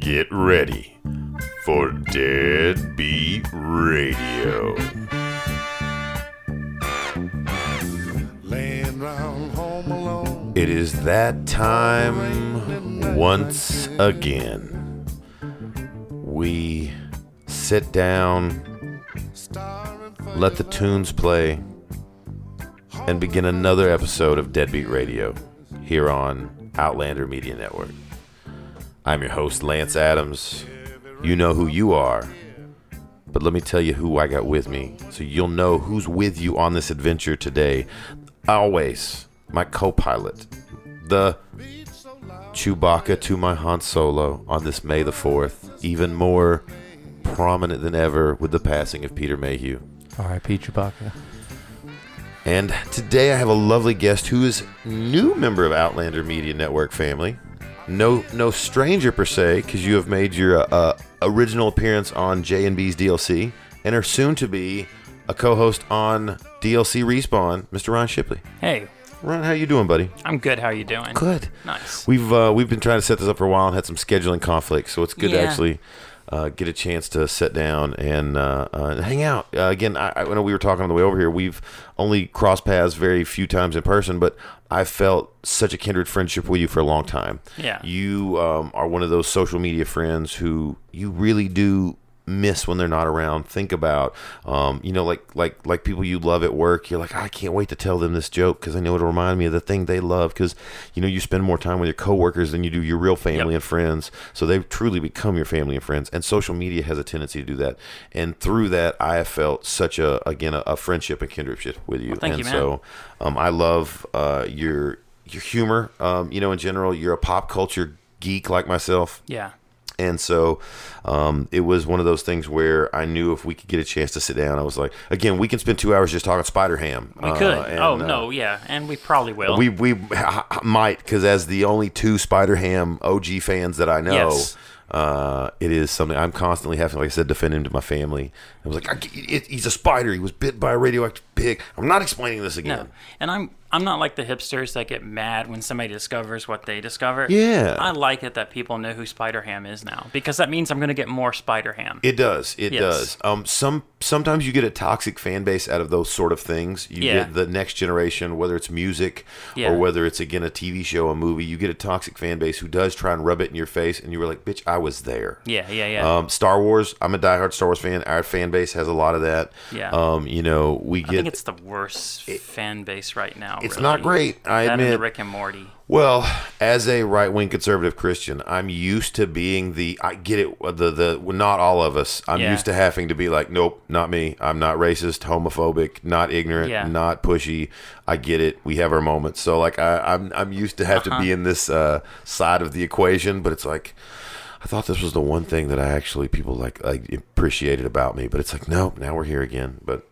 Get ready for Deadbeat Radio. Laying round home alone. It is that time once again. We sit down, let the tunes play, and begin another episode of Deadbeat Radio here on Outlander Media Network. I'm your host, Lance Adams. You know who you are. But let me tell you who I got with me so you'll know who's with you on this adventure today. Always my co pilot, the Chewbacca to my Han Solo on this May the 4th, even more prominent than ever with the passing of Peter Mayhew. R.I.P. Chewbacca. And today I have a lovely guest who is new member of Outlander Media Network family. No, no stranger per se, because you have made your uh, original appearance on J and B's DLC, and are soon to be a co-host on DLC Respawn, Mr. Ron Shipley. Hey, Ron, how you doing, buddy? I'm good. How are you doing? Good. Nice. We've uh, we've been trying to set this up for a while and had some scheduling conflicts, so it's good to actually uh, get a chance to sit down and uh, uh, hang out. Uh, again, I, I know we were talking on the way over here. We've only crossed paths very few times in person, but I felt such a kindred friendship with you for a long time. Yeah. you um, are one of those social media friends who you really do miss when they're not around. Think about um, you know like like like people you love at work you're like i can't wait to tell them this joke because i know it'll remind me of the thing they love. Because you know you spend more time with your coworkers than you do your real family Yep. and friends. So they truly become your family and friends. And social media has a tendency to do that. And through that i have felt such a again a, a friendship and kindredship with you. Thank and you, man. so um, i love uh, your your humor um, you know in general. You're a pop culture geek like myself. Yeah. And so um, it was one of those things where I knew if we could get a chance to sit down, I was like, again, we can spend two hours just talking Spider Ham. We could. oh no, yeah, and we probably will. We we might because as the only two Spider Ham OG fans that I know. Yes. Uh, it is something I'm constantly having, like I said, defend him to my family. I was like, I, it, he's a spider. He was bit by a radioactive pig. I'm not explaining this again. no, and I'm I'm not like the hipsters that get mad when somebody discovers what they discover. Yeah. I like it that people know who Spider Ham is now because that means I'm going to get more Spider Ham. It does. It Yes. does. Um, some sometimes you get a toxic fan base out of those sort of things. You Yeah. get the next generation, whether it's music Yeah. or whether it's again a TV show, a movie. You get a toxic fan base who does try and rub it in your face, and you were like, "Bitch, I was there." Yeah, yeah, yeah. Um, Star Wars. I'm a diehard Star Wars fan. Our fan base has a lot of that. Yeah. Um, you know, we get. I think it's the worst fan base right now. it's really. not great. I that admit. Rick and Morty. Well, as a right wing conservative Christian, I'm used to being the I get it the the well, not all of us. I'm Yeah. used to having to be like, nope, not me. I'm not racist, homophobic, not ignorant, Yeah. not pushy. I get it. We have our moments. So like I, I'm I'm used to have Uh-huh. to be in this uh, side of the equation, but it's like I thought this was the one thing that I actually people like like appreciated about me, but it's like nope. Now we're here again, but.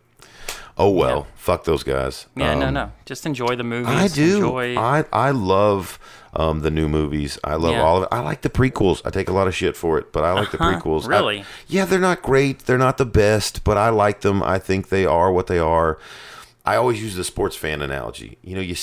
Oh well, fuck those guys. Yeah, no, Um, no. Just enjoy the movies. I do. Enjoy. I I love um, the new movies. I love Yeah. all of it. I like the prequels. I take a lot of shit for it, but I like the Uh-huh. prequels. I- Really? yeah, they're not great. They're not the best, but I like them. I think they are what they are. I always use the sports fan analogy. You know, you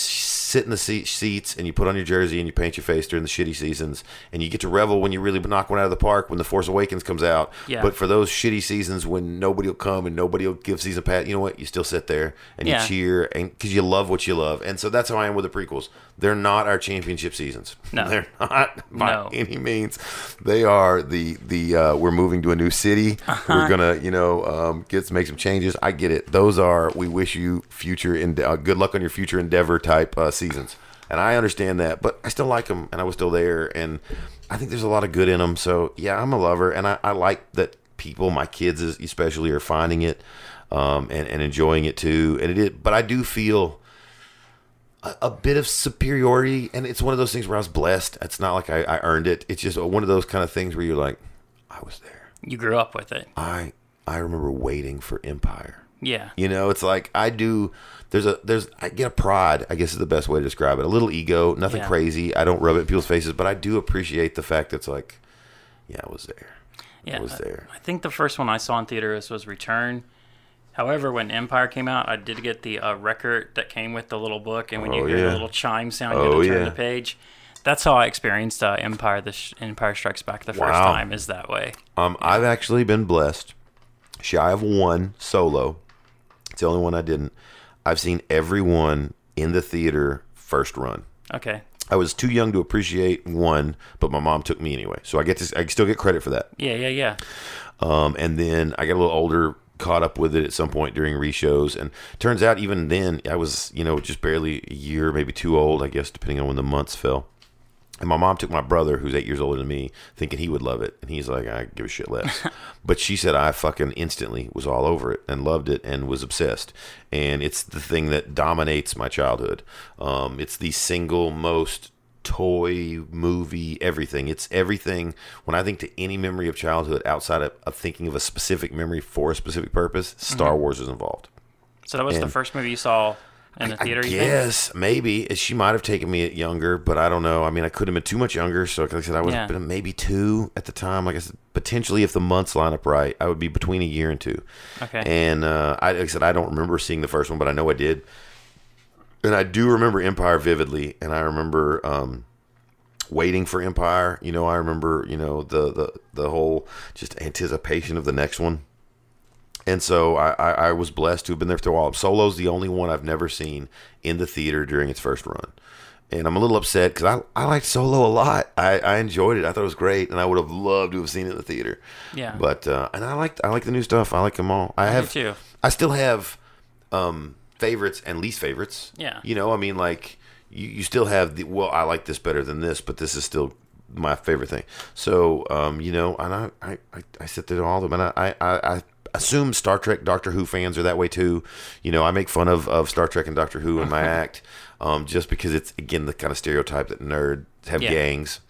sit in the seat, seats and you put on your jersey and you paint your face during the shitty seasons, and you get to revel when you really knock one out of the park when the Force Awakens comes out. Yeah. But for those shitty seasons when nobody will come and nobody will give season pass, you know what? You still sit there and Yeah. you cheer and because you love what you love. And so that's how I am with the prequels. They're not our championship seasons. No. they're not by No. any means. They are the the uh, we're moving to a new city. Uh-huh. We're gonna you know um, get make some changes. I get it. Those are we wish you future and uh, good luck on your future endeavor type uh, seasons. And I understand that, but I still like them, and I was still there, and I think there's a lot of good in them. So yeah, I'm a lover, and I, I like that people, my kids especially, are finding it um, and and enjoying it too. And it is, but I do feel a, a bit of superiority, and it's one of those things where I was blessed. It's not like I, I earned it. It's just one of those kind of things where you're like, I was there. you grew up with it. I I remember waiting for Empire. Yeah. You know, it's like I do. There's a there's I get a pride. I guess is the best way to describe it. A little ego, nothing Yeah. crazy. I don't rub it in people's faces, but I do appreciate the fact that it's like, yeah, I was there. Yeah, I was there. I think the first one I saw in theaters was Return, However, when Empire came out, I did get the uh, record that came with the little book, and when you Oh, hear yeah. the little chime sound, you Oh, turn yeah. the page. That's how I experienced uh, Empire. The sh- Empire Strikes Back the first Wow. time is that way. Um, I've actually been blessed. Shy of one solo. The only one I didn't. I've seen everyone in the theater first run. Okay. I was too young to appreciate one, but my mom took me anyway, so I get to I still get credit for that. Yeah, yeah, yeah. Um, and then I got a little older, caught up with it at some point during reshows, and turns out even then I was you know just barely a year, maybe two old, I guess, depending on when the months fell. And my mom took my brother, who's eight years older than me, thinking he would love it, and he's like, I give a shit less. but she said I fucking instantly was all over it and loved it and was obsessed. And it's the thing that dominates my childhood. Um, it's the single most toy movie everything it's everything when i think to any memory of childhood outside of, of thinking of a specific memory for a specific purpose star wars is involved So that was the first movie you saw in the theater. I guess maybe she might have taken me younger, but I don't know. I mean, I could have been too much younger. So, like I said, I would Yeah. been maybe two at the time. Like I said, potentially if the months line up right, I would be between a year and two. Okay. And uh, I, like I said, I don't remember seeing the first one, but I know I did. And I do remember Empire vividly, and I remember um, waiting for Empire. You know, I remember you know the the the whole just anticipation of the next one. And so I, I, I was blessed to have been there for a while. Solo's the only one I've never seen in the theater during its first run. And I'm a little upset because I, I liked Solo a lot. I, I enjoyed it. I thought it was great, and I would have loved to have seen it in the theater. Yeah. But uh, and I liked I like the new stuff. I like them all. I have too. I still have um, favorites and least favorites. Yeah. You know, I mean, like you, you still have the well, I like this better than this, but this is still my favorite thing. So, um, you know, and I, I, I, I sit there to all of them, and I, I, I assume Star Trek, Doctor Who fans are that way too. You know, I make fun of, of Star Trek and Doctor Who in my act, um, just because it's again the kind of stereotype that nerds have Yeah. gangs.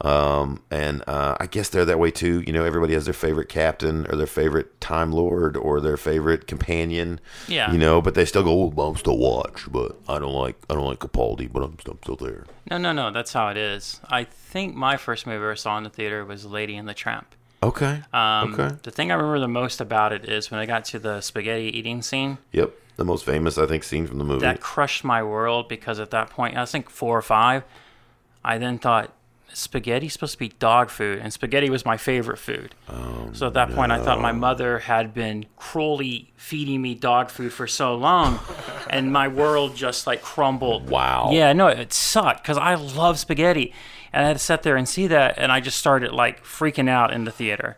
Um, and uh, I guess they're that way too. You know, everybody has their favorite captain or their favorite Time Lord or their favorite companion. Yeah. You know, but they still go, well, I'm still watch, but I don't like I don't like Capaldi, but I'm, I'm still there. No, no, no. That's how it is. I think my first movie I ever saw in the theater was Lady and the Tramp. Okay. Um, okay. The thing I remember the most about it is when I got to the spaghetti eating scene. Yep. The most famous, I think, scene from the movie. That crushed my world because at that point, I think four or five, I then thought spaghetti's supposed to be dog food, and spaghetti was my favorite food. Oh, so at that point, I thought my mother had been cruelly feeding me dog food for so long, and my world just like crumbled. Wow. Yeah, no, it sucked because I love spaghetti. And I had to sit there and see that, and I just started like freaking out in the theater.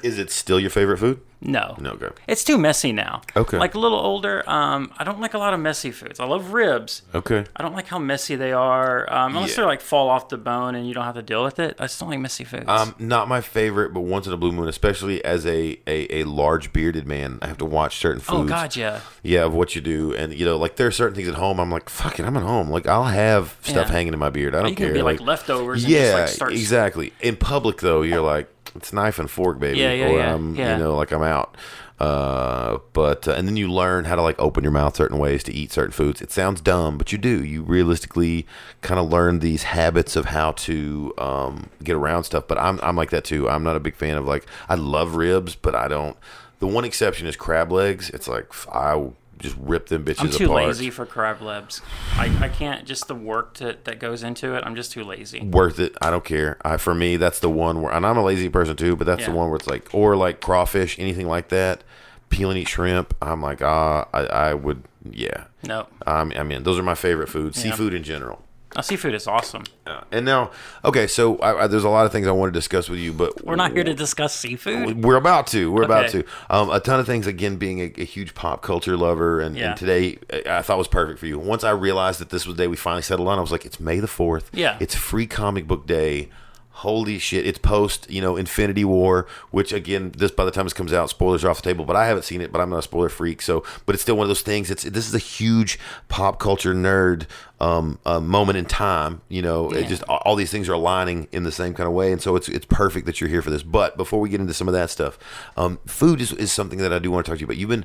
Is it still your favorite food? No. No, okay. It's too messy now. Okay. Like a little older, um, I don't like a lot of messy foods. I love ribs. Okay. I don't like how messy they are. Um, unless Yeah. they're like fall off the bone and you don't have to deal with it. I just don't like messy foods. Um, not my favorite, but once in a blue moon, especially as a, a, a large bearded man, I have to watch certain foods. oh God, yeah. Yeah, of what you do, and you know, like there are certain things at home. I'm like, fuck it, I'm at home. Like I'll have stuff Yeah. hanging in my beard. I don't You can care. be like, leftovers. And just, yeah, like, start exactly. In public though, you're like, it's knife and fork, baby. Yeah, yeah, or yeah, I'm, yeah. you know, like I'm out. Uh, but uh, and then you learn how to like open your mouth certain ways to eat certain foods. It sounds dumb, but you do. You realistically kind of learn these habits of how to um, get around stuff. But I'm I'm like that too. I'm not a big fan of like I love ribs, but I don't. The one exception is crab legs. It's like I just rip them bitches I'm too apart. lazy for crab legs. I, I can't just the work to, that goes into it. I'm just too lazy. worth it. I don't care. I for me that's the one where and I'm a lazy person too, but that's the one where it's like or like crawfish, anything like that. Peel and eat shrimp. I'm like, ah, I, I would, yeah. No, Um, I mean, those are my favorite foods. Yeah. Seafood in general. Uh, seafood is awesome. Uh, and now, okay, so I, I, there's a lot of things I want to discuss with you, but We're not here to discuss seafood. We're about to. We're about to. Um, a ton of things. Again, being a, a huge pop culture lover, and, Yeah. and today I I thought was perfect for you. Once I realized that this was the day we finally settled on, I was like, it's May the fourth. Yeah. It's free comic book day. Holy shit! It's post, you know, Infinity War, which again, this by the time this comes out, spoilers are off the table. But I haven't seen it, but I'm not a spoiler freak, so. But it's still one of those things. It's this is a huge pop culture nerd um, uh, moment in time. You know, it Yeah. just all, all these things are aligning in the same kind of way, and so it's it's perfect that you're here for this. But before we get into some of that stuff, um, food is, is something that I do want to talk to you about. You've been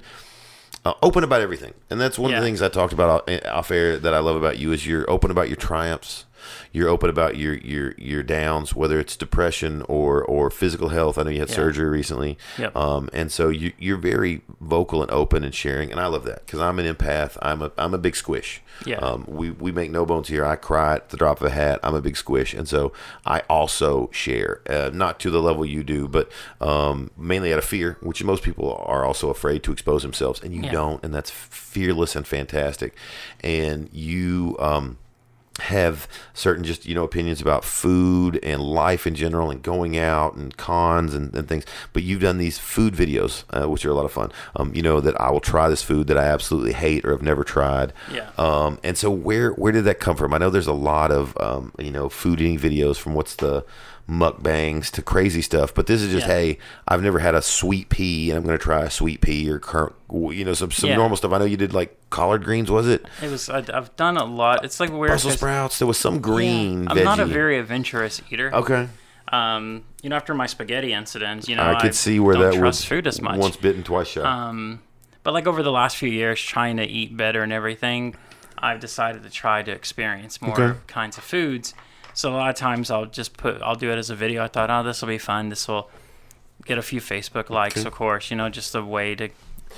uh, open about everything, and that's one of the things I talked about off- off air that I love about you is you're open about your triumphs. You're open about your your your downs, whether it's depression or or physical health. I know you had Yeah. surgery recently, Yep. um, and so you you're very vocal and open and sharing, and I love that because I'm an empath. I'm a I'm a big squish. Yeah. Um, we we make no bones here. I cry at the drop of a hat. I'm a big squish, and so I also share, uh, not to the level you do, but um, mainly out of fear, which most people are also afraid to expose themselves, and you Yeah. don't, and that's fearless and fantastic. And you um, have certain just you know opinions about food and life in general, and going out and cons and, and things. But you've done these food videos, uh, which are a lot of fun. Um, you know that I will try this food that I absolutely hate or have never tried. Yeah. Um, and so where where did that come from? I know there's a lot of um, you know food eating videos from what's the mukbangs to crazy stuff, but this is just Yeah. hey, I've never had a sweet pea, and I'm going to try a sweet pea or cur- you know some some Yeah. normal stuff. I know you did like collard greens, was it? It was. I, I've done a lot. It's like weird. Brussels sprouts. There was some green. I'm not a very adventurous eater. okay. Um, you know, after my spaghetti incident, you know, I could see where that trust was food as much. Once bitten, twice shy. Um, but like over the last few years, trying to eat better and everything, I've decided to try to experience more Okay. kinds of foods. So a lot of times I'll just put, I'll do it as a video. I thought, oh, this will be fun. This will get a few Facebook likes, of course. You know, just a way to,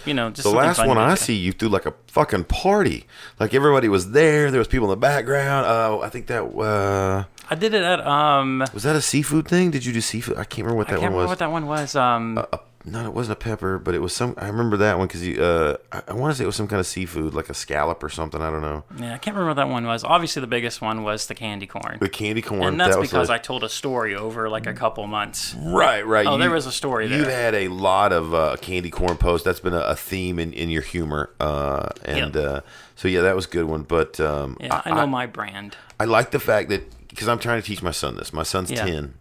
you know, just the last one I see, you threw like a fucking party. Like everybody was there. There was people in the background. Oh, I think that uh, I did it at um. was that a seafood thing. Did you do seafood? I can't remember what I that can't one remember was. what that one was. Um, a, no, it wasn't a pepper, but it was some. I remember that one because you. Uh, I, I want to say it was some kind of seafood, like a scallop or something. I don't know. yeah, I can't remember what that one was. Obviously, the biggest one was the candy corn. The candy corn. and that's that because the- I told a story over like a couple months. Right, right. Oh, there was a story There. You've had a lot of uh, candy corn posts. That's been a, a theme in, in your humor, uh, and Yep. uh, so yeah, that was a good one. But um, Yeah, I, know my brand. I like the fact that because I'm trying to teach my son this. My son's Yeah. ten,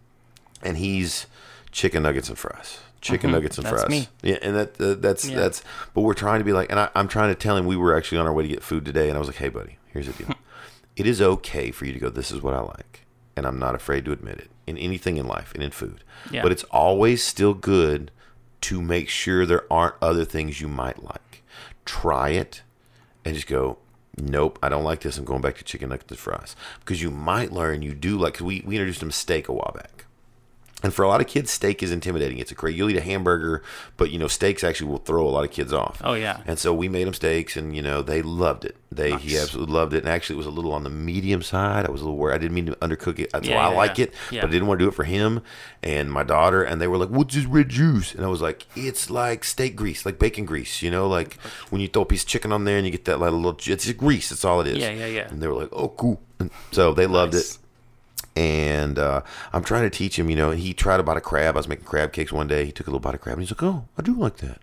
and he's chicken nuggets and fries. Chicken nuggets and Mm-hmm. That's fries. me. Yeah, and that uh, that's Yeah. that's. But we're trying to be like, and I, I'm trying to tell him we were actually on our way to get food today, and I was like, hey, buddy, here's the deal. it is okay for you to go. This is what I like, and I'm not afraid to admit it in anything in life and in food. Yeah. But it's always still good to make sure there aren't other things you might like. Try it and just go, nope, I don't like this. I'm going back to chicken nuggets and fries. Because you might learn you do like, 'cause we, we introduced a steak a while back. And for a lot of kids, steak is intimidating. It's a great. You'll eat a hamburger, but you know steaks actually will throw a lot of kids off. Oh, yeah. And so we made them steaks, and you know they loved it. They he absolutely loved it. And actually, it was a little on the medium side. I was a little worried. I didn't mean to undercook it. That's Yeah, why I like yeah. it, Yeah. but I didn't want to do it for him and my daughter. And they were like, "What's this red juice?" And I was like, "It's like steak grease, like bacon grease. You know, like when you throw a piece of chicken on there and you get that like, little. It's grease. That's all it is." Yeah, yeah, yeah. And they were like, "Oh, cool." And so they loved Nice. it and uh, I'm trying to teach him. You know, he tried a bite of crab. I was making crab cakes one day. He took a little bite of crab, and he's like, "Oh, I do like that."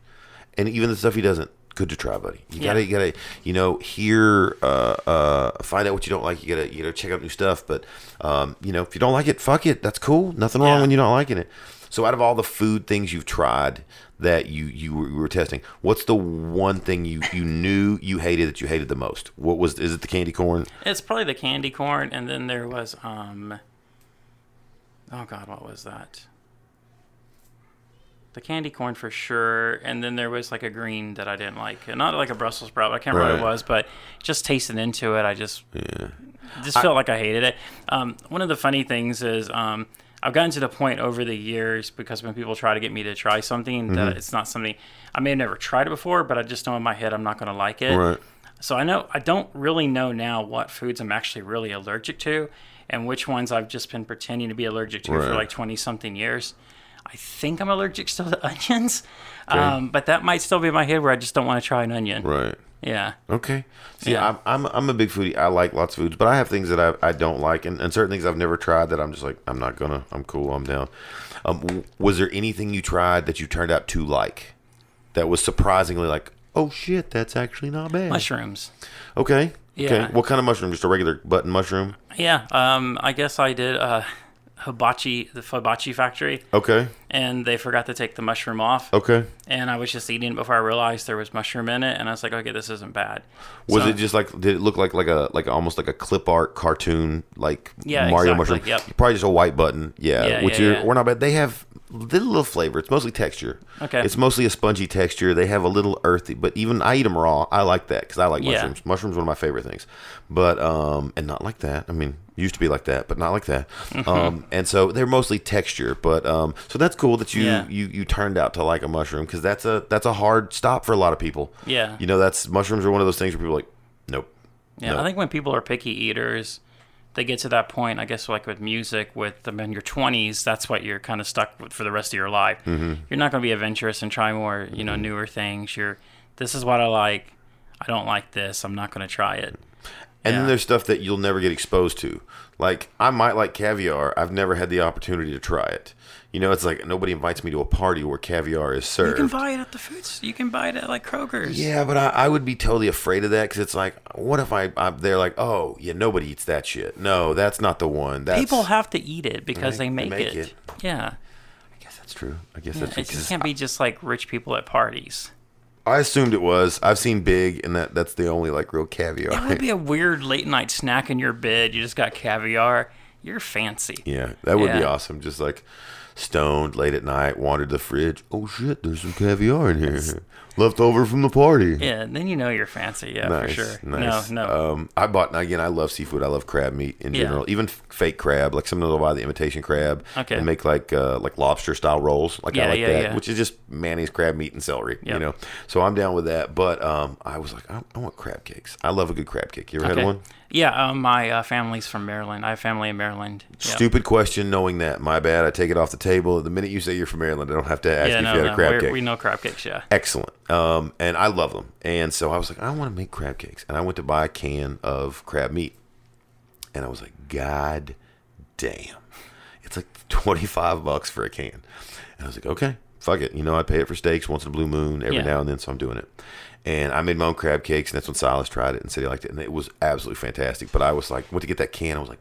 And even the stuff he doesn't, good to try, buddy. You gotta, you gotta, you know, hear, uh, uh, find out what you don't like. You gotta, you gotta check out new stuff. But, um, you know, if you don't like it, fuck it. That's cool. Nothing wrong Yeah. when you're not liking it. So, out of all the food things you've tried that you you were, you were testing, what's the one thing you you knew you hated that you hated the most? What was? Is it the candy corn? It's probably the candy corn, and then there was um. Oh God, what was that? The candy corn for sure, and then there was like a green that I didn't like, not like a Brussels sprout. I can't remember what it was, but just tasting into it, I just yeah. just felt like I hated it. Um, one of the funny things is um, I've gotten to the point over the years because when people try to get me to try something, Mm-hmm. that it's not something I may have never tried it before, but I just know in my head I'm not going to like it. Right. So I know I don't really know now what foods I'm actually really allergic to, and which ones I've just been pretending to be allergic to for like twenty something years. I think I'm allergic still to onions, um, but that might still be in my head where I just don't want to try an onion. Right. Yeah. Okay. See, Yeah. I'm, I'm I'm a big foodie. I like lots of foods, but I have things that I, I don't like, and, and certain things I've never tried that I'm just like I'm not gonna. I'm cool. I'm down. Um, was there anything you tried that you turned out to like that was surprisingly like, oh shit, that's actually not bad. Mushrooms. Okay. Yeah. Okay. What kind of mushroom? Just a regular button mushroom. Yeah. Um, I guess I did uh, hibachi, the hibachi factory, Okay. and they forgot to take the mushroom off. Okay. And I was just eating it before I realized there was mushroom in it, and I was like, okay, this isn't bad. Was So- it just like? Did it look like like a like almost like a clip art cartoon like Yeah, Mario exactly, mushroom? yep. Probably just a white button. Yeah. Yeah, which yeah, yeah. we're not bad. They have little, little flavor. It's mostly texture. Okay. It's mostly a spongy texture. They have a little earthy, but even I eat them raw. I like that because I like Yeah. mushrooms. Mushrooms are one of my favorite things. But um, and not like that. I mean, used to be like that, but not like that. Mm-hmm. Um, and so they're mostly texture. But um, so that's cool that you Yeah. you you turned out to like a mushroom because that's a that's a hard stop for a lot of people. Yeah. You know, that's mushrooms are one of those things where people are like, nope. Yeah, No. I think when people are picky eaters, they get to that point. I guess like with music, with them in your twenties, that's what you're kind of stuck with for the rest of your life. Mm-hmm. You're not going to be adventurous and try more, you know, Mm-hmm. newer things. You're this is what I like. I don't like this. I'm not going to try it. And Yeah. then there's stuff that you'll never get exposed to. Like I might like caviar. I've never had the opportunity to try it. You know, it's like nobody invites me to a party where caviar is served. You can buy it at the foods. You can buy it at like Kroger's. yeah, but I, I would be totally afraid of that because it's like, what if I I'm, they're like, oh yeah, nobody eats that shit. No, that's not the one. That's, People have to eat it because they they make, make it. it. Yeah, I guess that's true. I guess yeah that's true. it just can't be just like rich people at parties. I assumed it was. I've seen Big, and that that's the only like real caviar. It would be a weird late night snack in your bed. You just got caviar. You're fancy. Yeah, that would be awesome. Just like stoned late at night, wandered the fridge. Oh shit, there's some caviar in here, left over from the party. Yeah, then you know you're fancy. Yeah, nice, for sure. Nice. No, no. Um, I bought now again. I love seafood. I love crab meat in Yeah. general. Even fake crab. Like sometimes I'll buy the imitation crab Okay. and make like uh, like lobster style rolls. Like I like yeah, that, yeah. which is just mayonnaise, crab meat, and celery. You know, so I'm down with that. But um, I was like, I, I want crab cakes. I love a good crab cake. You ever okay. had one? Yeah, um, my uh, family's from Maryland. I have family in Maryland. Yeah. Stupid question. Knowing that, my bad. I take it off the table. The minute you say you're from Maryland, I don't have to ask Yeah, you no, if you had no. a crab we're- cake. We know crab cakes. Yeah. Excellent. Um, and I love them. And so I was like, I want to make crab cakes. And I went to buy a can of crab meat. And I was like, God damn. It's like 25 bucks for a can. And I was like, okay, fuck it. You know, I pay it for steaks once in a blue moon every Yeah. now and then, so I'm doing it. And I made my own crab cakes, and that's when Silas tried it and said he liked it. And it was absolutely fantastic. But I was like, went to get that can. I was like,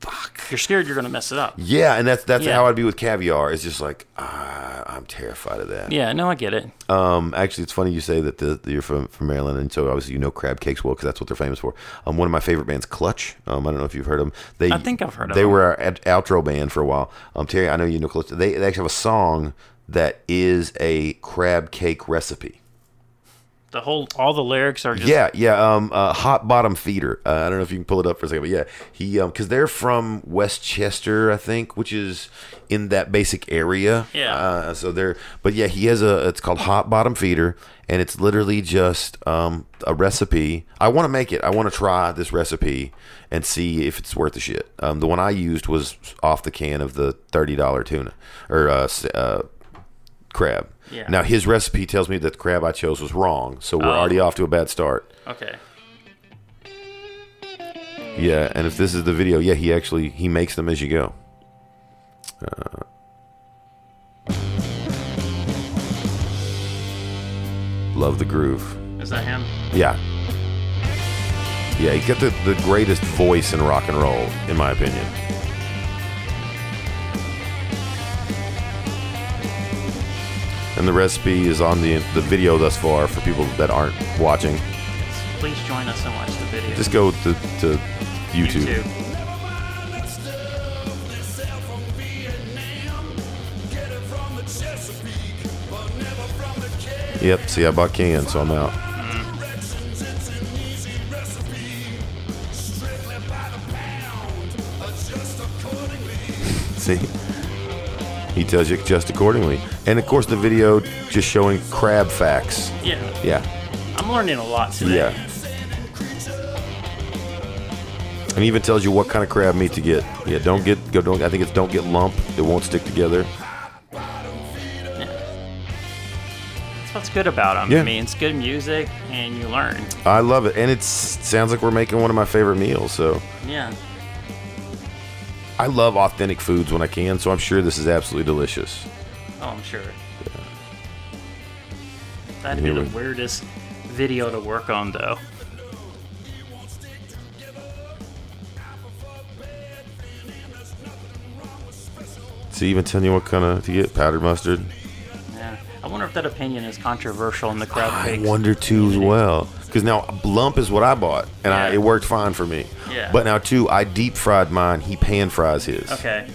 fuck. You're scared you're gonna mess it up. Yeah, and that's that's Yeah. how I'd be with caviar. It's just like ah, I'm terrified of that. Yeah, no, I get it. Um, actually, it's funny you say that, the, that you're from, from Maryland, and so obviously you know crab cakes well because that's what they're famous for. Um, one of my favorite bands, Clutch. Um, I don't know if you've heard them. They, I think I've heard of They them. were our out- outro band for a while. Um, Terry, I know you know Clutch. They, they actually have a song that is a crab cake recipe. The whole, all the lyrics are just. Yeah, yeah. Um, uh, Hot Bottom Feeder. Uh, I don't know if you can pull it up for a second, but yeah, he um, because they're from Westchester, I think, which is in that basic area. Yeah. Uh, so they're, but yeah, he has a. It's called Hot Bottom Feeder, and it's literally just um a recipe. I want to make it. I want to try this recipe and see if it's worth the shit. Um, the one I used was off the can of the thirty dollar tuna or uh, uh crab. Yeah. Now his recipe tells me that the crab I chose was wrong, so we're Oh. already off to a bad start. Okay. Yeah, and if this is the video, yeah, he actually he makes them as you go. Uh, love the groove. Is that him? Yeah. Yeah, he got the, the greatest voice in rock and roll, in my opinion. And the recipe is on the the video thus far for people that aren't watching. Please join us and watch the video. Just go to, to YouTube. YouTube. Yep, see, I bought cans, so I'm out. Mm. See? He tells you just accordingly. And of course, the video just showing crab facts. Yeah. Yeah, I'm learning a lot today. yeah. And he even tells you what kind of crab meat to get. Yeah, don't get go. Don't I think it's don't get lump. It won't stick together. That's what's good about them. Yeah. I mean, it's good music and you learn. I love it, and it sounds like we're making one of my favorite meals. So Yeah. I love authentic foods when I can. So I'm sure this is absolutely delicious. Oh, I'm sure. That'd be the weirdest video to work on, though. See, even telling you what kind of to get powdered mustard. Yeah. I wonder if that opinion is controversial in the crowd. I wonder too as well. Because now lump is what I bought, and I, it worked fine for me. Yeah. But now too, I deep fried mine. He pan fries his. Okay.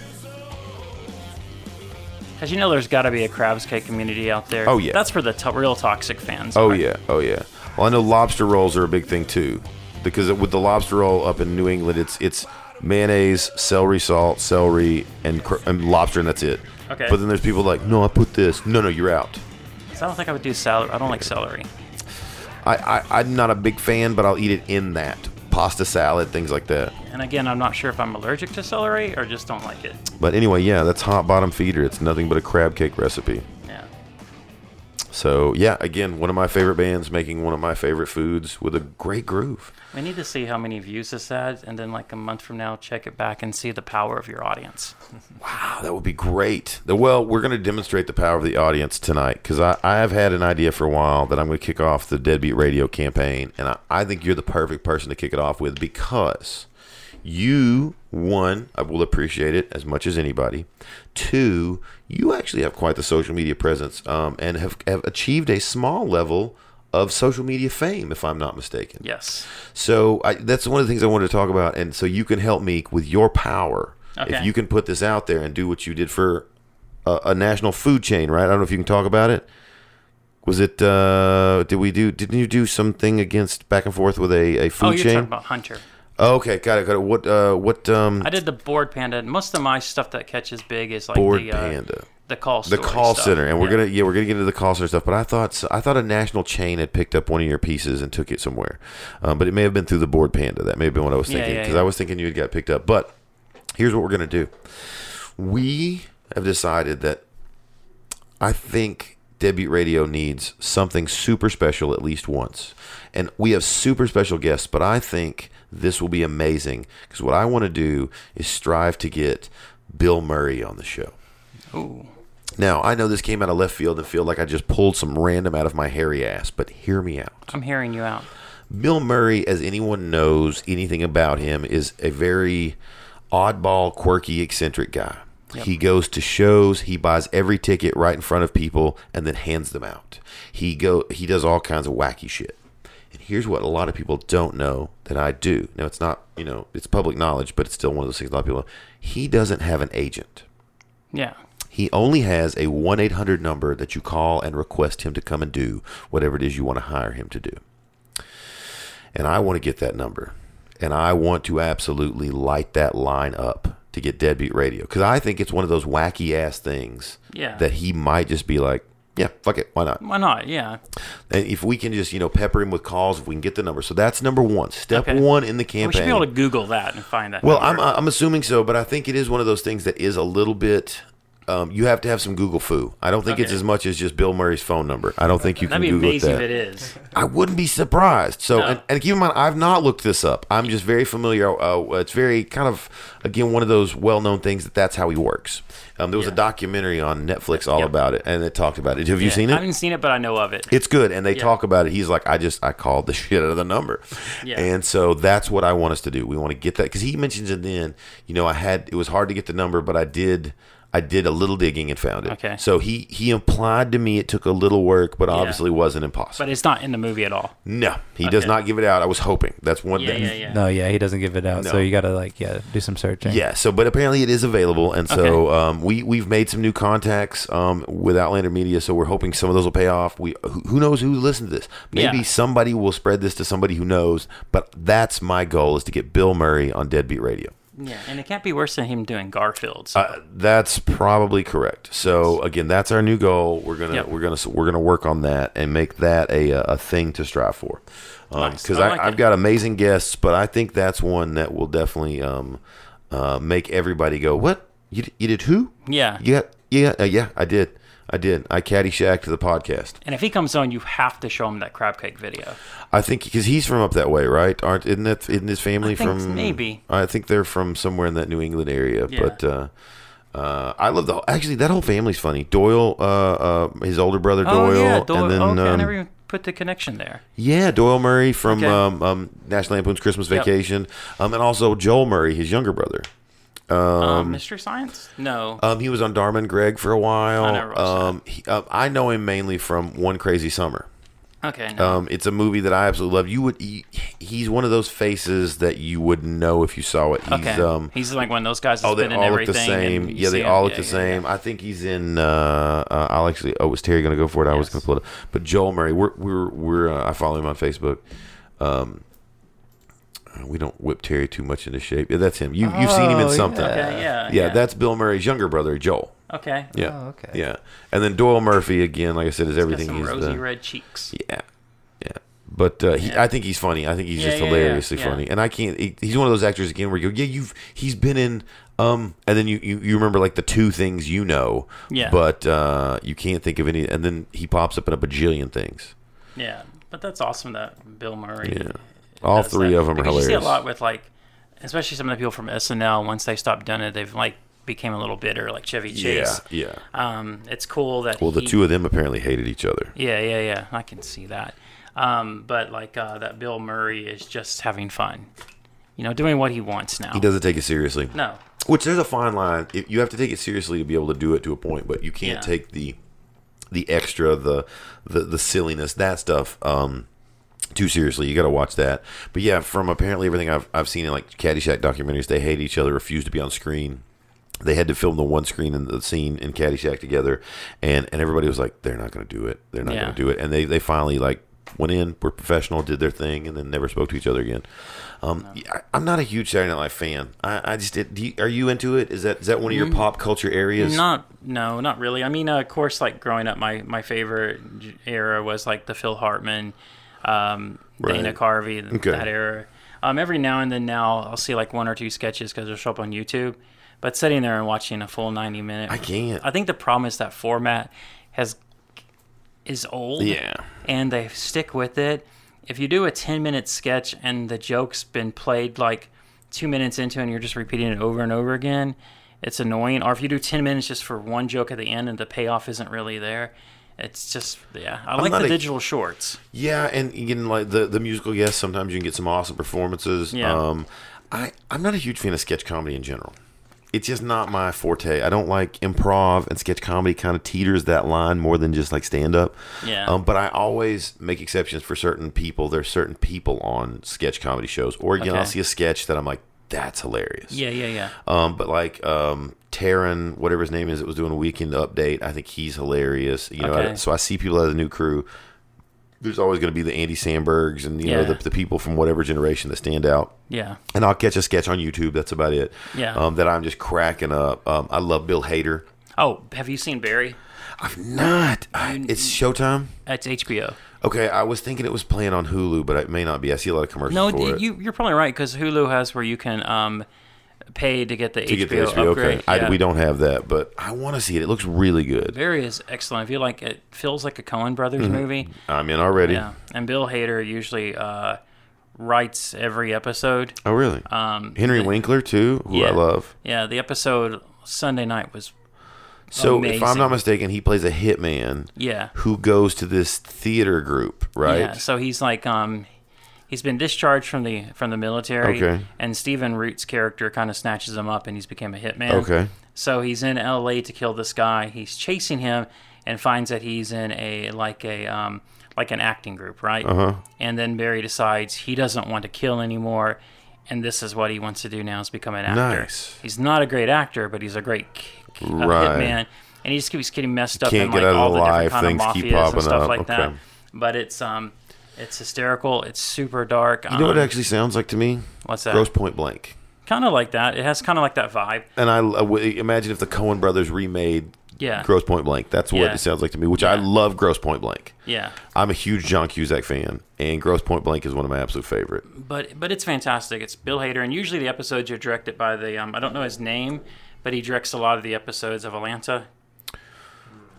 Because you know there's got to be a crabs cake community out there. Oh, yeah. That's for the to- real toxic fans. Oh right? yeah, oh yeah. Well, I know lobster rolls are a big thing too, because with the lobster roll up in New England, it's it's mayonnaise, celery salt, celery, and, cr- and lobster, and that's it. Okay. But then there's people like, no, I put this. No, no, you're out. I don't think I would do celery. I don't like celery. I, I I'm not a big fan, but I'll eat it in that pasta salad, things like that. And again, I'm not sure if I'm allergic to celery or just don't like it. But anyway, yeah, that's hot bottom feeder. It's nothing but a crab cake recipe. So yeah, again, one of my favorite bands making one of my favorite foods with a great groove. We need to see how many views this had, and then like a month from now, check it back and see the power of your audience. Wow, that would be great. The- Well, we're going to demonstrate the power of the audience tonight because I, I have had an idea for a while that I'm going to kick off the Deadbeat Radio campaign, and I, I think you're the perfect person to kick it off with because you, one, I will appreciate it as much as anybody. Two, you actually have quite the social media presence um, and have, have achieved a small level of social media fame, if I'm not mistaken. Yes. So I, that's one of the things I wanted to talk about, and so you can help me with your power. If you can put this out there and do what you did for a, a national food chain, right? I don't know if you can talk about it. Was it? uh Did we do? Didn't you do something against back and forth with a, a food chain? Oh, you're chain? talking about Hunter. Oh, okay, got it, got it. What? uh What? um I did the Bored Panda. Most of my stuff that catches big is like Bored the uh, Panda. the call The call stuff. center, and we're gonna yeah we're gonna get into the call center stuff. But I thought I thought a national chain had picked up one of your pieces and took it somewhere, um, but it may have been through the Bored Panda. That may have been what I was Yeah, thinking yeah, because yeah. I was thinking you had got picked up. But here's what we're gonna do: we have decided that I think Deadbeat Radio needs something super special at least once. And we have super special guests, but I think this will be amazing because what I want to do is strive to get Bill Murray on the show. Ooh. Now, I know this came out of left field and feel like I just pulled some random out of my hairy ass, but hear me out. I'm hearing you out. Bill Murray, as anyone knows anything about him, is a very oddball, quirky, eccentric guy. Yep. He goes to shows, he buys every ticket right in front of people and then hands them out. He go he does all kinds of wacky shit. And here's what a lot of people don't know that I do. Now it's not, you know, it's public knowledge, but it's still one of those things a lot of people know. He doesn't have an agent. Yeah. He only has a 1 800 number that you call and request him to come and do whatever it is you want to hire him to do. And I want to get that number. And I want to absolutely light that line up to get Deadbeat Radio. Because I think it's one of those wacky ass things Yeah. that he might just be like, yeah, fuck it. Why not? Why not? Yeah. And if we can just, you know, pepper him with calls, if we can get the number. So that's number one. Step Okay. one in the campaign. We should be able to Google that and find that. Well, I'm. Uh, I'm assuming so, but I think it is one of those things that is a little bit. Um, you have to have some Google fu. I don't think it's as much as just Bill Murray's phone number. I don't think you That'd can be Google amazing that. if it is. I wouldn't be surprised. So, No. and, and keep in mind, I've not looked this up. I'm just very familiar. Uh, it's very kind of again one of those well-known things that that's how he works. Um, there was a documentary on Netflix all Yep. about it, and it talked about it. Have you Yeah. seen it? I haven't seen it, but I know of it. It's good, and they Yeah. talk about it. He's like, I just I called the shit out of the number, Yeah. and so that's what I want us to do. We want to get that because he mentions it. Then you know, I had it was hard to get the number, but I did. I did a little digging and found it. Okay. So he he implied to me it took a little work, but obviously wasn't impossible. but it's not in the movie at all. no, he does not give it out. I was hoping. That's one Yeah, thing. yeah, yeah. No, yeah, he doesn't give it out. No. So you gotta like, yeah, do some searching. Yeah, so but apparently it is available, and so Okay. um, we we've made some new contacts um, with Outlander Media, so we're hoping some of those will pay off. We who, who knows who listens to this? Maybe Yeah. somebody will spread this to somebody who knows. But that's my goal is to get Bill Murray on Deadbeat Radio. Yeah, and it can't be worse than him doing Garfield. So. Uh, that's probably correct. So again, that's our new goal. We're gonna Yep. we're gonna we're gonna work on that and make that a a thing to strive for. Nice. Because I I like I've got amazing guests, but I think that's one that will definitely um, uh, make everybody go, "What you you did who? yeah. Yeah, yeah, uh, yeah. I did, I did. I caddyshacked to the podcast. And if he comes on, you have to show him that crab cake video. I think because he's from up that way, right? Aren't isn't that isn't his family I from? maybe. I think they're from somewhere in that New England area. Yeah. But uh, uh, I love the actually that whole family's funny. Doyle, uh, uh, his older brother Doyle, oh yeah, Doyle. and then okay, I um, never even put the connection there. yeah, Doyle Murray from Okay. um, um, National Lampoon's Christmas Yep. Vacation, um, and also Joel Murray, his younger brother. Um, Mystery Science? No. Um, he was on Dharma and Greg for a while. I never watched um, he, uh, I know him mainly from One Crazy Summer. Okay. No. Um, it's a movie that I absolutely love. You would. He, he's one of those faces that you would know if you saw it. He's okay. um. he's like one of those guys that's Oh, they been in all look everything. the same. Yeah, they all look Yeah, the yeah, same. I think he's in. Uh, uh, I'll actually. Oh, was Terry going to go for it? I was going to pull it up. But Joel Murray, we're we're we're. Uh, I follow him on Facebook. Um, uh, we don't whip Terry too much into shape. Yeah, that's him. You you've seen him in Oh, something. yeah. Okay. Yeah. Yeah, that's Bill Murray's younger brother, Joel. okay. Yeah. Oh, okay. Yeah, and then Doyle Murphy again. Like I said, is Got everything some he's rosy the. red cheeks. Yeah, yeah. But uh, he, Yeah. I think he's funny. I think he's Yeah, just yeah, yeah, hilariously yeah. funny. And I can't. He, he's one of those actors again where you go, yeah, you've he's been in. Um, and then you, you, you remember like the two things you know, Yeah. but uh, you can't think of any. And then he pops up in a bajillion things. Yeah, but that's awesome that Bill Murray. Yeah. All three that. of 'em are hilarious. You see a lot with like, especially some of the people from SNL. Once they stopped doing it, they've like became a little bitter, like Chevy Chase. yeah. Um, it's cool that. Well, the he- two of them apparently hated each other. Yeah, yeah, yeah. I can see that. Um, but like uh, that Bill Murray is just having fun. You know, doing what he wants now. He doesn't take it seriously. No. Which there's a fine line. You have to take it seriously to be able to do it to a point, but you can't Yeah. take the the extra, the the the silliness, that stuff. Um, too seriously. You got to watch that. But yeah, from apparently everything I've I've seen in like Caddyshack documentaries, they hate each other, refuse to be on screen. They had to film the one screen in the scene in Caddyshack together, and and everybody was like, they're not going to do it. They're not Yeah. going to do it. And they they finally like went in, were professional, did their thing, and then never spoke to each other again. Um, yeah, I, I'm not a huge Saturday Night Live fan. I, I just did. Do you, are you into it? Is that is that one of your pop culture areas? Not no, not really. I mean, uh, of course, like growing up, my my favorite era was like the Phil Hartman, um, Dana Carvey, Okay. that era. Um, every now and then, now I'll see like one or two sketches because they'll show up on YouTube. But sitting there and watching a full ninety minute, I can't. I think the problem is that format has is old. Yeah. and they stick with it. If you do a 10 minute sketch and the joke's been played like two minutes into and you're just repeating it over and over again, it's annoying. Or if you do 10 minutes just for one joke at the end and the payoff isn't really there, it's just, yeah. I like the a- digital shorts. Yeah, and you can like the the musical. Yes, sometimes you can get some awesome performances. Yeah. Um, I I'm not a huge fan of sketch comedy in general. It's just not my forte. I don't like improv and sketch comedy. Kind of teeters that line more than just like stand up. Yeah. Um, but I always make exceptions for certain people. There's certain people on sketch comedy shows, or again, I'll see a sketch that I'm like, that's hilarious. Yeah, yeah, yeah. Um, but like um, Taryn, whatever his name is, that was doing a weekend update. I think he's hilarious. You know, Okay. I- so I see people out of the new crew. There's always going to be the Andy Sambergs and you know the, the people from whatever generation that stand out. Yeah. And I'll catch a sketch on YouTube. That's about it. Yeah. Um, that I'm just cracking up. Um, I love Bill Hader. Oh, have you seen Barry? I've not. I, it's Showtime. It's HBO. Okay, I was thinking it was playing on Hulu, but it may not be. I see a lot of commercials No, for it. you, you're probably right because Hulu has where you can um, pay to get the to HBO, get the HBO. upgrade. Okay, I, we don't have that, but I want to see it. It looks really good. Barry is excellent. I feel like it feels like a Coen Brothers Mm-hmm. movie. I'm in already. Yeah, and Bill Hader usually uh, writes every episode. Oh, really? Um, Henry the- Winkler too, who I love. Yeah, the episode Sunday night was So if I'm not mistaken, he plays a hitman yeah, who goes to this theater group, right? yeah. So he's like um, he's been discharged from the from the military. Okay. And Stephen Root's character kind of snatches him up, and he's become a hitman. Okay. So he's in L.A. to kill this guy. He's chasing him and finds that he's in a like a um, like an acting group, right? Uh-huh. And then Barry decides he doesn't want to kill anymore, and this is what he wants to do now: is become an actor. Nice. He's not a great actor, but he's a great uh, Right. hitman, and he just keeps getting messed up Can't in get like out all the the different kind of things keep mafias and stuff up. like that. But it's um, it's hysterical. It's super dark. You know what it um, actually sounds like to me? What's that? Grosse Pointe Blank. Kind of like that. It has kind of like that vibe. And I, I w- imagine if the Coen Brothers remade Yeah. Grosse Pointe Blank. That's what Yeah. it sounds like to me. Which I love. Grosse Pointe Blank. Yeah. I'm a huge John Cusack fan, and Grosse Pointe Blank is one of my absolute favorite. but but it's fantastic. It's Bill Hader, and usually the episodes are directed by the um, I don't know his name, but he directs a lot of the episodes of Atlanta.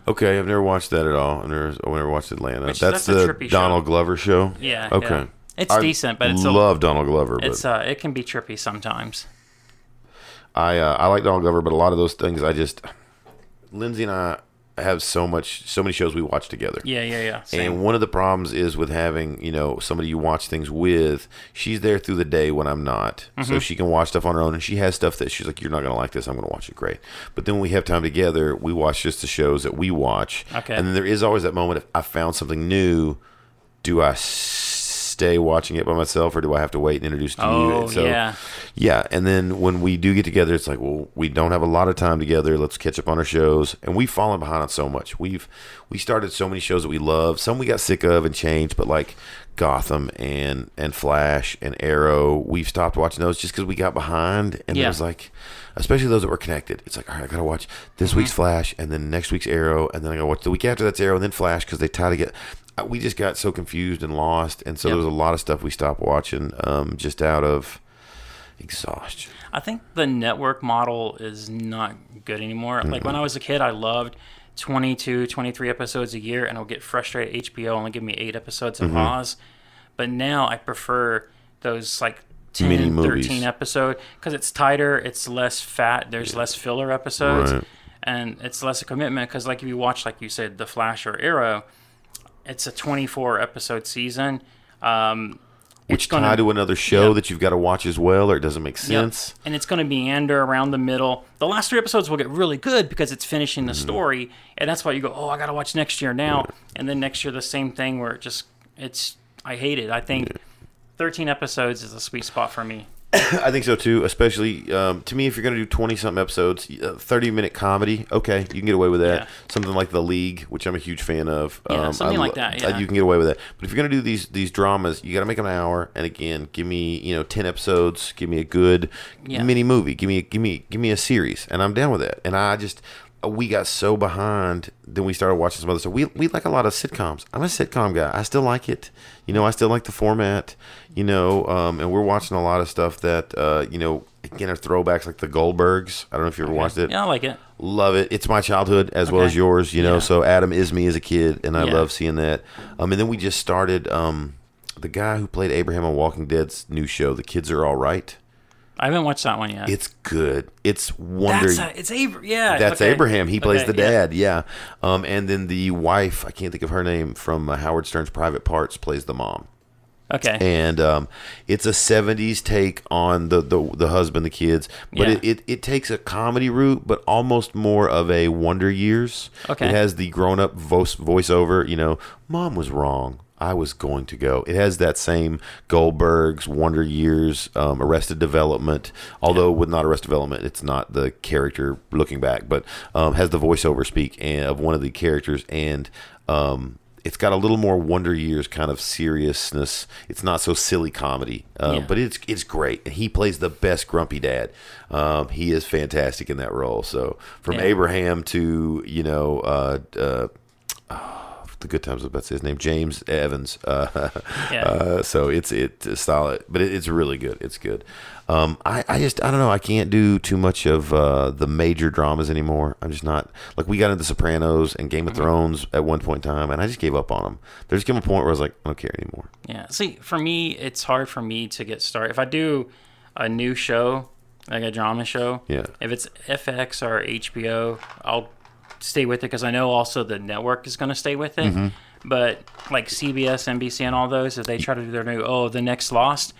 Okay, I've never watched that at all. I've never, I've never watched Atlanta. Which- that's, that's the trippy show. Donald Glover show. Yeah, Okay. yeah. It's I decent, but it's a- love Donald Glover. But It's uh, it can be trippy sometimes. I uh, I like Donald Glover, but a lot of those things I just Lindsay and I have so much so many shows we watch together. Yeah, yeah, yeah. Same. And one of the problems is with having, you know, somebody you watch things with, she's there through the day when I'm not. Mm-hmm. So she can watch stuff on her own and she has stuff that she's like, You're not gonna like this, I'm gonna watch it great. But then when we have time together, we watch just the shows that we watch. Okay. And then there is always that moment if I found something new do I stay watching it by myself or do I have to wait and introduce to Oh, you? So, yeah. yeah, and then when we do get together, it's like, well, we don't have a lot of time together. Let's catch up on our shows, and we've fallen behind on so much. We've we started so many shows that we love. Some we got sick of and changed, but like Gotham and and Flash and Arrow, we've stopped watching those just because we got behind. And Yeah. there's like, especially those that were connected. It's like, all right, I gotta watch this Mm-hmm. week's Flash, and then next week's Arrow, and then I gotta watch the week after that's Arrow, and then Flash because they tie together. We just got so confused and lost, and so Yep. there was a lot of stuff we stopped watching um, just out of exhaustion. I think the network model is not good anymore. Like when I was a kid, I loved 22, 23 episodes a year, and I'll get frustrated. HBO only give me eight episodes of Oz, but now I prefer those like 10, Mini movies. 13 episode because it's tighter, it's less fat, there's less filler episodes, Right. and it's less a commitment. Because like if you watch, like you said, The Flash or Arrow, it's a 24 episode season. Um, Which gonna- tie to another show that you've got to watch as well, or it doesn't make sense. And it's going to meander around the middle. The last three episodes will get really good because it's finishing Mm-hmm. the story, and that's why you go, "Oh, I got to watch next year now." And then next year the same thing where it just it's I hate it. I think 13 episodes is a sweet spot for me. I think so too. Especially um, to me, if you're going to do twenty something episodes, uh, thirty minute comedy, okay, you can get away with that. Yeah. Something like The League, which I'm a huge fan of. Yeah, um, something I like that, yeah. you can get away with that. But if you're going to do these these dramas, you got to make them an hour. And again, give me you know ten episodes. Give me a good Yeah. mini movie. Give me give me give me a series, and I'm down with that. And I just we got so behind. Then we started watching some other stuff. We we like a lot of sitcoms. I'm a sitcom guy. I still like it. You know, I still like the format. You know, um, and we're watching a lot of stuff that uh, you know again are throwbacks like the Goldbergs. I don't know if you ever watched it. Yeah, I like it. Love it. It's my childhood as well as yours. You know, Yeah. so Adam is me as a kid, and I Yeah. love seeing that. Um, and then we just started. Um, the guy who played Abraham on Walking Dead's new show, The Kids Are All Right. I haven't watched that one yet. It's good. It's wonder. that's a, it's Abra- yeah. That's okay. Abraham. He plays Okay, the yeah. dad. Yeah. Um, and then the wife, I can't think of her name from uh, Howard Stern's Private Parts, plays the mom. Okay. And um, it's a '70s take on the the, the husband, the kids, but Yeah. it, it, it takes a comedy route, but almost more of a Wonder Years. Okay. It has the grown up voice voiceover. You know, mom was wrong. I was going to go. It has that same Goldberg's Wonder Years, um, Arrested Development. Although with not Arrested Development, it's not the character looking back, but um, has the voiceover speak and, of one of the characters, and um, it's got a little more Wonder Years kind of seriousness. It's not so silly comedy, um, Yeah. but it's it's great. And he plays the best grumpy dad. Um, he is fantastic in that role. So from Yeah. Abraham to you know. Uh, uh, the good times. Was about his name, James Evans. Uh, Yeah. uh, so it's it's solid, but it, it's really good. It's good. Um, I, I just I don't know. I can't do too much of uh, the major dramas anymore. I'm just not like we got into Sopranos and Game of Mm-hmm. Thrones at one point in time, and I just gave up on them. There's came a point where I was like, I don't care anymore. Yeah. See, for me, it's hard for me to get started. If I do a new show, like a drama show, Yeah. if it's FX or HBO, I'll stay with it because I know also the network is going to stay with it. Mm-hmm. But like CBS, NBC, and all those, if they try to do their new, oh, the next Lost,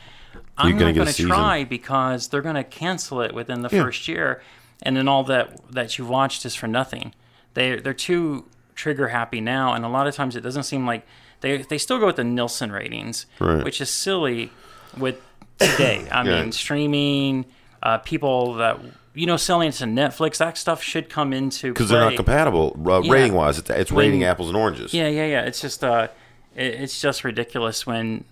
I'm You're not going to try because they're going to cancel it within the Yeah. first year, and then all that that you watched is for nothing. They they're too trigger happy now, and a lot of times it doesn't seem like they they still go with the Nielsen ratings, Right. which is silly with today. I Yeah. mean, streaming, uh, people that you know selling it to Netflix, that stuff should come into Because they're not compatible uh, Yeah. rating wise. It's, it's rating When- apples and oranges. Yeah, yeah, yeah. It's just uh, it, it's just ridiculous when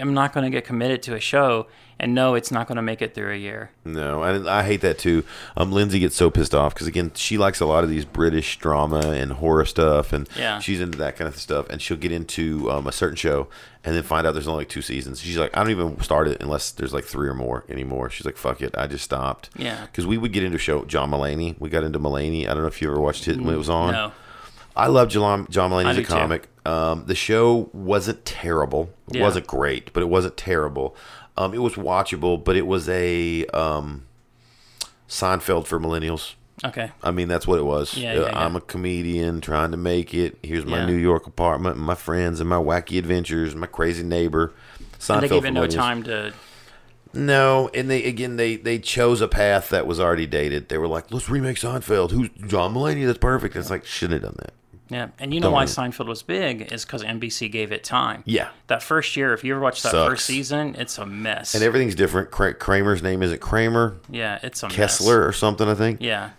I'm not going to get committed to a show and know it's not going to make it through a year. No, and I hate that too. Um, Lindsay gets so pissed off because again, she likes a lot of these British drama and horror stuff, and Yeah. she's into that kind of stuff. And she'll get into um, a certain show and then find out there's only like two seasons. She's like, I don't even start it unless there's like three or more anymore. She's like, fuck it, I just stopped. Yeah. because we would get into a show. John Mulaney, we got into Mulaney. I don't know if you ever watched it when it was on. No. I love John, John Mulaney as a comic. Um, the show wasn't terrible. It Yeah. wasn't great, but it wasn't terrible. Um, it was watchable, but it was a um, Seinfeld for millennials. Okay. I mean, that's what it was. Yeah, Uh, yeah. I'm a comedian trying to make it. Here's my. New York apartment, and my friends, and my wacky adventures, and my crazy neighbor. Seinfeld And they gave it no time to. No, and they again they they chose a path that was already dated. They were like, let's remake Seinfeld. Who's John Mulaney? That's perfect. It's like shouldn't have done that. Yeah, and you know why Don't- Seinfeld was big is because NBC gave it time. Yeah. That first year, if you ever watched that Sucks. first season, it's a mess. And everything's different. Kramer's name isn't Kramer, yeah, it's a mess. Kessler or something. I think Yeah,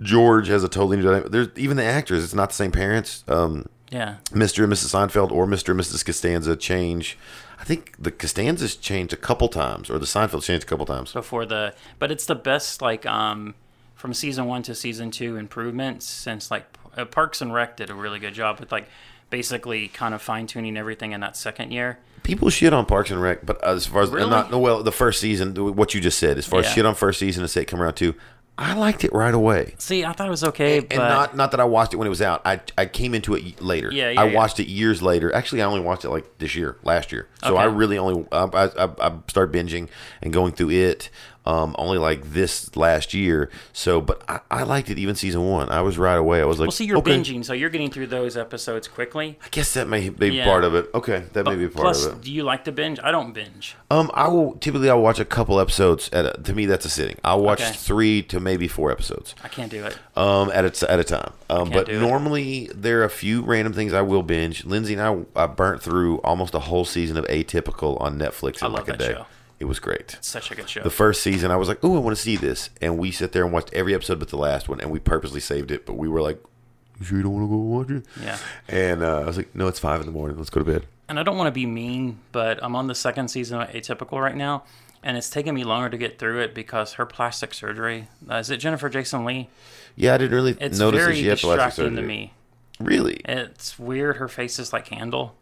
George has a totally new dynamic. There's even the actors. It's not the same parents. Um, yeah. Mr. and Mrs. Seinfeld or Mr. and Mrs. Costanza change. I think the Costanzas changed a couple times, or the Seinfeld changed a couple times. Before the, but it's the best like um from season one to season two improvements since like uh, Parks and Rec did a really good job with like basically kind of fine tuning everything in that second year. People shit on Parks and Rec, but as far as Really? not no, well, the first season, what you just said, as far as shit on first season and say come around to, I liked it right away. See, I thought it was okay, and but not not that I watched it when it was out. I I came into it later. Yeah, yeah, I yeah. watched it years later. Actually, I only watched it like this year, last year. So Okay. I really only I, I, I started binging and going through it. Um, only like this last year. So, but I, I liked it even season one. I was right away. I was like, well, see, you're okay. binging, so you're getting through those episodes quickly. I guess that may be Yeah. part of it. Okay, that may be part Plus, of it. do you like to binge? I don't binge. Um, I will typically I'll watch a couple episodes at a, to me that's a sitting. I'll watch Okay. three to maybe four episodes. I can't do it. um, at a, at a time. Um, but do it. normally there are a few random things I will binge. Lindsay and I, I burnt through almost a whole season of Atypical on Netflix in I like a that day. show. It was great. Such a good show. The first season, I was like, "Oh, I want to see this," and we sit there and watched every episode but the last one, and we purposely saved it. But we were like, "You sure you don't want to go watch it?" Yeah. And uh, I was like, "No, it's five in the morning. Let's go to bed." and I don't want to be mean, but I'm on the second season of Atypical right now, and it's taken me longer to get through it because her plastic surgery. Uh, is it Jennifer Jason Leigh? Yeah, I didn't really It's notice that she had plastic distracting surgery. to me. Really? It's weird. Her face is like handle.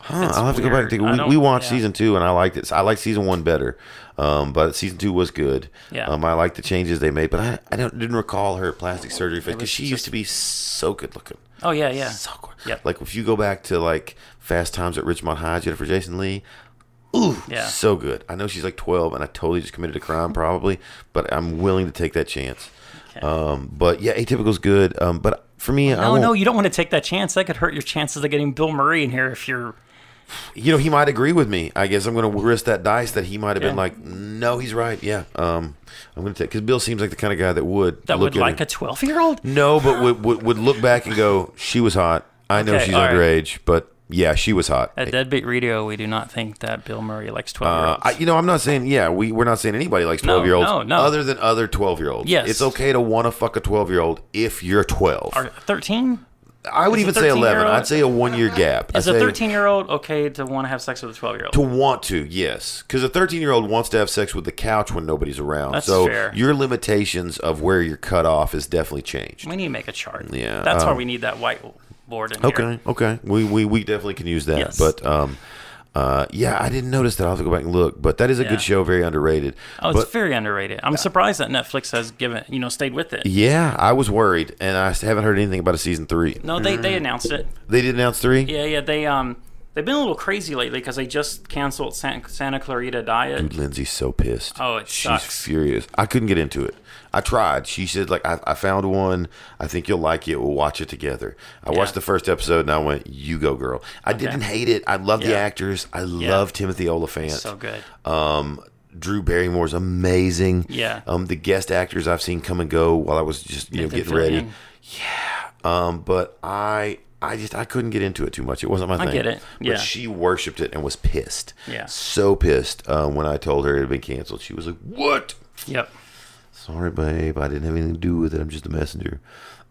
Huh, I'll have to go back and take. We, we watched yeah. season two, and I liked it. I like season one better, um, but season two was good. Yeah. Um, I like the changes they made, but I, I don't, didn't recall her plastic surgery because she just- used to be so good looking. Oh yeah, yeah. So good. Yep. Like if you go back to like Fast Times at Ridgemont High, Jennifer Jason Leigh. Ooh, Yeah. so good. I know she's like 12, and I totally just committed a crime, probably, but I'm willing to take that chance. Okay. Um, but yeah, Atypical's good. Um, but for me, I No, no, you don't want to take that chance. That could hurt your chances of getting Bill Murray in here if you're. You know, he might agree with me. I guess I'm going to risk that dice that he might have been like, no, he's right. Yeah. Um, I'm going to take because Bill seems like the kind of guy that would That look would like it- a 12 year old? no, but would, would would look back and go, she was hot. I know Okay, she's all right. underage, but yeah, she was hot. At Deadbeat Radio, we do not think that Bill Murray likes 12 year Uh, olds. I, you know, I'm not saying yeah. We we're not saying anybody likes No, 12 year olds. no, no. Other than other 12 year olds. Yes. it's okay to want to fuck a 12 year old if you're 12. Or 13? I would is even say 11. I'd say a one year gap. Is I'd a 13 year old okay to want to have sex with a 12 year old? To want to, yes, because a 13 year old wants to have sex with the couch when nobody's around. That's so fair. your limitations of where you're cut off is definitely changed. We need to make a chart. Yeah, That's why um, we need that whiteboard in here. Okay, okay, we, we we definitely can use that. Yes. But um, uh, yeah, I didn't notice that. I'll have to go back and look. But that is a Yeah. good show, very underrated. Oh, it's but very underrated. I'm surprised that Netflix has given, you know, stayed with it. yeah, I was worried, and I haven't heard anything about a season three. No, they, they announced it. They did announce three. Yeah, yeah. They um they've been a little crazy lately because they just canceled San, Santa Clarita Diet. Dude, Lindsay's so pissed. Oh, it She's sucks. furious. I couldn't get into it. I tried. She said, like, I, I found one. I think you'll like it. We'll watch it together. I watched the first episode and I went, you go, girl. I didn't hate it. I love the actors. I love Timothy Olyphant. So good. Um, Drew Barrymore's amazing. Yeah. Um, the guest actors I've seen come and go while I was just, you know, getting ready. Fillion. Um, but I I just I couldn't get into it too much. It wasn't my thing. I get it. Yeah. But she worshipped it and was pissed. Yeah. So pissed um, when I told her it had been canceled. She was like, "What? Yep. Sorry, babe. I didn't have anything to do with it. I'm just a messenger."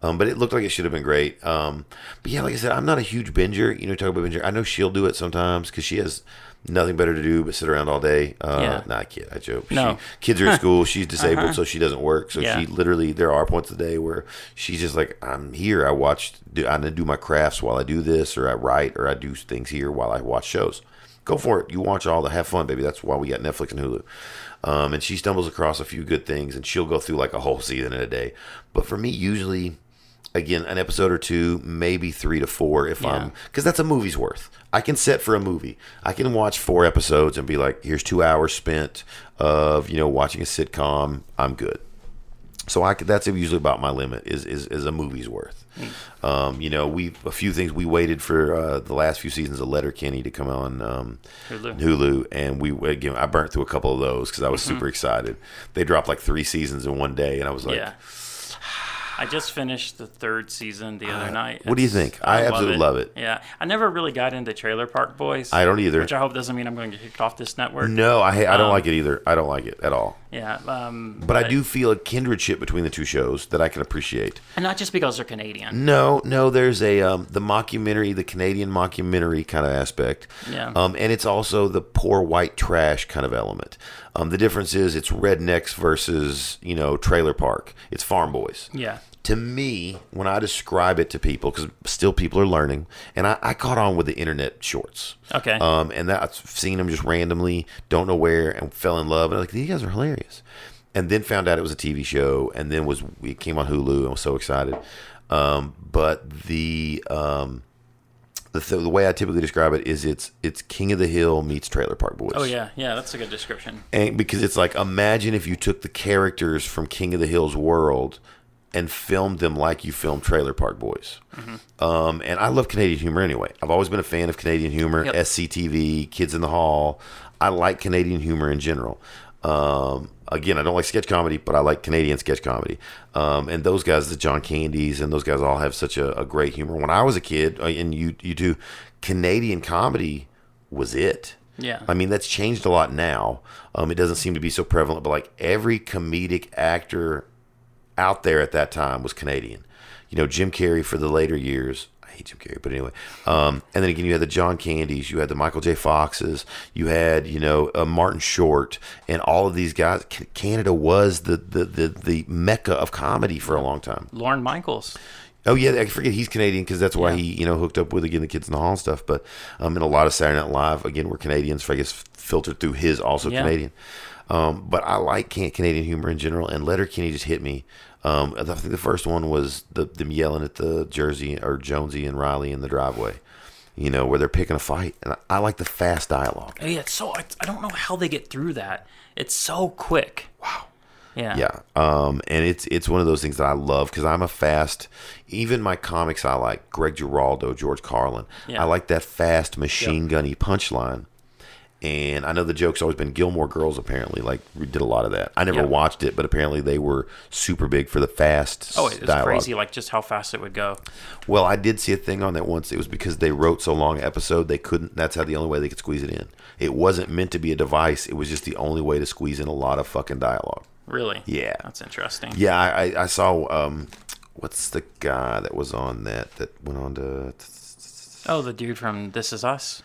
Um, but it looked like it should have been great. Um, but yeah, like I said, I'm not a huge binger. You know, talk about binger. I know she'll do it sometimes because she has nothing better to do but sit around all day. Uh, Yeah. Not a kid. I joke. No. She, kids are in school. She's disabled, so she doesn't work. So Yeah. she literally, there are points of the day where she's just like, I'm here. I watch, do, I do my crafts while I do this, or I write, or I do things here while I watch shows. Go for it. You watch all the have fun, baby. That's why we got Netflix and Hulu. Um, and she stumbles across a few good things, and she'll go through like a whole season in a day. But for me, usually, again, an episode or two, maybe three to four, if Yeah. I'm because that's a movie's worth. I can set for a movie. I can watch four episodes and be like, here's two hours spent of you know watching a sitcom. I'm good. So I that's usually about my limit is is, is a movie's worth. Um, you know, we a few things we waited for uh, the last few seasons of Letterkenny to come on um, Hulu. Hulu, and we again I burnt through a couple of those because I was super excited. They dropped like three seasons in one day, and I was like, yeah. I just finished the third season the other night. what do you think? I absolutely love it. Yeah, I never really got into Trailer Park Boys. I don't either. Which I hope doesn't mean I'm going to get kicked off this network. No, I I don't Um, like it either. I don't like it at all. Yeah, um, But I do feel a kindredship between the two shows that I can appreciate. and not just because they're Canadian. No, no, there's a um, the mockumentary, the Canadian mockumentary kind of aspect. Yeah. Um, and it's also the poor white trash kind of element. Um, the difference is it's rednecks versus you know trailer park. It's farm boys. Yeah, To me, when I describe it to people, because still people are learning, and I, I caught on with the internet shorts. Okay. Um, and that I've seen them just randomly, don't know where, and fell in love. And I'm like, these guys are hilarious. And then found out it was a TV show, and then was it came on Hulu. I was so excited. Um, but the um, the, th- the way I typically describe it is it's it's King of the Hill meets Trailer Park Boys. Oh yeah, yeah, that's a good description. And because it's like imagine if you took the characters from King of the Hill's world and filmed them like you filmed Trailer Park Boys. Um, and I love Canadian humor anyway. I've always been a fan of Canadian humor, Yep. SCTV, Kids in the Hall. I like Canadian humor in general. Um, again, I don't like sketch comedy, but I like Canadian sketch comedy. Um, and those guys, the John Candies, and those guys all have such a, a great humor. When I was a kid, uh, and you you do Canadian comedy was it. Yeah. I mean, that's changed a lot now. Um, it doesn't seem to be so prevalent, but like every comedic actor out there at that time was Canadian. You know, Jim Carrey for the later years. Hate Jim Carrey, but anyway. Um, and then again, you had the John Candies, you had the Michael J. Foxes, you had you know uh, Martin Short, and all of these guys. Canada was the, the the the mecca of comedy for a long time. Lorne Michaels. Oh yeah, I forget he's Canadian because that's why Yeah. he you know hooked up with again the kids in the hall and stuff. But um, in a lot of Saturday Night Live, again we're Canadians. So I guess filtered through his also Yeah. Canadian. Um, but I like can- Canadian humor in general, and Letter Letterkenny just hit me. Um, I think the first one was the, them yelling at the Jersey or Jonesy and Riley in the driveway. You know where they're picking a fight, and I, I like the fast dialogue. Oh, yeah, it's so I, I don't know how they get through that. It's so quick. Wow. Yeah. Yeah, um, and it's it's one of those things that I love because I'm a fast. Even my comics, I like Greg Giraldo, George Carlin. Yeah. I like that fast machine gunny punchline. And I know the joke's always been Gilmore Girls. Apparently, like we did a lot of that. I never Yeah. watched it, but apparently they were super big for the fast. Oh, it's dialogue. crazy, like just how fast it would go. Well, I did see a thing on that once. It was because they wrote so long an episode they couldn't. That's how the only way they could squeeze it in. It wasn't meant to be a device. It was just the only way to squeeze in a lot of fucking dialogue. Really? Yeah. That's interesting. Yeah, I, I, I saw. Um, what's the guy that was on that that went on to? Oh, the dude from This Is Us,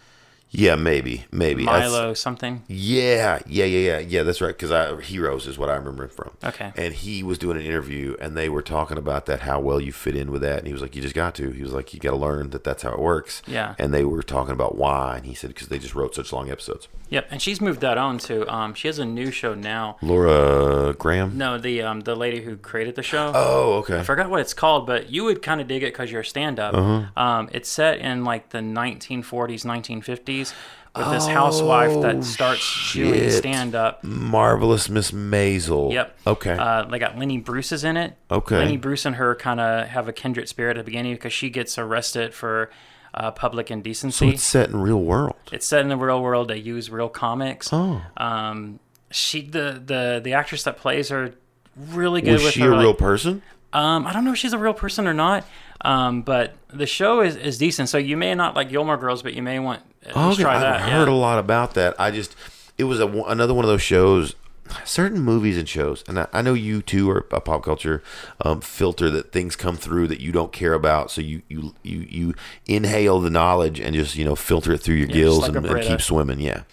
Yeah, maybe, maybe. That's- Milo something. Yeah, yeah, yeah, yeah, yeah. That's right. Because I Heroes is what I remember him from. Okay. And he was doing an interview, and they were talking about that how well you fit in with that, and he was like, "You just got to." He was like, "You got to learn that that's how it works." Yeah. And they were talking about why, and he said because they just wrote such long episodes. Yep, and she's moved that on to. Um, she has a new show now. Laura Graham. No, the um, the lady who created the show. Oh, okay. I forgot what it's called, but you would kind of dig it because you're a stand-up. Uh-huh. Um, it's set in like the 1940s, 1950s, with this housewife Oh, that starts doing shit. stand-up. Marvelous Miss Maisel. Yep. Okay. Uh, they got Lenny Bruce is in it. Okay. Lenny Bruce and her kind of have a kindred spirit at the beginning because she gets arrested for uh, public so indecency. it's set in real world. It's set in the real world. They use real comics. Oh. Um, she the the the actress that plays her really good Was with she her. a real like- person? Um, I don't know if she's a real person or not. Um, but the show is, is decent. So you may not like Gilmore Girls, but you may want at least Okay, try that. I've that. heard yeah. a lot about that. I just, it was a, another one of those shows. Certain movies and shows, and I, I know you too are a pop culture um, filter that things come through that you don't care about. So you you you you inhale the knowledge and just you know filter it through your just gills like and, and keep swimming. Yeah.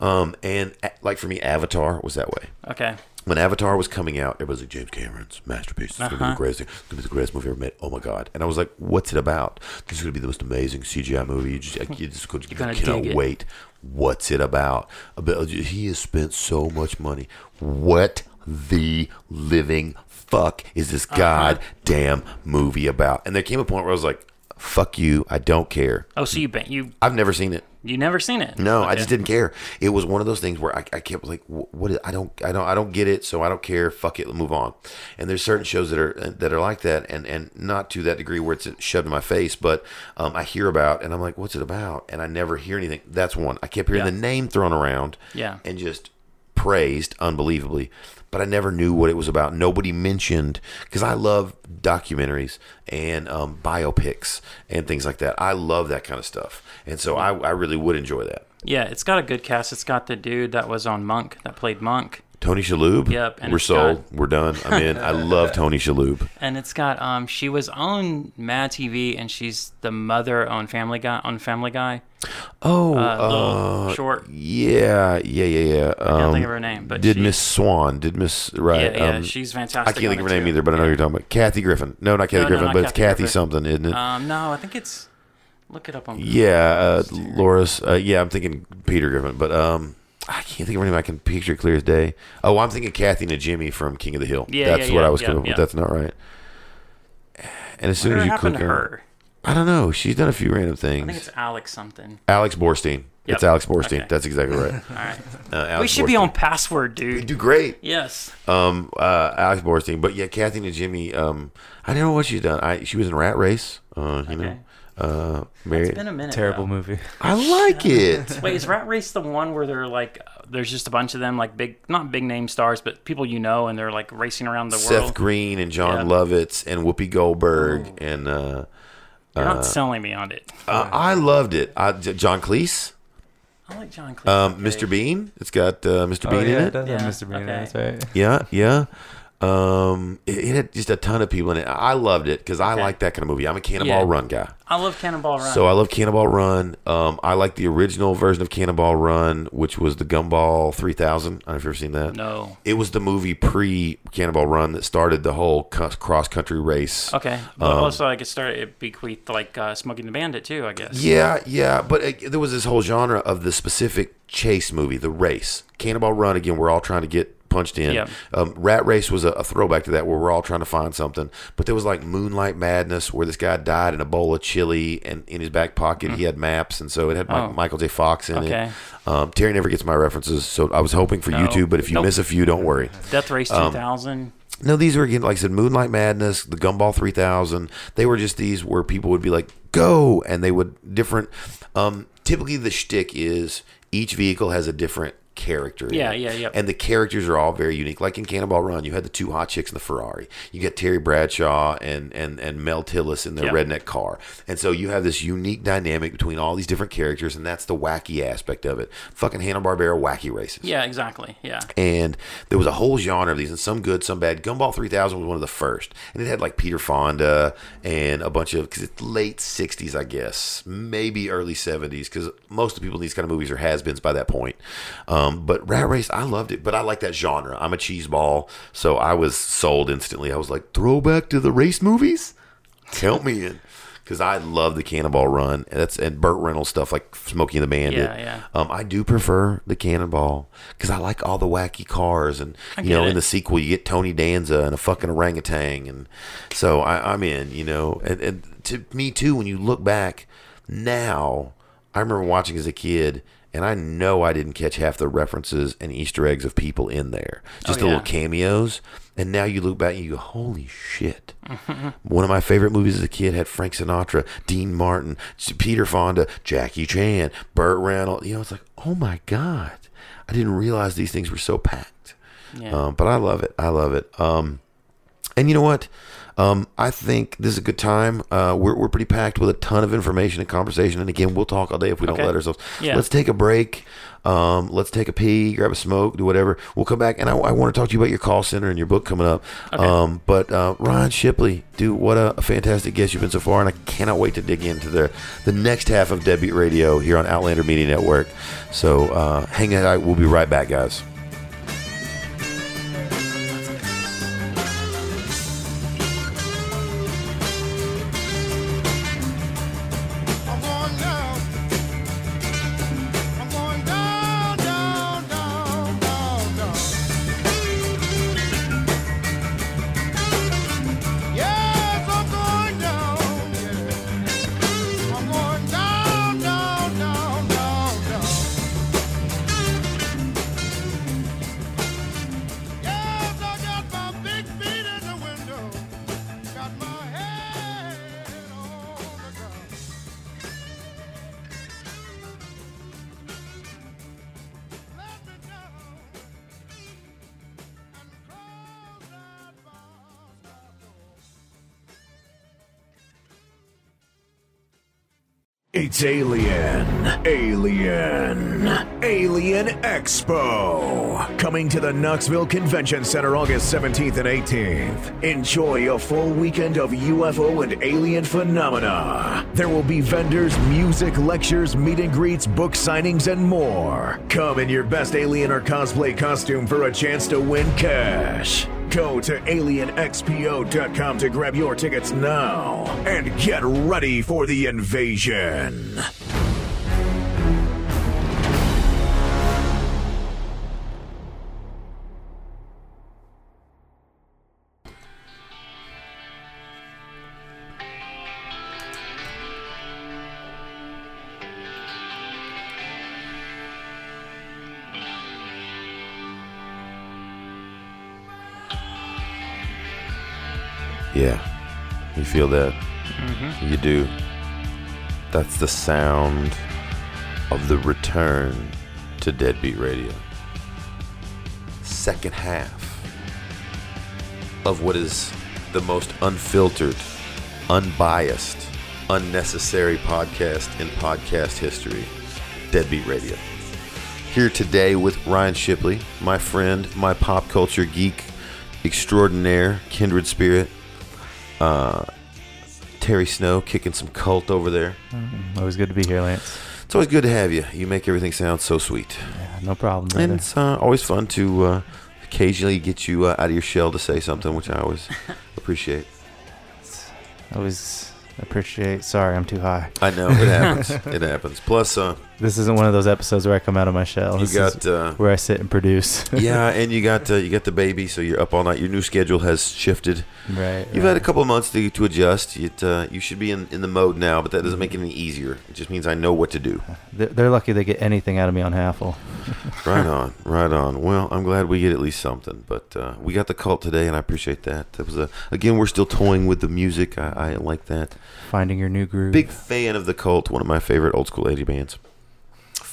Um, and like for me, Avatar was that way Okay. When Avatar was coming out, everybody was like, James Cameron's masterpiece. It's gonna be Uh-huh. the greatest. thing. It's gonna be the greatest movie ever made. Oh my god! And I was like, What's it about? This is gonna be the most amazing CGI movie. You just, you just could, you cannot dig it. wait. What's it about? He has spent so much money. What the living fuck is this Uh-huh. goddamn movie about? And there came a point where I was like, Fuck you! I don't care. Oh, so you been you I've never seen it. You never seen it? No, I just didn't care. It was one of those things where I, I kept like, wh- what? Is, I don't, I don't, I don't get it. So I don't care. Fuck it. Move on. And there's certain shows that are that are like that, and and not to that degree where it's shoved in my face, but um, I hear about, and I'm like, what's it about? And I never hear anything. That's one. I kept hearing Yeah. the name thrown around, Yeah. and just praised unbelievably. But I never knew what it was about. Nobody mentioned because I love documentaries and um, biopics and things like that. I love that kind of stuff, and so I, I really would enjoy that. Yeah, it's got a good cast. It's got the dude that was on Monk that played Monk, Tony Shalhoub. Yep, and we're sold. got- We're done. I'm in. I love Tony Shalhoub. and it's got um she was on Mad TV and she's the mother on Family Guy on Family Guy. Oh, Uh, uh, short. yeah, yeah, yeah, yeah. I can't think of Um, her name, but did she, Miss Swan? Did Miss right? Yeah, yeah, um, she's fantastic. I can't think of her name too. either, but I know Yeah. you're talking about. Kathy Griffin. No, not Kathy No, no, Griffin, not but it's Kathy Kathy Griffin. something, isn't it? Um, no, I think it's. Look it up on. yeah, uh, Laura's. Uh, yeah, I'm thinking Peter Griffin, but um, I can't think of her name. I can picture clear as day. Oh, I'm thinking Kathy and Jimmy from King of the Hill. Yeah, that's yeah, what yeah, I was yeah, coming up with. That's not right. And as soon Whatever as you click on, her? I don't know. She's done a few random things. I think it's Alex something. Alex Borstein. Yep. It's Alex Borstein. Okay. That's exactly right. All right. Uh, Alex we should be on Password, We dude. do great. Yes. Um, uh, Alex Borstein, but yeah, Kathy and Jimmy. Um, I don't know what she's done. I she was in Rat Race. Uh, you know, uh, Mary. It's been a minute. Terrible though. movie. I like it. Wait, is Rat Race the one where they're like, uh, there's just a bunch of them, like big, not big name stars, but people you know, and they're like racing around the Seth world? Seth Green and John Yeah. Lovitz and Whoopi Goldberg and uh, You're not selling me on it. uh, I loved it. I, J- John Cleese, I like John Cleese. um, okay. Mr. Bean. It's got uh, Mr. Oh, Bean yeah, in it it. does have Yeah, Mr. Bean. okay. That's right. Yeah, yeah. Um, it, it had just a ton of people in it. I loved it because I Okay. like that kind of movie. I'm a Cannonball Yeah. Run guy. I love Cannonball Run. So I love Cannonball Run. Um, I like the original version of Cannonball Run, which was the Gumball 3000. I don't know if you've ever seen that. no. It was the movie pre Cannonball Run that started the whole cross country race. Okay. But Um, also, I could start it bequeathed like uh, Smokey and the Bandit too. I guess. Yeah, yeah, but uh, there was this whole genre of the specific chase movie, the race. Cannonball Run again. We're all trying to get punched in. Yep. Um, Rat Race was a, a throwback to that, where we're all trying to find something. But there was like Moonlight Madness, where this guy died in a bowl of chili, and in his back pocket he had maps, and so it had Mm. Oh. Michael J. Fox in Okay. it. Um, Terry never gets my references, so I was hoping for you No. But if you Nope. miss a few, don't worry. Death Race Um, 2000. No, these were again, like I said, Moonlight Madness, the Gumball 3000. They were just these where people would be like, go, and they would different. Um, typically, the shtick is each vehicle has a different character. Yeah, yeah, yeah. And the characters are all very unique. Like in Cannonball Run, you had the two hot chicks in the Ferrari. You get Terry Bradshaw and and and Mel Tillis in their Yeah. redneck car, and so you have this unique dynamic between all these different characters, and that's the wacky aspect of it. Fucking Hanna Barbera wacky races Yeah, exactly. Yeah. and there was a whole genre of these, and some good, some bad. Gumball 3000 was one of the first, and it had like Peter Fonda and a bunch of because it's late 60s, I guess, maybe early 70s, because most of the people in these kind of movies are has-beens by that point. Um, but Rat Race, I loved it, but I like that genre. I'm a cheese ball, so I was sold instantly. I was like, throwback to the race movies, count me in. Because I love the Cannonball Run, and that's and Burt Reynolds stuff like Smokey and the Bandit. Yeah, yeah. Um, I do prefer the Cannonball because I like all the wacky cars, and you know, get in the sequel, you get Tony Danza and a fucking orangutan, and so I, I'm in. You know, and, and to me too, when you look back now, I remember watching as a kid, and I know I didn't catch half the references and Easter eggs of people in there, just Oh, the yeah. little cameos. And now you look back and you go, "Holy shit!" One of my favorite movies as a kid had Frank Sinatra, Dean Martin, Peter Fonda, Jackie Chan, Burt Reynolds. You know, it's like, oh my god, I didn't realize these things were so packed. Yeah. Um, but I love it. I love it. Um, and you know what? Um, I think this is a good time. Uh, we're, we're pretty packed with a ton of information and conversation. And again, we'll talk all day if we don't Okay. let ourselves. Yeah. Let's take a break. Um, let's take a pee, grab a smoke, do whatever. We'll come back, and I, I want to talk to you about your call center and your book coming up. Okay. Um, but uh, Ryan Shipley, dude, what a, a fantastic guest you've been so far, and I cannot wait to dig into the the next half of Deadbeat Radio here on Outlander Media Network. So uh, hang out. We'll be right back, guys. Alien, Alien, Alien Expo. Coming to the Knoxville Convention Center August 17th and 18th. Enjoy a full weekend of UFO and alien phenomena. There will be vendors, music, lectures, meet and greets, book signings, and more. Come in your best alien or cosplay costume for a chance to win cash. Go to alienxpo.com to grab your tickets now and get ready for the invasion. Yeah. You feel that? Mm-hmm. You do. That's the sound of the return to Deadbeat Radio. Second half of what is the most unfiltered, unbiased, unnecessary podcast in podcast history Deadbeat Radio. Here today with Ryan Shipley, my friend, my pop culture geek extraordinaire, kindred spirit. Uh, Terry Snow kicking some cult over there. Always good to be here, Lance. It's always good to have you. You make everything sound so sweet. Yeah, no problem. And it's uh, always fun to uh, occasionally get you uh, out of your shell to say something, which I always appreciate. Always appreciate. Sorry, I'm too high. I know it happens. it happens. Plus, uh, This isn't one of those episodes where I come out of my shell. you This got is uh, where I sit and produce. yeah, and you got uh, you got the baby, so you're up all night. Your new schedule has shifted. right. You've right. had a couple of months to, to adjust. It, uh, you should be in, in the mode now, but that doesn't make it any easier. It just means I know what to do. They're, they're lucky they get anything out of me on Halfle. Right on, right on. Well, I'm glad we get at least something. But uh, we got the cult today, and I appreciate that. That was a again. We're still toying with the music. I, I like that. Finding your new groove. Big fan of the cult. One of my favorite old school 80 bands.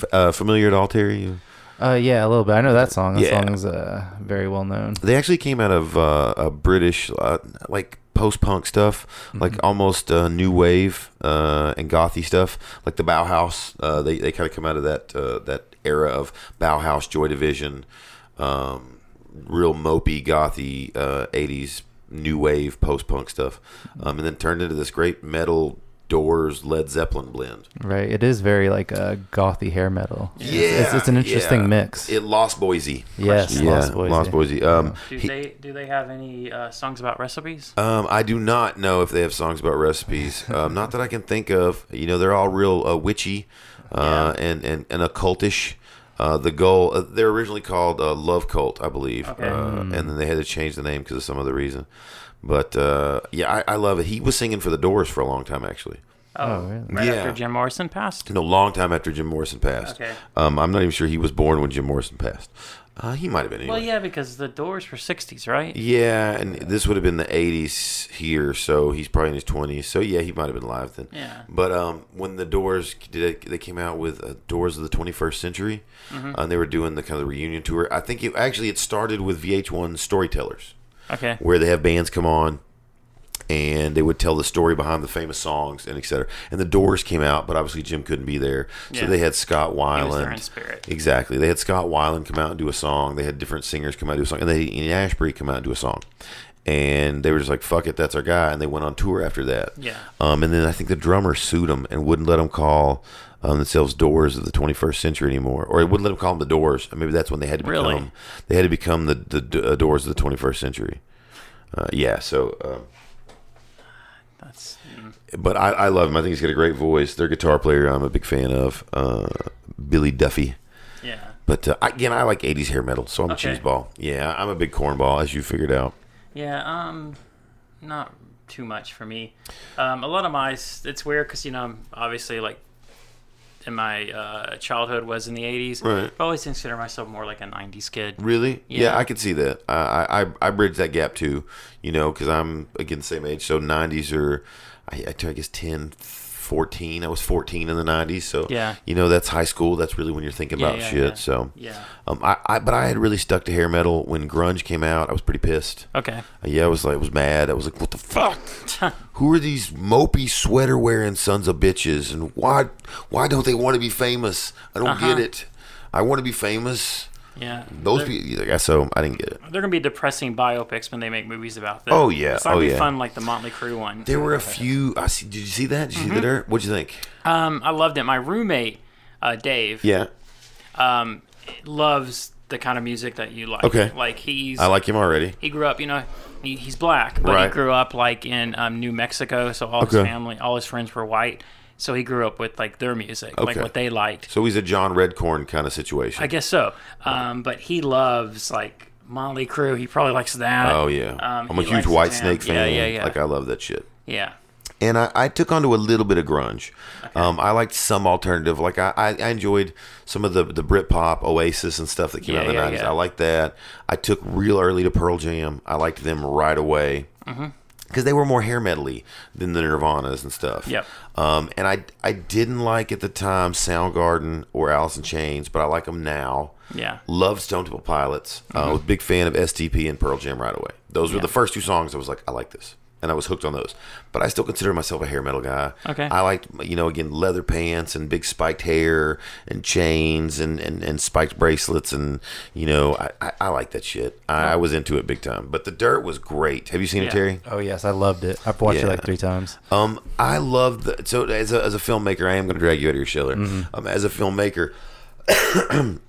F- uh, familiar at all, Terry? You- Uh, yeah, a little bit. I know that song. That Yeah. song is uh, very well known. They actually came out of uh, a British, uh, like post punk stuff, like almost uh, new wave uh, and gothy stuff, like the Bauhaus. Uh, they they kind of come out of that uh, that era of Bauhaus, Joy Division, um, real mopey, gothy uh, '80s new wave post punk stuff, um, and then turned into this great metal Doors Led Zeppelin blend. Right. It is very like a gothy hair metal. It's- Yeah, It's, it's an interesting yeah. mix. It lost Boise. yes. Yeah, Lost Boys. Lost Boise. Um, Do he- they do they have any uh, songs about recipes? Um, I do not know if they have songs about recipes. Um, not that I can think of. You know, they're all real uh, witchy uh, and, and and occultish. Uh, the goal uh, they're originally called uh, Love Cult, I believe, Okay. uh, and then they had to change the name because of some other reason. But uh, yeah, I, I love it. He was singing for the Doors for a long time, actually. Oh, really? Right Yeah. after Jim Morrison passed. No, long time after Jim Morrison passed. Okay. Um, I'm not even sure he was born when Jim Morrison passed. Uh, he might have been. Anyway. Well, yeah, because the Doors were '60s, right? Yeah, and this would have been the 80s here, so he's probably in his 20s. So yeah, he might have been alive then. Yeah. But um, when the Doors did they came out with uh, Doors of the 21st Century, Mm-hmm. and they were doing the kind of reunion tour. I think it actually it started with VH1 Storytellers, Okay. where they have bands come on. And they would tell the story behind the famous songs and etc. And the Doors came out, but obviously Jim couldn't be there, so Yeah. they had Scott Weiland. was there in spirit. Exactly. They had Scott Weiland come out and do a song. They had different singers come out and do a song, and they had Ian Astbury come out and do a song. And they were just like, "Fuck it, that's our guy." And they went on tour after that. Yeah. Um, and then I think the drummer sued them and wouldn't let them call um, themselves Doors of the 21st Century anymore, or it wouldn't let them call them the Doors. Maybe that's when they had to become Really? they had to become the the, uh, Doors of the 21st Century. Uh, yeah. So. Um, That's mm, but I, I love him. I think he's got a great voice. Their guitar player, I'm a big fan of, uh, Billy Duffy. yeah. But uh, again, I like '80s hair metal, so I'm Okay. a cheeseball. Yeah, I'm a big cornball, as you figured out. Yeah, um, not too much for me. Um, a lot of my, it's weird because, you know, I'm obviously like in my uh, childhood was in the 80s. Right. I've always considered myself more like a 90s kid. Really? Yeah, Yeah. I could see that. I I I, bridge that gap too. You know, because I'm again the same age. So '90s are, I, I, I guess 10, 14. I was 14 in the 90s, so Yeah. you know that's high school. That's really when you're thinking Yeah, about yeah, shit. So Yeah. um, I, I but I had really stuck to hair metal when grunge came out. I was pretty pissed. Okay. Uh, Yeah, I was like, I was mad. I was like, what the fuck? Who are these mopey sweater wearing sons of bitches? And why, why don't they want to be famous? I don't Uh-huh. get it. I want to be famous. Yeah. Those people, yeah, so I didn't get it. They're gonna be depressing biopics when they make movies about them. Oh, yeah. It's not Oh, gonna be yeah. fun like the Motley Crue one. There were a few. I see. Did you see that? Did you Mm-hmm. see the dirt? What'd you think? Um, I loved it. My roommate, uh, Dave, Yeah, um, loves the kind of music that you like. Okay. Like he's I like him already. he grew up, you know, he, he's black, but Right. he grew up like in um, New Mexico, so all his family, all his friends were white. So he grew up with like their music, like what they liked. So he's a John Redcorn kind of situation. I guess so. Um, but he loves like Motley Crue. He probably likes that. Oh yeah, Um, I'm a huge White. Snake fan. yeah, yeah. Like I love that shit. Yeah. and I, I took on to a little bit of grunge. Um, I liked some alternative. Like I, I, I enjoyed some of the the Britpop, Oasis, and stuff that came out in the Yeah, yeah, nineties. yeah. I liked that. I took real early to Pearl Jam. I liked them right away Mm-hmm. Because they were more hair metally than the Nirvanas and stuff. Yep. Um, and I I didn't like at the time Soundgarden or Alice in Chains, but I like them now. Yeah. Love Stone Temple Pilots. Uh, Mm-hmm. was a big fan of STP and Pearl Jam right away. Those were the first two songs I was like, I like this. And I was hooked on those. But I still consider myself a hair metal guy. Okay. I liked, you know, again, leather pants and big spiked hair and chains and, and, and spiked bracelets. And, you know, I, I, I like that shit. I, I was into it big time. But The Dirt was great. Have you seen it, Terry? Oh yes, I loved it. I've watched Yeah. it like three times. Um, I love the so as a, as a filmmaker, I am going to drag you out of your Schiller. Mm-hmm. Um, as a filmmaker,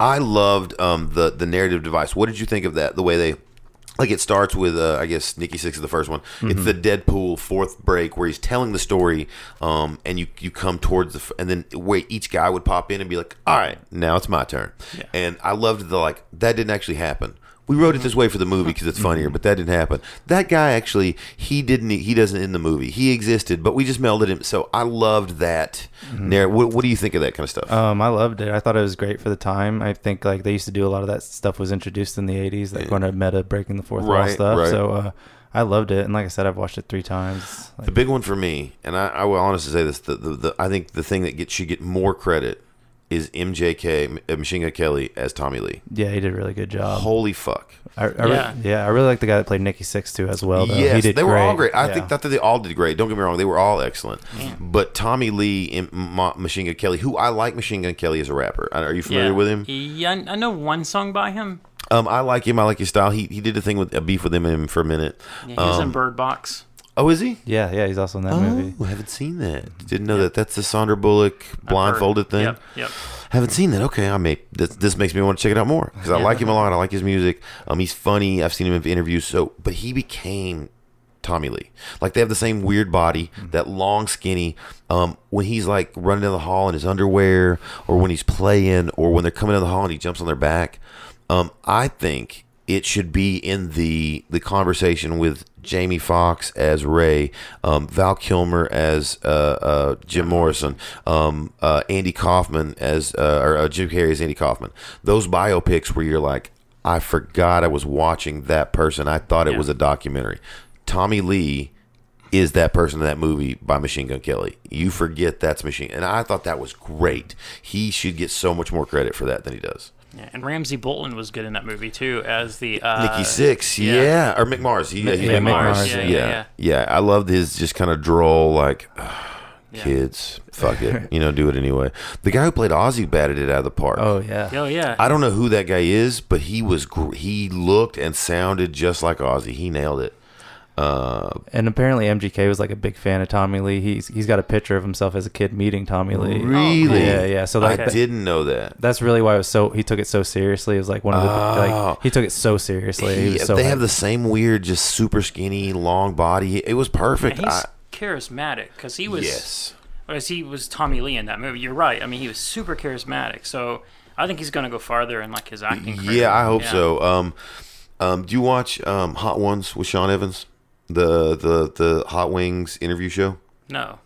I loved um the the narrative device. What did you think of that? The way they like it starts with uh, I guess Nikki Sixx is the first one. Mm-hmm. It's the Deadpool fourth break where he's telling the story, um, and you you come towards the f- and then wait each guy would pop in and be like, all right, now it's my turn. Yeah. And I loved the like that didn't actually happen. We wrote it this way for the movie because it's funnier, but that didn't happen. That guy actually, he didn't, he doesn't in the movie. He existed, but we just melded him. So I loved that. narr- What, what do you think of that kind of stuff? Um, I loved it. I thought it was great for the time. I think like they used to do a lot of that stuff was introduced in the '80s, like going to meta, breaking the fourth wall stuff. right. So uh, I loved it, and like I said, I've watched it three times. Like, The big one for me, and I, I will honestly say this: the, the, the I think the thing that gets should get more credit is MGK, uh, Machine Gun Kelly as Tommy Lee. yeah, he did a really good job. Holy fuck! I, I re- Yeah. yeah. I really like the guy that played Nikki Sixx too as well. Though. yes, he did they were all great. great. I Yeah. think not that they all did great. Don't get me wrong; they were all excellent. But Tommy Lee and Ma- Machine Gun Kelly, who I like, Machine Gun Kelly as a rapper. Are you familiar yeah. with him? Yeah, I know one song by him. Um, I like him. I like his style. He he did a thing with a beef with him him for a minute. Yeah, he was Um, in Bird Box. Oh, is he? Yeah, yeah, he's also in that movie. Oh, I haven't seen that. Didn't know that. That's the Sandra Bullock blindfolded thing. Yep, yep. Haven't seen that. Okay, I may. This, this makes me want to check it out more because I like him a lot. I like his music. Um, he's funny. I've seen him in interviews. So, but he became Tommy Lee. Like they have the same weird body, that long, skinny. Um, when he's like running down the hall in his underwear, or when he's playing, or when they're coming down the hall and he jumps on their back. Um, I think it should be in the the conversation with Jamie Foxx as Ray, um, Val Kilmer as uh, uh, Jim Morrison, um, uh, Andy Kaufman as uh, or uh, Jim Carrey as Andy Kaufman. Those biopics where you're like, I forgot I was watching that person. I thought it Yeah. was a documentary. Tommy Lee is that person in that movie by Machine Gun Kelly. You forget that's Machine, and I thought that was great. He should get so much more credit for that than he does. Yeah, and Ramsey Bolton was good in that movie too, as the uh, Nikki Sixx, yeah. yeah. or Mick Mars. He, yeah, yeah, Mick Mick Mars. Mars, Yeah, yeah, yeah, yeah. yeah. I loved his just kind of droll, like Yeah. kids, fuck it, you know, do it anyway. The guy who played Ozzy batted it out of the park. Oh yeah. Oh yeah, I don't know who that guy is, but he was gr- he looked and sounded just like Ozzy. He nailed it. Uh, And apparently MGK was like a big fan of Tommy Lee. He's he's got a picture of himself as a kid meeting Tommy Lee. really? Yeah, yeah. So like I didn't know that. that's really why it was so he took it so seriously. It was like one of the Oh. like he took it so seriously. He He- was so they have the same weird, just super skinny, long body. It was perfect. and he's I- charismatic because he was yes. as he was Tommy Lee in that movie. You're right. I mean, he was super charismatic. So I think he's going to go farther in like his acting. career. Yeah, I hope Yeah. so. Um, um, do you watch um, Hot Ones with Sean Evans? The the the Hot Wings interview show. No.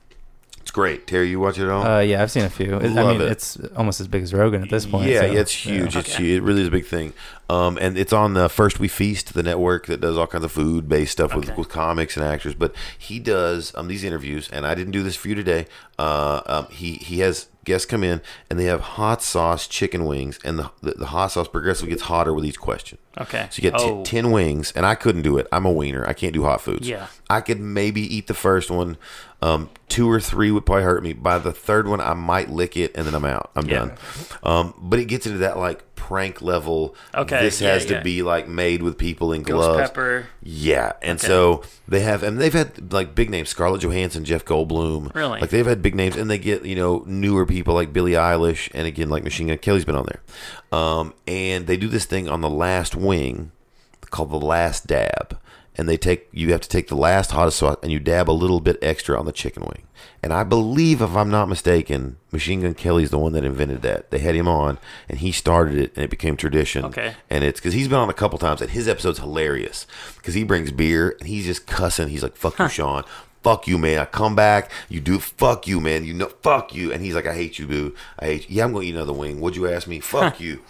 It's great. Terry, you watch it at all? Uh, yeah, I've seen a few. It, I mean, it. it's almost as big as Rogan at this point. Yeah, so, yeah, it's huge. It's Okay. huge. It really is a big thing. Um, and it's on the First We Feast, the network that does all kinds of food based stuff with, with comics and actors. But he does um, these interviews, and I didn't do this for you today. Uh, um, he he has guests come in, and they have hot sauce chicken wings, and the the, the hot sauce progressively gets hotter with each question. Okay. So you get t- Oh. 10 wings, and I couldn't do it. I'm a wiener. I can't do hot foods. Yeah. I could maybe eat the first one. Um, two or three would probably hurt me. By the third one, I might lick it, and then I'm out. I'm Yeah. done. Um, but it gets into that like prank level. Okay, This yeah, has to yeah. be like made with people in Ghost gloves. pepper. Yeah, and Okay. so they have, and they've had like big names: Scarlett Johansson, Jeff Goldblum. Really? Like they've had big names, and they get you know newer people like Billie Eilish, and again like Machine Gun Kelly's been on there. Um, and they do this thing on the last wing called the last dab, and they take you have to take the last hottest sauce and you dab a little bit extra on the chicken wing. And I believe, if I'm not mistaken, Machine Gun Kelly's the one that invented that. They had him on, and he started it, and it became tradition. Okay. And it's because he's been on a couple times, and his episode's hilarious because he brings beer and he's just cussing. He's like, "Fuck you, Sean." Fuck you, man. I come back. You do. Fuck you, man. You know. Fuck you. And he's like, I hate you, boo. I hate you. Yeah, I'm going to eat another wing. Would you ask me? Fuck you.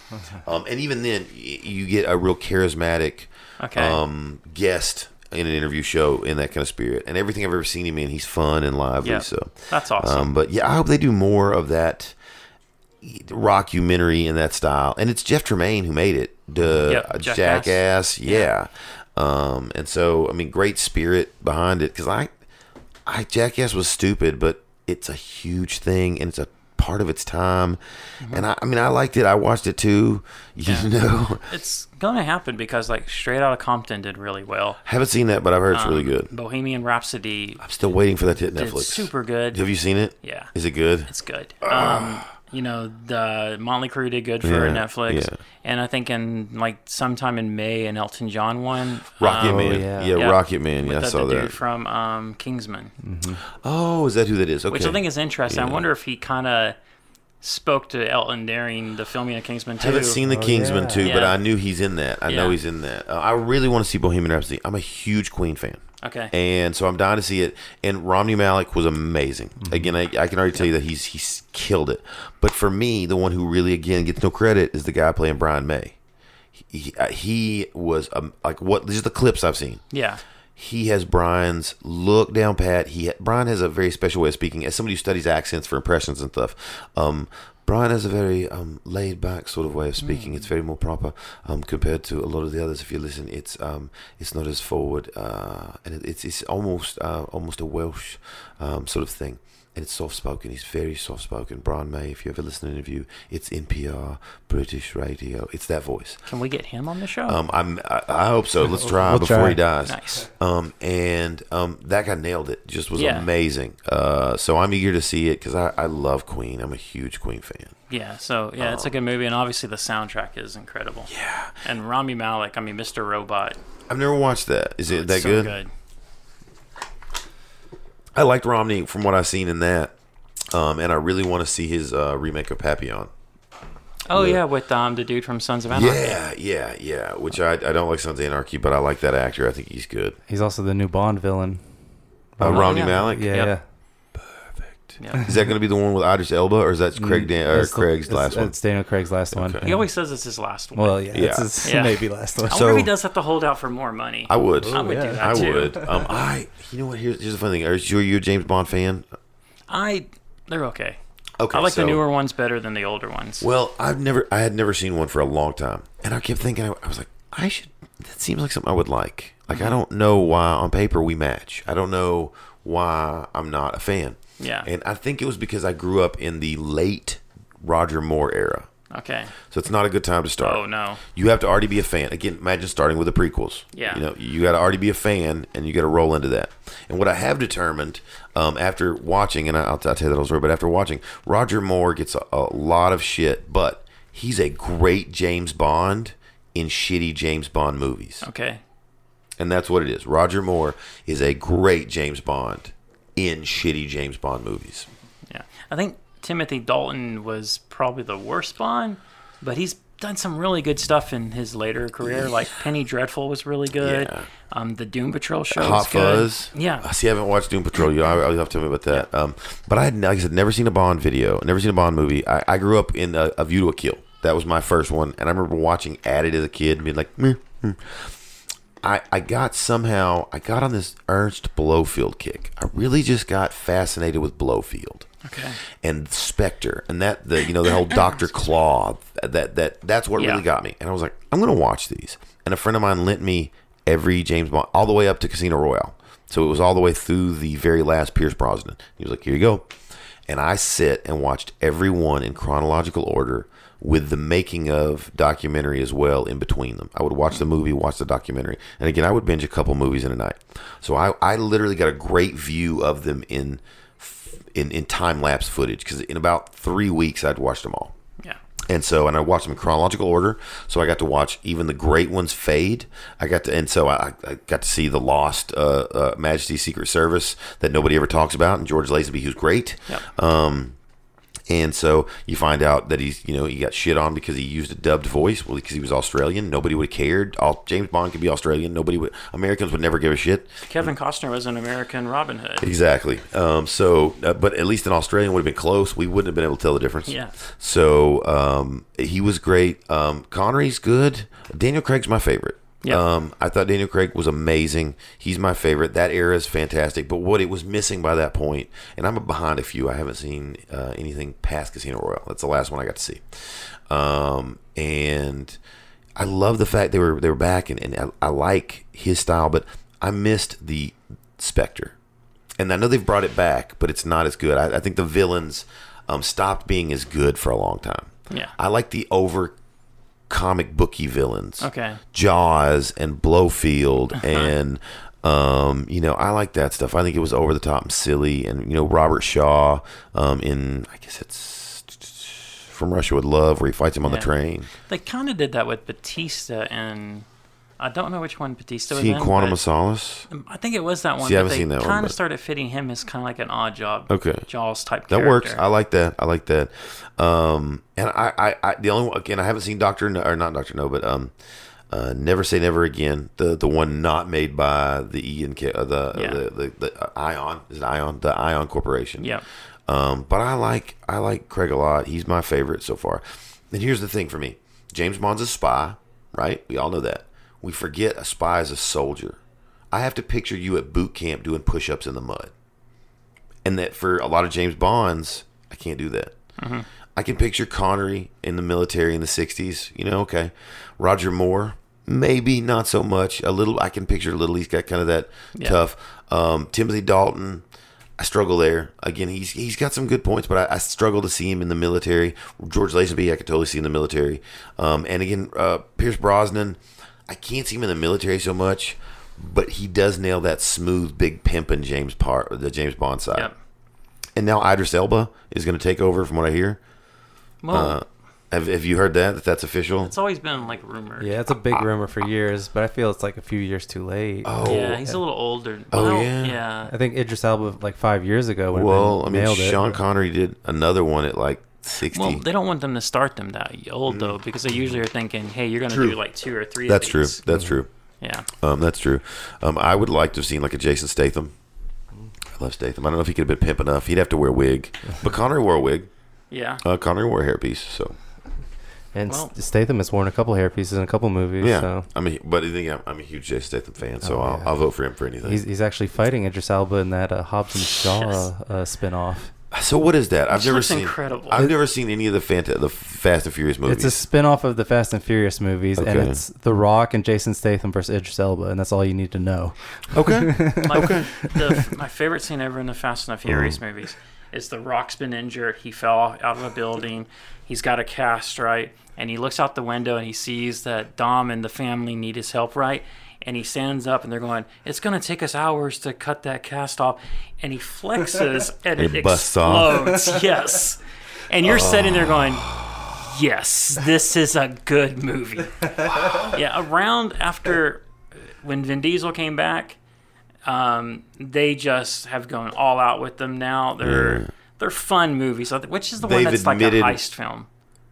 Um, and even then, y- you get a real charismatic Okay. um, guest in an interview show in that kind of spirit. And everything I've ever seen him in, he's fun and lively. Yeah. So That's awesome. Um, but yeah, I hope they do more of that rockumentary in that style. And it's Jeff Tremaine who made it. The Yep, uh, Jackass. Jackass. Yeah. Um, and so I mean, great spirit behind it because I, I Jackass was stupid, but it's a huge thing and it's a part of its time. Mm-hmm. And I, I mean, I liked it. I watched it too. You know, it's gonna happen because like Straight Outta Compton did really well. haven't seen that, but I've heard it's really Um, good. Bohemian Rhapsody I'm still waiting for that to hit Netflix. super good. Have you seen it? Yeah. Is it good? It's good. Um, you know, the Motley Crue did good for Yeah, Netflix, yeah. and I think in like sometime in May, an Elton John one. Rocket um, Man. yeah. Yeah, yeah, Rocket Man. with Yeah, I saw the that. dude from um, Kingsman, Oh, is that who that is? Okay. which I think is interesting. I wonder if he kind of spoke to Elton during the filming of Kingsman 2. I haven't seen the Oh, Kingsman yeah. too, but I knew he's in that. I know he's in that. Uh, I really want to see Bohemian Rhapsody. I'm a huge Queen fan. Okay. And so I'm dying to see it. And Rami Malek was amazing. Mm-hmm. Again, I, I can already tell you that he's he's killed it. But for me, the one who really again gets no credit is the guy playing Brian May. He, uh, he was um, like what? These are the clips I've seen. yeah. he has Brian's look down pat. He Brian has a very special way of speaking. As somebody who studies accents for impressions and stuff, um, Brian has a very um, laid back sort of way of speaking. It's very more proper um, compared to a lot of the others. If you listen, it's um, it's not as forward, uh, and it, it's it's almost uh, almost a Welsh um, sort of thing. And it's soft spoken. He's very soft spoken. Brian May, if you ever listen to an interview, it's NPR, British radio. It's that voice. Can we get him on the show? Um, I'm, I, I hope so. Let's try We'll before try. he dies. Nice. Um, and um, that guy nailed it. Just was Yeah. amazing. Uh, so I'm eager to see it because I, I love Queen. I'm a huge Queen fan. Yeah, so yeah, it's a good movie, and obviously the soundtrack is incredible. Yeah, And Rami Malek, I mean, Mr. Robot, I've never watched that. Is it it's that so good? good. I liked Rami from what I've seen in that. Um, and I really want to see his uh, remake of Papillon. Oh Yeah. yeah, with um the dude from Sons of Anarchy. Yeah, yeah, yeah. Which I, I don't like Sons of Anarchy, but I like that actor. I think he's good. He's also the new Bond villain. Uh, Oh, Rami yeah. Malek. Yeah, Yep. yeah. Yeah. Is that going to be the one with Idris Elba, or is that Craig Dan- or That's the- Craig's it's- last one? It's Daniel Craig's last one. Okay. He always says it's his last one. Well, yeah, Yeah. it's his Yeah. maybe last one. I So- wonder if he does have to hold out for more money. I would. I would yeah. do that I too. would. Um, I. You know what? Here's, here's the funny thing. Are you, you a James Bond fan? I they're okay. Okay. I like so- the newer ones better than the older ones. Well, I've never, I had never seen one for a long time, and I kept thinking, I, I was like, I should. That seems like something I would like. Like I don't know why on paper we match. I don't know why I'm not a fan. Yeah. And I think it was because I grew up in the late Roger Moore era. okay. So it's not a good time to start. Oh no. You have to already be a fan. Again, imagine starting with the prequels. Yeah. You know, you got to already be a fan, and you got to roll into that. And what I have determined um, after watching, and I'll, I'll tell you that whole story, but after watching, Roger Moore gets a, a lot of shit, but he's a great James Bond in shitty James Bond movies. Okay. And that's what it is. Roger Moore is a great James Bond in shitty James Bond movies. Yeah. I think Timothy Dalton was probably the worst Bond, but he's done some really good stuff in his later career. Like Penny Dreadful was really good. Yeah. Um, the Doom Patrol show Hot was good. Yeah. I see. I haven't watched Doom Patrol. You, I, I'll have to tell me about that. Um, but I had, like I said, never seen a Bond video, never seen a Bond movie. I, I grew up in a, a View to a Kill. That was my first one, and I remember watching at it as a kid and being like, Meh, hmm. I, I got somehow I got on this Ernst Blofeld kick. I really just got fascinated with Blowfield. Okay. and Spectre and that the you know the whole Doctor Claw that that that's what Yeah. really got me. And I was like, I'm gonna watch these. And a friend of mine lent me every James Bond all the way up to Casino Royale. So it was all the way through the very last Pierce Brosnan. He was like, Here you go. And I sit and watched every one in chronological order with the making of documentary as well in between them. I would watch the movie, watch the documentary. And again, I would binge a couple movies in a night. So I, I literally got a great view of them in in, in time lapse footage because in about three weeks I'd watched them all. Yeah. And so, and I watched them in chronological order. So I got to watch even the great ones fade. I got to, and so I, I got to see the lost uh, uh, Majesty's Secret Service that nobody ever talks about, and George Lazenby, who's great. Yep. Um, and so you find out that he's, you know, he got shit on because he used a dubbed voice. Well, because he was Australian, nobody would have cared. All James Bond could be Australian. Nobody would. Americans would never give a shit. Kevin Costner was an American Robin Hood. Exactly. Um, so, uh, but at least an Australian would have been close. We wouldn't have been able to tell the difference. Yeah. So um, he was great. Um, Connery's good. Daniel Craig's my favorite. Yeah. Um, I thought Daniel Craig was amazing. He's my favorite. That era is fantastic. But what it was missing by that point, and I'm behind a few. I haven't seen uh, anything past Casino Royale. That's the last one I got to see. Um, and I love the fact they were they were back, and, and I, I like his style. But I missed the Spectre and I know they've brought it back, but it's not as good. I, I think the villains um, stopped being as good for a long time. Yeah. I like the over comic booky villains. Okay. Jaws and Blofeld and um, you know, I like that stuff. I think it was over the top and silly and you know, Robert Shaw um, in I guess it's from Russia with Love where he fights him on the train. They kind of did that with Batista and I don't know which one Batista was in. Quantum but of Solace? I think it was that one. See, I haven't seen that one, Kind but- of started fitting him as kind of like an odd job. Okay. Jaws type. That character. works. I like that. I like that. Um, and I, I, I, the only one again, I haven't seen Doctor No, or not Doctor No, but um, uh, Never Say Never Again. The the one not made by the Ian, Ca- uh, the, Yeah. the the the uh, Ion is it Ion the Ion Corporation. Yeah. Um, but I like I like Craig a lot. He's my favorite so far. And here's the thing for me: James Bond's a spy, right? We all know that. We forget a spy is a soldier. I have to picture you at boot camp doing push-ups in the mud and that for a lot of James Bonds, I can't do that. I can picture Connery in the military in the '60s. You know, okay, Roger Moore, maybe not so much. A little, I can picture a little. He's got kind of that Yeah. tough. Um, Timothy Dalton, I struggle there. Again, he's he's got some good points, but I, I struggle to see him in the military. George Lazenby, I could totally see in the military. Um, and again, uh, Pierce Brosnan, I can't see him in the military so much, but he does nail that smooth, big pimpin' James part, the James Bond side. Yep. And now Idris Elba is going to take over, from what I hear. Well, Uh, have, have you heard that? That that's official? it's always been like rumored. Yeah, it's a big rumor for years, but I feel it's like a few years too late. Oh, Yeah, he's a little older. Oh, Well, yeah? Yeah. I think Idris Elba like five years ago. would've well, I mean, nailed it. Sean Connery did another one at like sixty. Well, they don't want them to start them that old though, because they usually are thinking, "Hey, you're going to do like two or three." that's of true. these. That's true. Yeah. Um, that's true. Um, I would like to have seen like a Jason Statham. I love Statham. I don't know if he could have been pimp enough. He'd have to wear a wig, but Connery wore a wig. Yeah. Uh, Connery wore a hairpiece. So And Well- Statham has worn a couple hairpieces in a couple movies. yeah, So I mean, but I think I'm, I'm a huge Jason Statham fan, so Oh, I'll, yeah. I'll vote for him for anything. he's, he's actually fighting Idris Elba in that uh, Hobbs and Shaw Yes. uh, spinoff. So what is that? I've Which never looks seen. incredible. I've never seen any of the Fant- the Fast and Furious movies. It's a spinoff of the Fast and Furious movies, and it's The Rock and Jason Statham versus Idris Elba, and that's all you need to know. okay. My, the, my favorite scene ever in the Fast and the Mm. Furious movies is the Rock's been injured. He fell out of a building. He's got a cast, right? And he looks out the window and he sees that Dom and the family need his help, right? And he stands up and they're going, It's going to take us hours to cut that cast off. And he flexes and it, It busts off. yes. And you're sitting there going, Yes, this is a good movie. yeah, around after when Vin Diesel came back, um, they just have gone all out with them now. They're Yeah. they're fun movies. Which is the They've one that's admitted- like a heist film?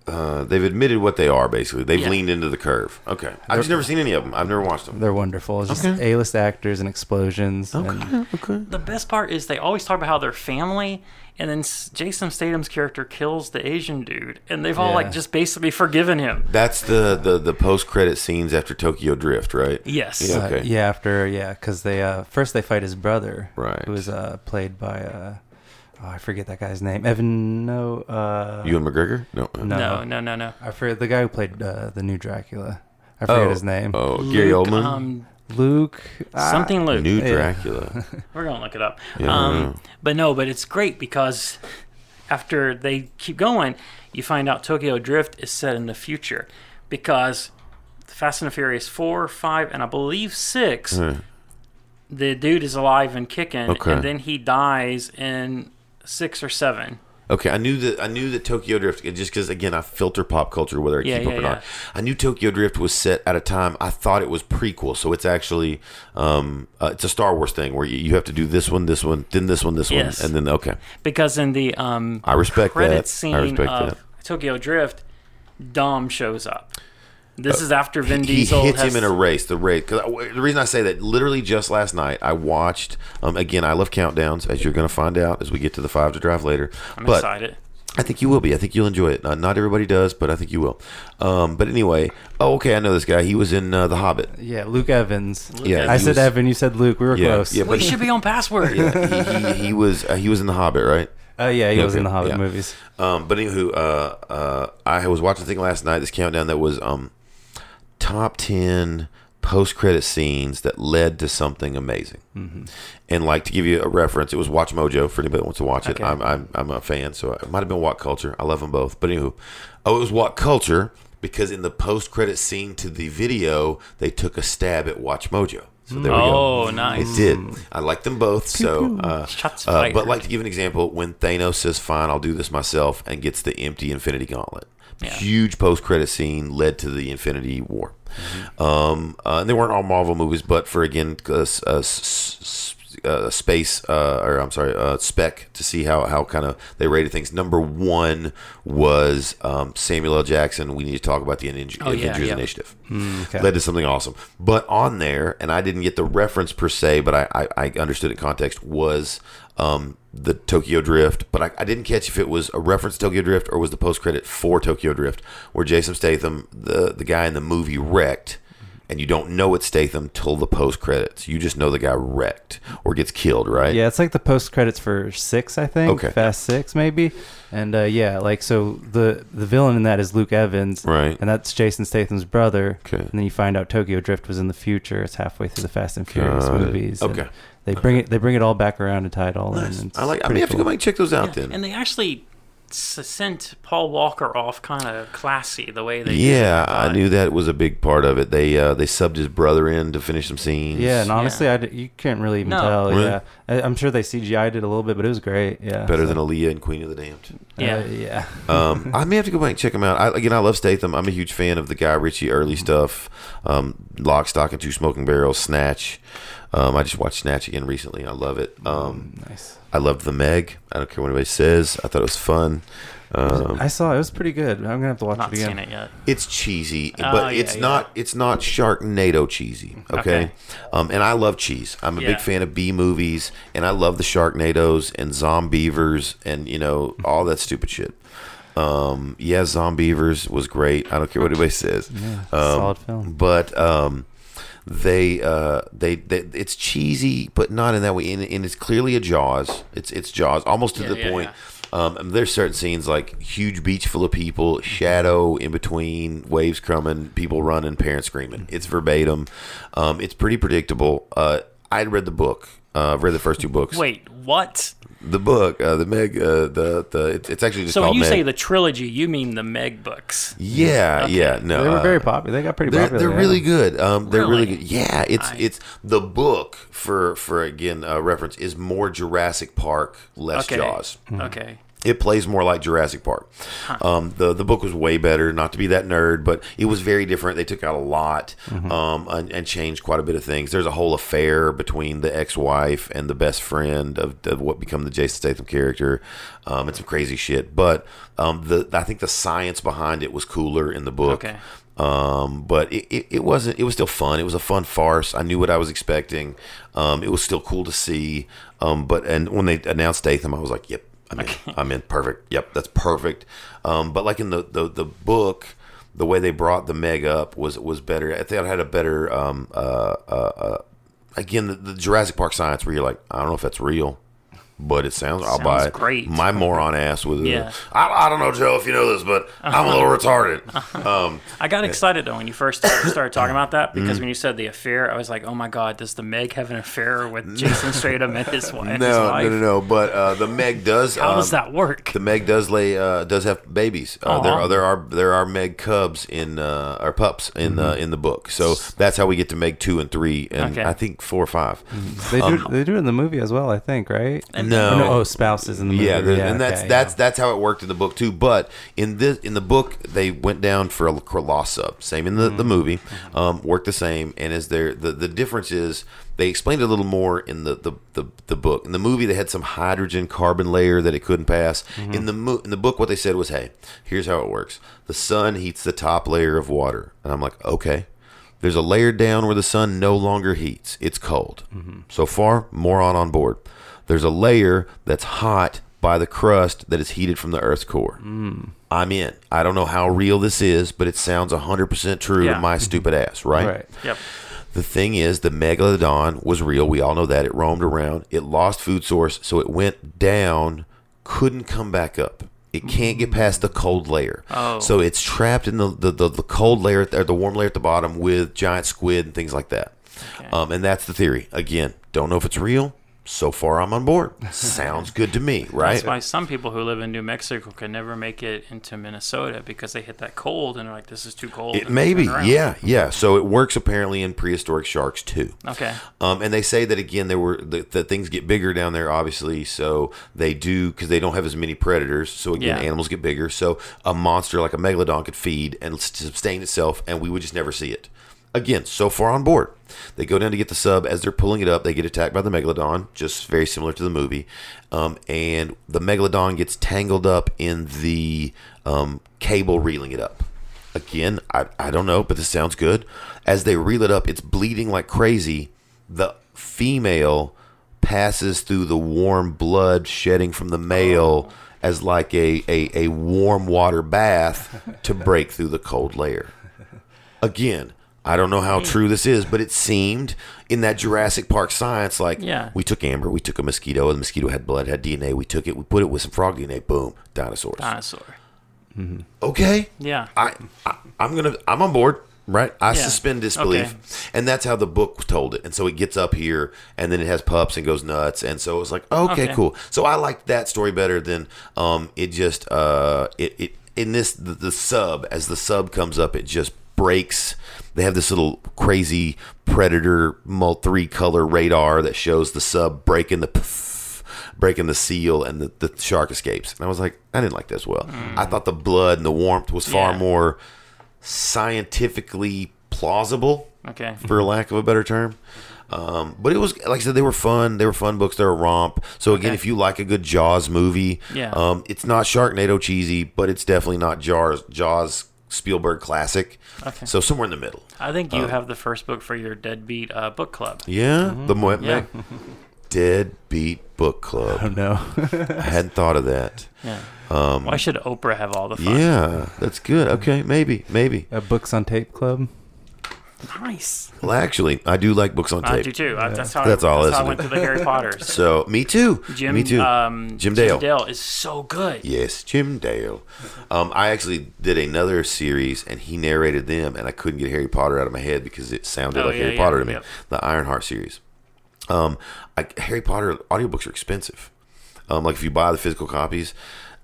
Uh, they've admitted what they are. Basically, they've Yeah. leaned into the curve. Okay, I've just never seen any of them. I've never watched them. They're wonderful. It's just Okay. A-list actors and explosions. And okay. The best part is they always talk about how they're family, and then Jason Statham's character kills the Asian dude, and they've all Yeah. like just basically forgiven him. That's the the the post credit scenes after Tokyo Drift, right? Yes. Yeah. uh, Okay. yeah, after yeah, because they uh, first they fight his brother, Right. Who was uh, played by uh, oh, I forget that guy's name. Evan no, uh, Ewan McGregor? No. No. No, no, no, no. I forget the guy who played uh, the new Dracula. I forget oh, his name. Oh, Gary Luke, Oldman. Um, Luke. ah, something Luke. New yeah. Dracula. We're gonna look it up. Yeah, I know. um, but no, but it's great because after they keep going, you find out Tokyo Drift is set in the future because Fast and the Furious four, five, and I believe six, Yeah. the dude is alive and kicking, Okay. and then he dies in six or seven. Okay, I knew that I knew that Tokyo Drift just because again I filter pop culture whether I Yeah, keep yeah, up or yeah. not. I knew Tokyo Drift was set at a time I thought it was prequel, so it's actually um, uh, it's a Star Wars thing where you, you have to do this one, this one, then this one, this Yes. one, and then okay. Because in the um, I respect credit that. scene I respect of that. Tokyo Drift, Dom shows up. This is after Vin Uh, he Diesel hits has him in a race. The race. Cause I- the reason I say that, literally just last night, I watched. Um, again, I love countdowns, as you're going to find out as we get to the five to drive later. I'm but excited. I think you will be. I think you'll enjoy it. Uh, not everybody does, but I think you will. Um, but anyway, oh, okay, I know this guy. He was in uh, The Hobbit. Yeah, Luke Evans. Yeah, I said was- Evan. You said Luke. We were Yeah, close. yeah, but, we should be on password. he, he, he was uh, he was in The Hobbit, right? Uh, yeah, he was in the Hobbit yeah. movies. Um, but anywho, uh, uh, I was watching the thing last night. This countdown that was um, top ten post credit scenes that led to something amazing. Mm-hmm. And like to give you a reference, it was Watch Mojo for anybody that wants to watch it. Okay. I'm, I'm I'm a fan, so it might have been What Culture. I love them both. But anywho, oh, it was What Culture because in the post credit scene to the video, they took a stab at Watch Mojo. So there we go. Oh, nice. It did. I like them both. So, uh, Shots uh, but like to give an example, when Thanos says, "Fine, I'll do this myself," and gets the empty Infinity Gauntlet, Yeah. huge post-credit scene led to the Infinity War. Mm-hmm. Um, uh, and they weren't all Marvel movies, but for again, uh, s- uh, s- uh, space, uh, or I'm sorry, uh, spec to see how how kind of they rated things. Number one was um, Samuel L. Jackson. We need to talk about the Aven- Oh, yeah, Avengers yeah. Initiative okay. led to something awesome. But on there, and I didn't get the reference per se, but I, I, I understood it in context, was um, the Tokyo Drift. But I, I didn't catch if it was a reference to Tokyo Drift or was the post credit for Tokyo Drift, where Jason Statham, the, the guy in the movie, wrecked. And you don't know it's Statham till the post credits. You just know the guy wrecked or gets killed, right? Yeah, it's like the post credits for six, I think. Okay. Fast Six, maybe. And uh, yeah, like so the the villain in that is Luke Evans, Right. And that's Jason Statham's brother. Okay. And then you find out Tokyo Drift was in the future. It's halfway through the Fast and Furious Got it. movies. and Okay. They bring it. They bring it all back around and tie it all Nice. in. It's I like. I pretty may have to go back and check those out then. And they actually sent Paul Walker off kind of classy the way they did. yeah, I knew that was a big part of it. They uh, they subbed his brother in to finish some scenes. Yeah, and honestly, I d- you can't really even No. tell. Really? Yeah, I, I'm sure they CGI'd it a little bit, but it was great. Yeah, better so- than Aaliyah and Queen of the Damned. Yeah. Uh, yeah. Um, I may have to go back and check him out. I, again, I love Statham. I'm a huge fan of the Guy Ritchie early stuff, um, Lock, Stock, and Two Smoking Barrels, Snatch. Um, I just watched Snatch again recently. I love it. Um, nice. I loved The Meg. I don't care what anybody says. I thought it was fun. Um, I saw it. It was pretty good. I'm gonna have to watch Not it again. seen it yet. it's cheesy, Oh, but yeah, it's yeah. not. It's not Sharknado cheesy. Okay, Okay. Um, and I love cheese. I'm a Yeah. big fan of B movies, and I love the Sharknados and Zombeavers and you know all that stupid shit. Um, yeah, Zombeavers was great. I don't care what anybody says. Yeah, Um, solid film. But um, they, uh, they they it's cheesy, but not in that way. And, and it's clearly a Jaws. It's it's Jaws, almost to Yeah, the yeah, point. Um, there's certain scenes like huge beach full of people, shadow in between, waves coming, people running, parents screaming. It's verbatim. Um, it's pretty predictable. Uh, I'd read the book. Uh, I've read the first two books. Wait, what? The book, uh, the Meg, uh, the the it's, it's actually just So when called you Meg. say the trilogy, you mean the Meg books? yeah, Okay. yeah, no, They were uh, very popular. They got pretty they're, popular. they're yeah. really good. Um, they're really, Really? good. Yeah, it's I- it's the book for for again uh, reference is more Jurassic Park, less Okay. Jaws. Okay. It plays more like Jurassic Park. Um, the the book was way better. Not to be that nerd, but it was very different. They took out a lot um, and, and changed quite a bit of things. There's a whole affair between the ex-wife and the best friend of, of what become the Jason Statham character. Um, it's some crazy shit, but um, the I think the science behind it was cooler in the book. Okay. Um, but it, it, it wasn't. It was still fun. It was a fun farce. I knew what I was expecting. Um, it was still cool to see. Um, but and when they announced Statham, I was like, "Yep, I'm in. I'm in. Perfect. Yep, that's perfect." Um, but like in the, the the book, the way they brought the Meg up was was better. I think I had a better. Um, uh, uh, uh, again, the, the Jurassic Park science, where you're like, I don't know if that's real. But it sounds, I'll buy Sounds it. great. My moron ass with it. Yeah. I, I don't know, Joe, if you know this, but I'm a little retarded. Um, I got excited though when you first started talking about that Mm-hmm. because when you said the affair, I was like, "Oh my god, does the Meg have an affair with Jason Statham and his wife?" his No, wife? no, no, no. But uh, the Meg does. How does um, that work? The Meg does lay uh, does have babies. Uh, there, are, there are there are Meg cubs in uh, or pups in uh, in the book. So that's how we get to Meg two and three, and Okay. I think four or five. They do. Um, they do it in the movie as well. I think, right? No. Or no, oh, spouses in the movie. Yeah, the, and that's okay, that's yeah. that's how it worked in the book too. But in this in the book, they went down for a lost sub. Same in the, the mm. movie, um, worked the same. And is there the the difference is they explained it a little more in the, the, the, the book. In the movie, they had some hydrogen carbon layer that it couldn't pass. Mm-hmm. In the mo- in the book, what they said was, "Hey, here's how it works: the sun heats the top layer of water." And I'm like, "Okay." There's a layer down where the sun no longer heats; it's cold. Mm-hmm. So far, moron on board. There's a layer that's hot by the crust that is heated from the Earth's core. I'm in. I don't know how real this is, but it sounds 100% true Yeah. to my stupid ass, right? Right. Yep. The thing is, the megalodon was real. We all know that. It roamed around. It lost food source, so it went down, couldn't come back up. It can't get past the cold layer. Oh. So it's trapped in the, the, the, the cold layer, or the warm layer at the bottom with giant squid and things like that. Okay. Um, and that's the theory. Again, don't know if it's real. So far, I'm on board. Sounds good to me, right? That's why some people who live in New Mexico can never make it into Minnesota because they hit that cold and they're like, "This is too cold." It may be, yeah, yeah. So it works apparently in prehistoric sharks too. Okay. Um, and they say that again, there were that that things get bigger down there, obviously. So they do because they don't have as many predators. So again, Yeah. animals get bigger. So a monster like a megalodon could feed and sustain itself, and we would just never see it. Again, so far on board. They go down to get the sub. As they're pulling it up, they get attacked by the megalodon, just very similar to the movie. Um, and the megalodon gets tangled up in the um, cable reeling it up. Again, I, I don't know, but this sounds good. As they reel it up, it's bleeding like crazy. The female passes through the warm blood shedding from the male as like a, a, a warm water bath to break through the cold layer. Again, I don't know how true this is, but it seemed in that Jurassic Park science like Yeah. we took amber, we took a mosquito, and the mosquito had blood, had DNA, we took it, we put it with some frog DNA, boom, dinosaurs. Dinosaur. Okay. Yeah. I, I I'm gonna I'm on board. Right, I Yeah. suspend disbelief, Okay. and that's how the book told it. And so it gets up here, and then it has pups and goes nuts, and so it was like, okay, Okay. cool. So I liked that story better than um, it just uh, it, it in this the, the sub as the sub comes up, it just breaks. They have this little crazy predator three color radar that shows the sub breaking the breaking the seal and the, the shark escapes. And I was like, I didn't like that as well. I thought the blood and the warmth was far Yeah. more scientifically plausible, Okay. for lack of a better term. Um, but it was like I said, they were fun. They were fun books. They're a romp. So again, Okay. if you like a good Jaws movie, Yeah. um, it's not Sharknado cheesy, but it's definitely not Jaws Jaws Spielberg classic. Okay. So somewhere in the middle. I think you have the first book for your Deadbeat uh, book club. Yeah, the Mo- Yeah. Deadbeat Book Club. Oh no. I hadn't thought of that. Yeah. Why should Oprah have all the fun? Um, Yeah, that's good. Okay, maybe, maybe. A books on tape club. Nice. Well, actually, I do like books on tape. I do too. I, that's how. That's I, all That's I how I went to the Harry Potters. So me too. Jim. me too. Um, Jim Dale. Jim Dale is so good. Yes, Jim Dale. Um, I actually did another series, and he narrated them, and I couldn't get Harry Potter out of my head because it sounded Oh, like yeah, Harry yeah, Potter to me. yep. The Ironheart series. Um, I, Harry Potter audiobooks are expensive. Um, like if you buy the physical copies,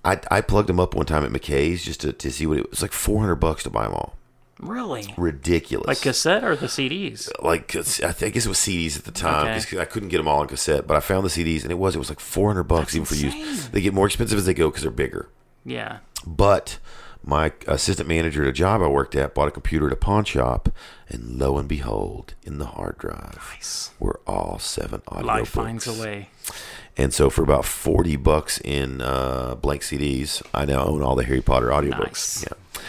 I, I plugged them up one time at McKay's just to, to see what it was like. Four hundred bucks to buy them all. Really? Ridiculous. Like cassette or the CDs? like I, think, I guess it was CDs at the time Okay. 'cause I couldn't get them all on cassette, but I found the CDs and it was it was like 400 bucks even for insane. used. They get more expensive as they go because they're bigger. Yeah. But my assistant manager at a job I worked at bought a computer at a pawn shop, and lo and behold, in the hard drive Nice. were all seven audio Life books. finds a way. And so for about 40 bucks in uh, blank CDs, I now own all the Harry Potter audiobooks. Nice. Yeah.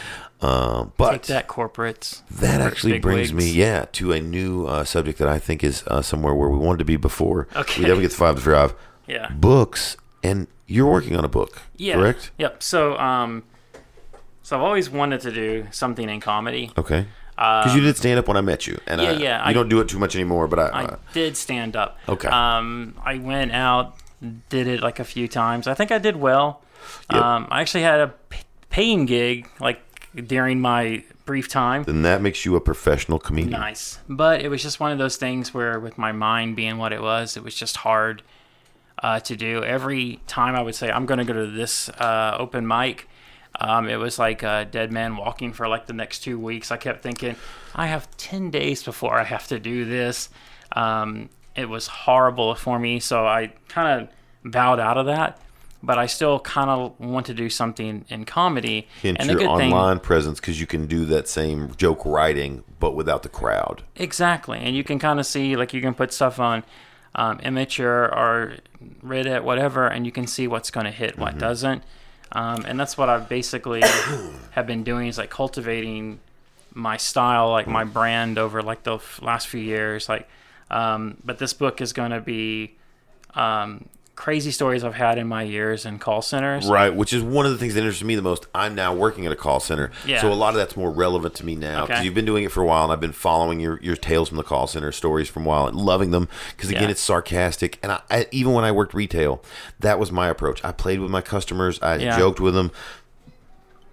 Um, but Take that, corporates. that Corporate actually brings me, yeah, to a new uh, subject that I think is uh, somewhere where we wanted to be before. Okay. We never get the five to drive. Yeah. Books, and you're working on a book, Yeah. correct? Yep. So, um, so I've always wanted to do something in comedy. Okay. Because you did stand up when I met you, and yeah, I, yeah, you I- don't do it too much anymore. But I, I uh, did stand up. Okay. Um, I went out, did it like a few times. I think I did well. Yep. Um, I actually had a p- paying gig like during my brief time. then that makes you a professional comedian. Nice. But it was just one of those things where, with my mind being what it was, it was just hard uh, to do. Every time I would say, I'm going to go to this uh, open mic, um, it was like a dead man walking for like the next two weeks. I kept thinking, I have 10 days before I have to do this. Um, it was horrible for me. So I kind of bowed out of that. But I still kind of want to do something in comedy. Hence and the your good thing, online presence, because you can do that same joke writing, but without the crowd. Exactly, and you can kind of see like you can put stuff on um, Immature or Reddit, whatever, and you can see what's going to hit, Mm-hmm. what doesn't, um, and that's what I've basically have been doing is like cultivating my style, like my brand over like the last few years. Like, um, but this book is going to be um, crazy stories I've had in my years in call centers. Right, which is one of the things that interests me the most. I'm now working at a call center, Yeah. so a lot of that's more relevant to me now because Okay. you've been doing it for a while, and I've been following your, your tales from the call center stories from a while and loving them because again, Yeah. it's sarcastic. And I, I, even when I worked retail, that was my approach. I played with my customers, I Yeah. joked with them.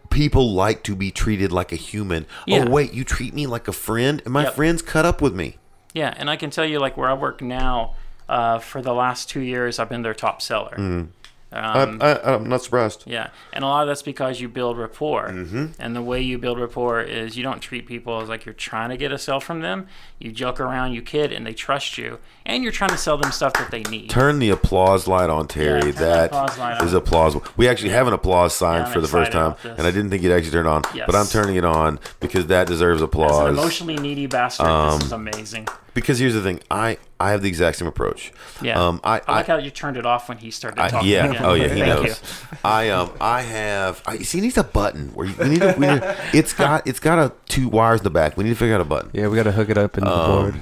People like to be treated like a human. Yeah. Oh wait, you treat me like a friend, and my Yep. friends cut up with me. Yeah, and I can tell you, like where I work now, uh, for the last two years, I've been their top seller. Mm-hmm. Um, I, I'm not surprised. yeah, and a lot of that's because you build rapport, Mm-hmm. and the way you build rapport is you don't treat people as like you're trying to get a sale from them. You joke around, you kid, and they trust you, and you're trying to sell them stuff that they need. Turn the applause light on, Terry. Yeah, that applause is on. applause. We actually have an applause sign Yeah, for the first time, and I didn't think you'd actually turn it on, Yes. but I'm turning it on because that deserves As an applause. emotionally needy bastard, Um, this is amazing. Because here's the thing, I I have the exact same approach. Yeah, Um, I, I like how you turned it off when he started I, talking. yeah. again. Oh yeah. He Thank knows. I um. I have. I see. It needs a button where you, we need. To, we need it's got. It's got a two wires in the back. We need to figure out a button. Yeah, we got to hook it up into the board.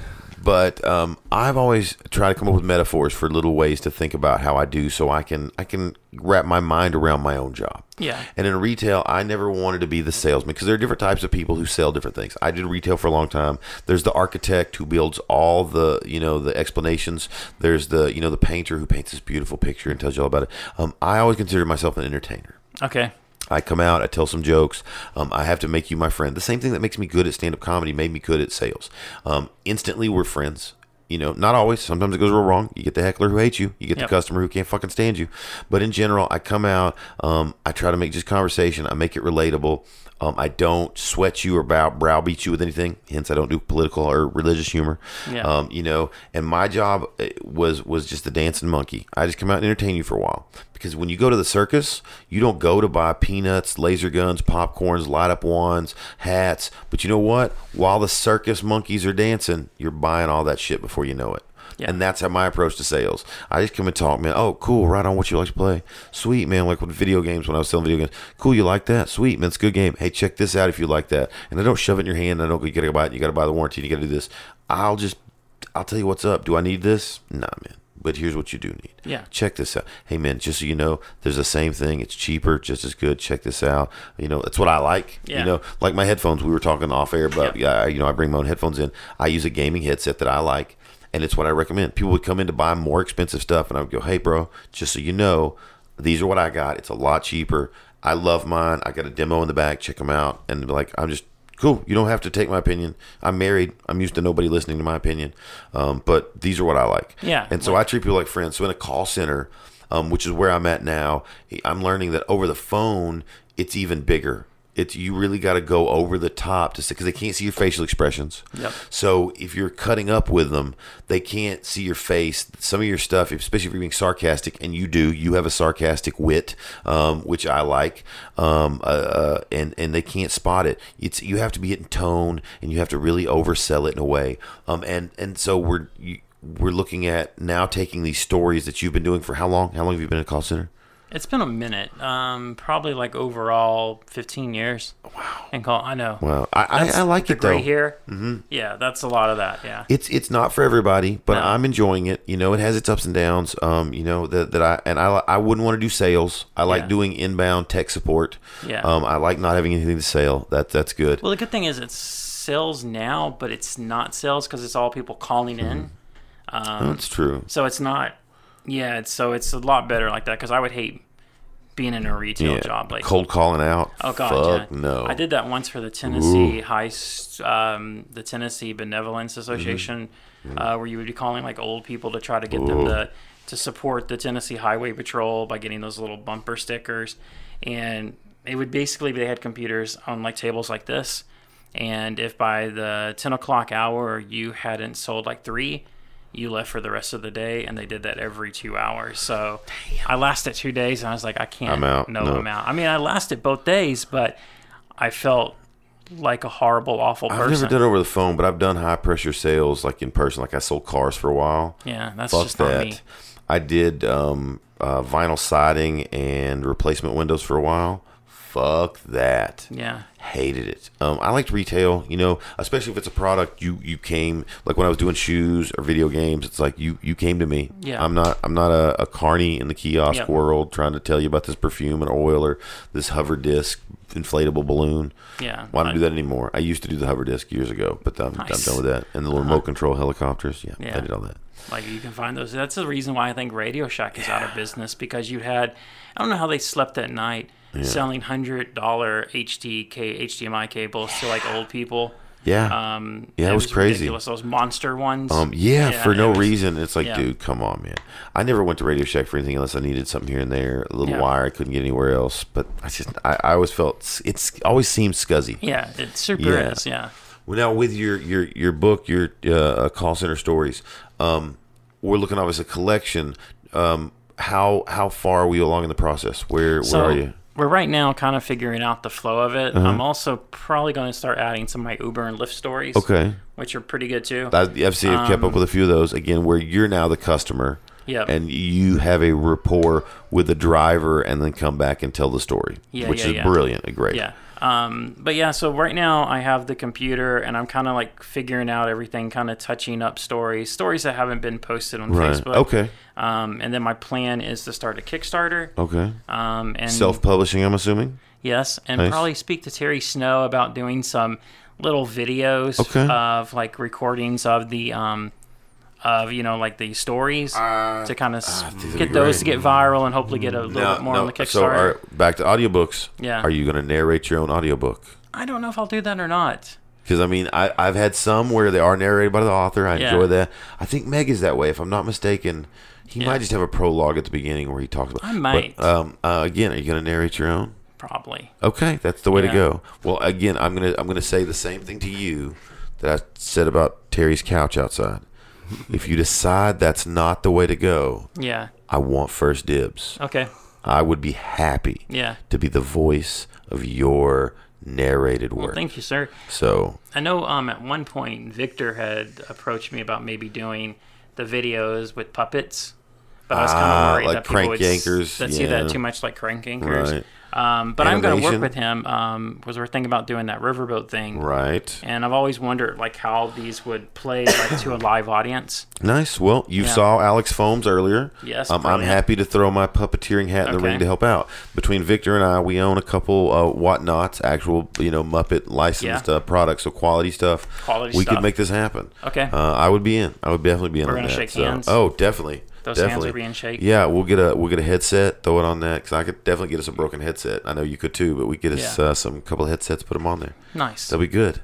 But um, I've always tried to come up with metaphors for little ways to think about how I do, so I can I can wrap my mind around my own job. Yeah. And in retail, I never wanted to be the salesman because there are different types of people who sell different things. I did retail for a long time. There's the architect who builds all the you know the explanations. There's the you know the painter who paints this beautiful picture and tells you all about it. Um, I always considered myself an entertainer. Okay. I come out, I tell some jokes. Um, I have to make you my friend. The same thing that makes me good at stand up comedy made me good at sales. Um, instantly, we're friends. You know, not always. Sometimes it goes real wrong. You get the heckler who hates you. You get Yep. the customer who can't fucking stand you. But in general, I come out. Um, I try to make just conversation. I make it relatable. Um, I don't sweat you or bow, browbeat you with anything. Hence, I don't do political or religious humor. Yeah. Um, you know, and my job uh, was was just the dancing monkey. I just come out and entertain you for a while because when you go to the circus, you don't go to buy peanuts, laser guns, popcorns, light up wands, hats. But you know what? While the circus monkeys are dancing, you're buying all that shit before you know it. Yeah. And that's how my approach to sales. I just come and talk, man. Oh, cool. Right on. What you like to play? Sweet, man. Like with video games when I was selling video games. Cool. You like that? Sweet, man. It's a good game. Hey, check this out if you like that. And I don't shove it in your hand. I don't go, you gotta buy it. You gotta buy the warranty. You gotta do this. I'll just, I'll tell you what's up. Do I need this? Nah, man. But here's what you do need. Yeah. Check this out. Hey, man. Just so you know, there's the same thing. It's cheaper, just as good. Check this out. You know, that's what I like. Yeah. You know, like my headphones. We were talking off air but Yeah. I- You know, I bring my own headphones in. I use a gaming headset that I like and it's what I recommend. People would come in to buy more expensive stuff, and I would go, "Hey, bro, just so you know, these are what I got. It's a lot cheaper. I love mine. I got a demo in the back. Check them out." And be like, "I'm just cool. You don't have to take my opinion. I'm married. I'm used to nobody listening to my opinion, um, but these are what I like." Yeah, And so I treat people like friends. So in a call center, um, which is where I'm at now, I'm learning that over the phone, it's even bigger It's you really got to go over the top to because they can't see your facial expressions. Yep. So if you're cutting up with them, they can't see your face. Some of your stuff, especially if you're being sarcastic, and you do, you have a sarcastic wit, um, which I like, um, uh, uh, and and they can't spot it. It's you have to be in tone, and you have to really oversell it in a way. Um, and and so we're you, we're looking at now taking these stories that you've been doing for how long? How long have you been at a call center? It's been a minute. Um, probably like overall 15 years. Wow. And call. I know. Wow, I, I, I like it though. Here. Mm-hmm. Yeah, that's a lot of that. Yeah. it's it's not for everybody, but No. I'm enjoying it. You know, it has its ups and downs. Um, you know that that I and I I wouldn't want to do sales. I like Yeah. doing inbound tech support. Yeah. Um, I like not having anything to sell. That that's good. Well, the good thing is it's sales now, but it's not sales because it's all people calling in. Um, That's true. So it's not. Yeah. It's, so it's a lot better like that because I would hate being in a retail Yeah. job. Like Cold calling out. Oh God, Fuck yeah. no. I did that once for the Tennessee High, S- um, the Tennessee Benevolence Association, Mm-hmm. uh, where you would be calling like old people to try to get them to to support the Tennessee Highway Patrol by getting those little bumper stickers, and it would basically they had computers on like tables like this, and if by the ten o'clock hour you hadn't sold like three. You left for the rest of the day, and they did that every two hours. So I lasted two days, and I was like, I can't. I'm out. No, No. I'm out. I mean, I lasted both days, but I felt like a horrible, awful person I've person. never done it over the phone, but I've done high pressure sales like in person. Like I sold cars for a while. yeah, that's Fuck just not that. me. I did um, uh, vinyl siding and replacement windows for a while. Fuck that. Yeah, hated it. Um, I liked retail, you know, especially if it's a product you you came like when I was doing shoes or video games. It's like you you came to me. Yeah. I'm not I'm not a, a carny in the kiosk Yep. world trying to tell you about this perfume and oil or this hover disc inflatable balloon. yeah. Why don't I- do that anymore? I used to do the hover disc years ago, but I'm, Nice. I'm done with that. And the remote control helicopters, yeah, Yeah. I did all that. Like you can find those. That's the reason why I think Radio Shack is out of business because you had. I don't know how they slept at night selling hundred dollar HDK HDMI cables to like old people. Yeah. Um, Yeah, it was crazy. Ridiculous. Those monster ones. Um, yeah, for it no was- reason. It's like, yeah. dude, come on, man. I never went to Radio Shack for anything unless I needed something here and there, a little Yeah. wire I couldn't get anywhere else. But I just, I, I always felt it's always seemed scuzzy. Yeah, it super Yeah. is. Yeah. Well, now with your your your book, your uh, call center stories, um, we're looking obviously a collection. Um, how how far are we along in the process? Where So where are you? We're right now kind of figuring out the flow of it. Uh-huh. I'm also probably going to start adding some of my Uber and Lyft stories. Okay, Which are pretty good too. I, I've seen I've kept up with a few of those again, where you're now the customer. Um, Yep. And you have a rapport with the driver, and then come back and tell the story, Yeah, which yeah, is yeah. brilliant, great. Yeah. Um, but yeah, so right now I have the computer and I'm kind of like figuring out everything, kind of touching up stories, stories that haven't been posted on Right. Facebook. Okay. Um, and then my plan is to start a Kickstarter. Okay. Um, and Self-publishing, I'm assuming. Yes, and Nice. probably speak to Terry Snow about doing some little videos Okay. of like recordings of the um of you know like the stories to kind of Uh, get be those to get viral and hopefully get a little bit more on the Kickstarter. So, are, back to audiobooks. Yeah. Are you going to narrate your own audiobook? I don't know if I'll do that or not. Because I mean, I, I've had some where they are narrated by the author. I Yeah. enjoy that. I think Meg is that way. If I'm not mistaken, he Yeah. might just have a prologue at the beginning where he talks about. I might. But, um, uh, again, are you going to narrate your own? Probably. Okay, that's the way to go. Well, again, I'm gonna I'm gonna say the same thing to you that I said about Terry's couch outside. If you decide that's not the way to go, Yeah. I want first dibs. Okay. I would be happy Yeah. to be the voice of your narrated Well, work. thank you, sir. so I know um, at one point Victor had approached me about maybe doing the videos with puppets, but I was kind Ah, of worried like that people Crank would Yankers, s- that see that too much like crank yankers. Right. Um, but I'm going to work with him. Um, we're thinking about doing that riverboat thing, right, and I've always wondered like how these would play like to a live audience. nice. Well, you Yeah. saw Alex Foams earlier. Yes, um, I'm happy to throw my puppeteering hat in the Okay. ring to help out. Between Victor and I, we own a couple uh, whatnots, actual you know Muppet licensed Yeah. uh, products, so quality stuff. Quality we stuff. could make this happen. Okay. uh, I would be in. I would definitely be in. We're on gonna that, shake so- hands. Oh, definitely. Those hands definitely. are being shaken. Yeah, we'll get a we'll get a headset, throw it on that because I could definitely get us a broken headset. I know you could too, but we get us Yeah. uh, some couple of headsets, put them on there. Nice. That'll be good.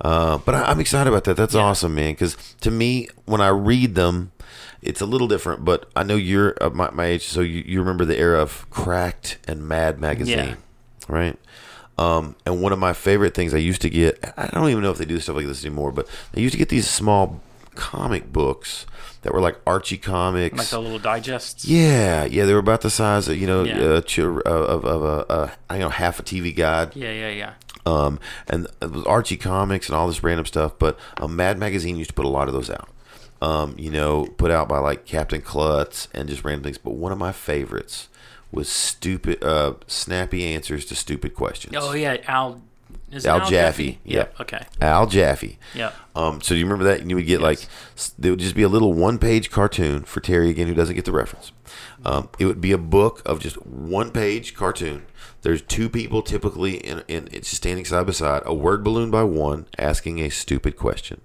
Uh, but I, I'm excited about that. That's Yeah. awesome, man. Because to me, when I read them, it's a little different. But I know you're of my, my age, so you, you remember the era of Cracked and Mad magazine, Yeah. right? Um, and one of my favorite things I used to get, I don't even know if they do stuff like this anymore, but I used to get these small comic books that were like Archie comics. Like the little digests. yeah, yeah, they were about the size of you know Yeah. uh, of of, of a uh, I know half a TV guide. Yeah, yeah, yeah. Um, and it was Archie comics and all this random stuff. But um, Mad Magazine used to put a lot of those out. Um, you know, put out by like Captain Klutz and just random things. But one of my favorites was stupid, uh, snappy answers to stupid questions. Oh yeah, Al. Is Al Al Jaffee, Yep. yep. Okay. Al Jaffee. Yep. Um, so do you remember that? And you would get like, there would just be a little one-page cartoon for Terry again, who doesn't get the reference. Um, it would be a book of just one-page cartoon. There's two people typically in, in it's standing side by side, a word balloon by one, asking a stupid question.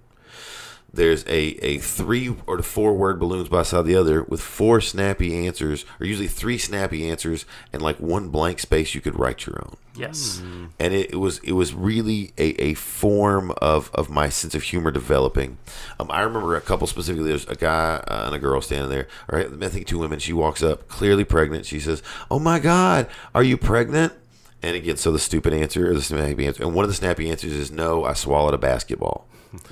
There's a, a three or four word balloons by side of the other with four snappy answers, or usually three snappy answers, and like one blank space you could write your own Yes. and it, it was it was really a, a form of, of my sense of humor developing. Um, I remember a couple specifically. There's a guy uh, and a girl standing there. All right, I think two women. She walks up, clearly pregnant. She says, "Oh my God, are you pregnant?" And again, so the stupid answer or the snappy answer, and one of the snappy answers is, "No, I swallowed a basketball."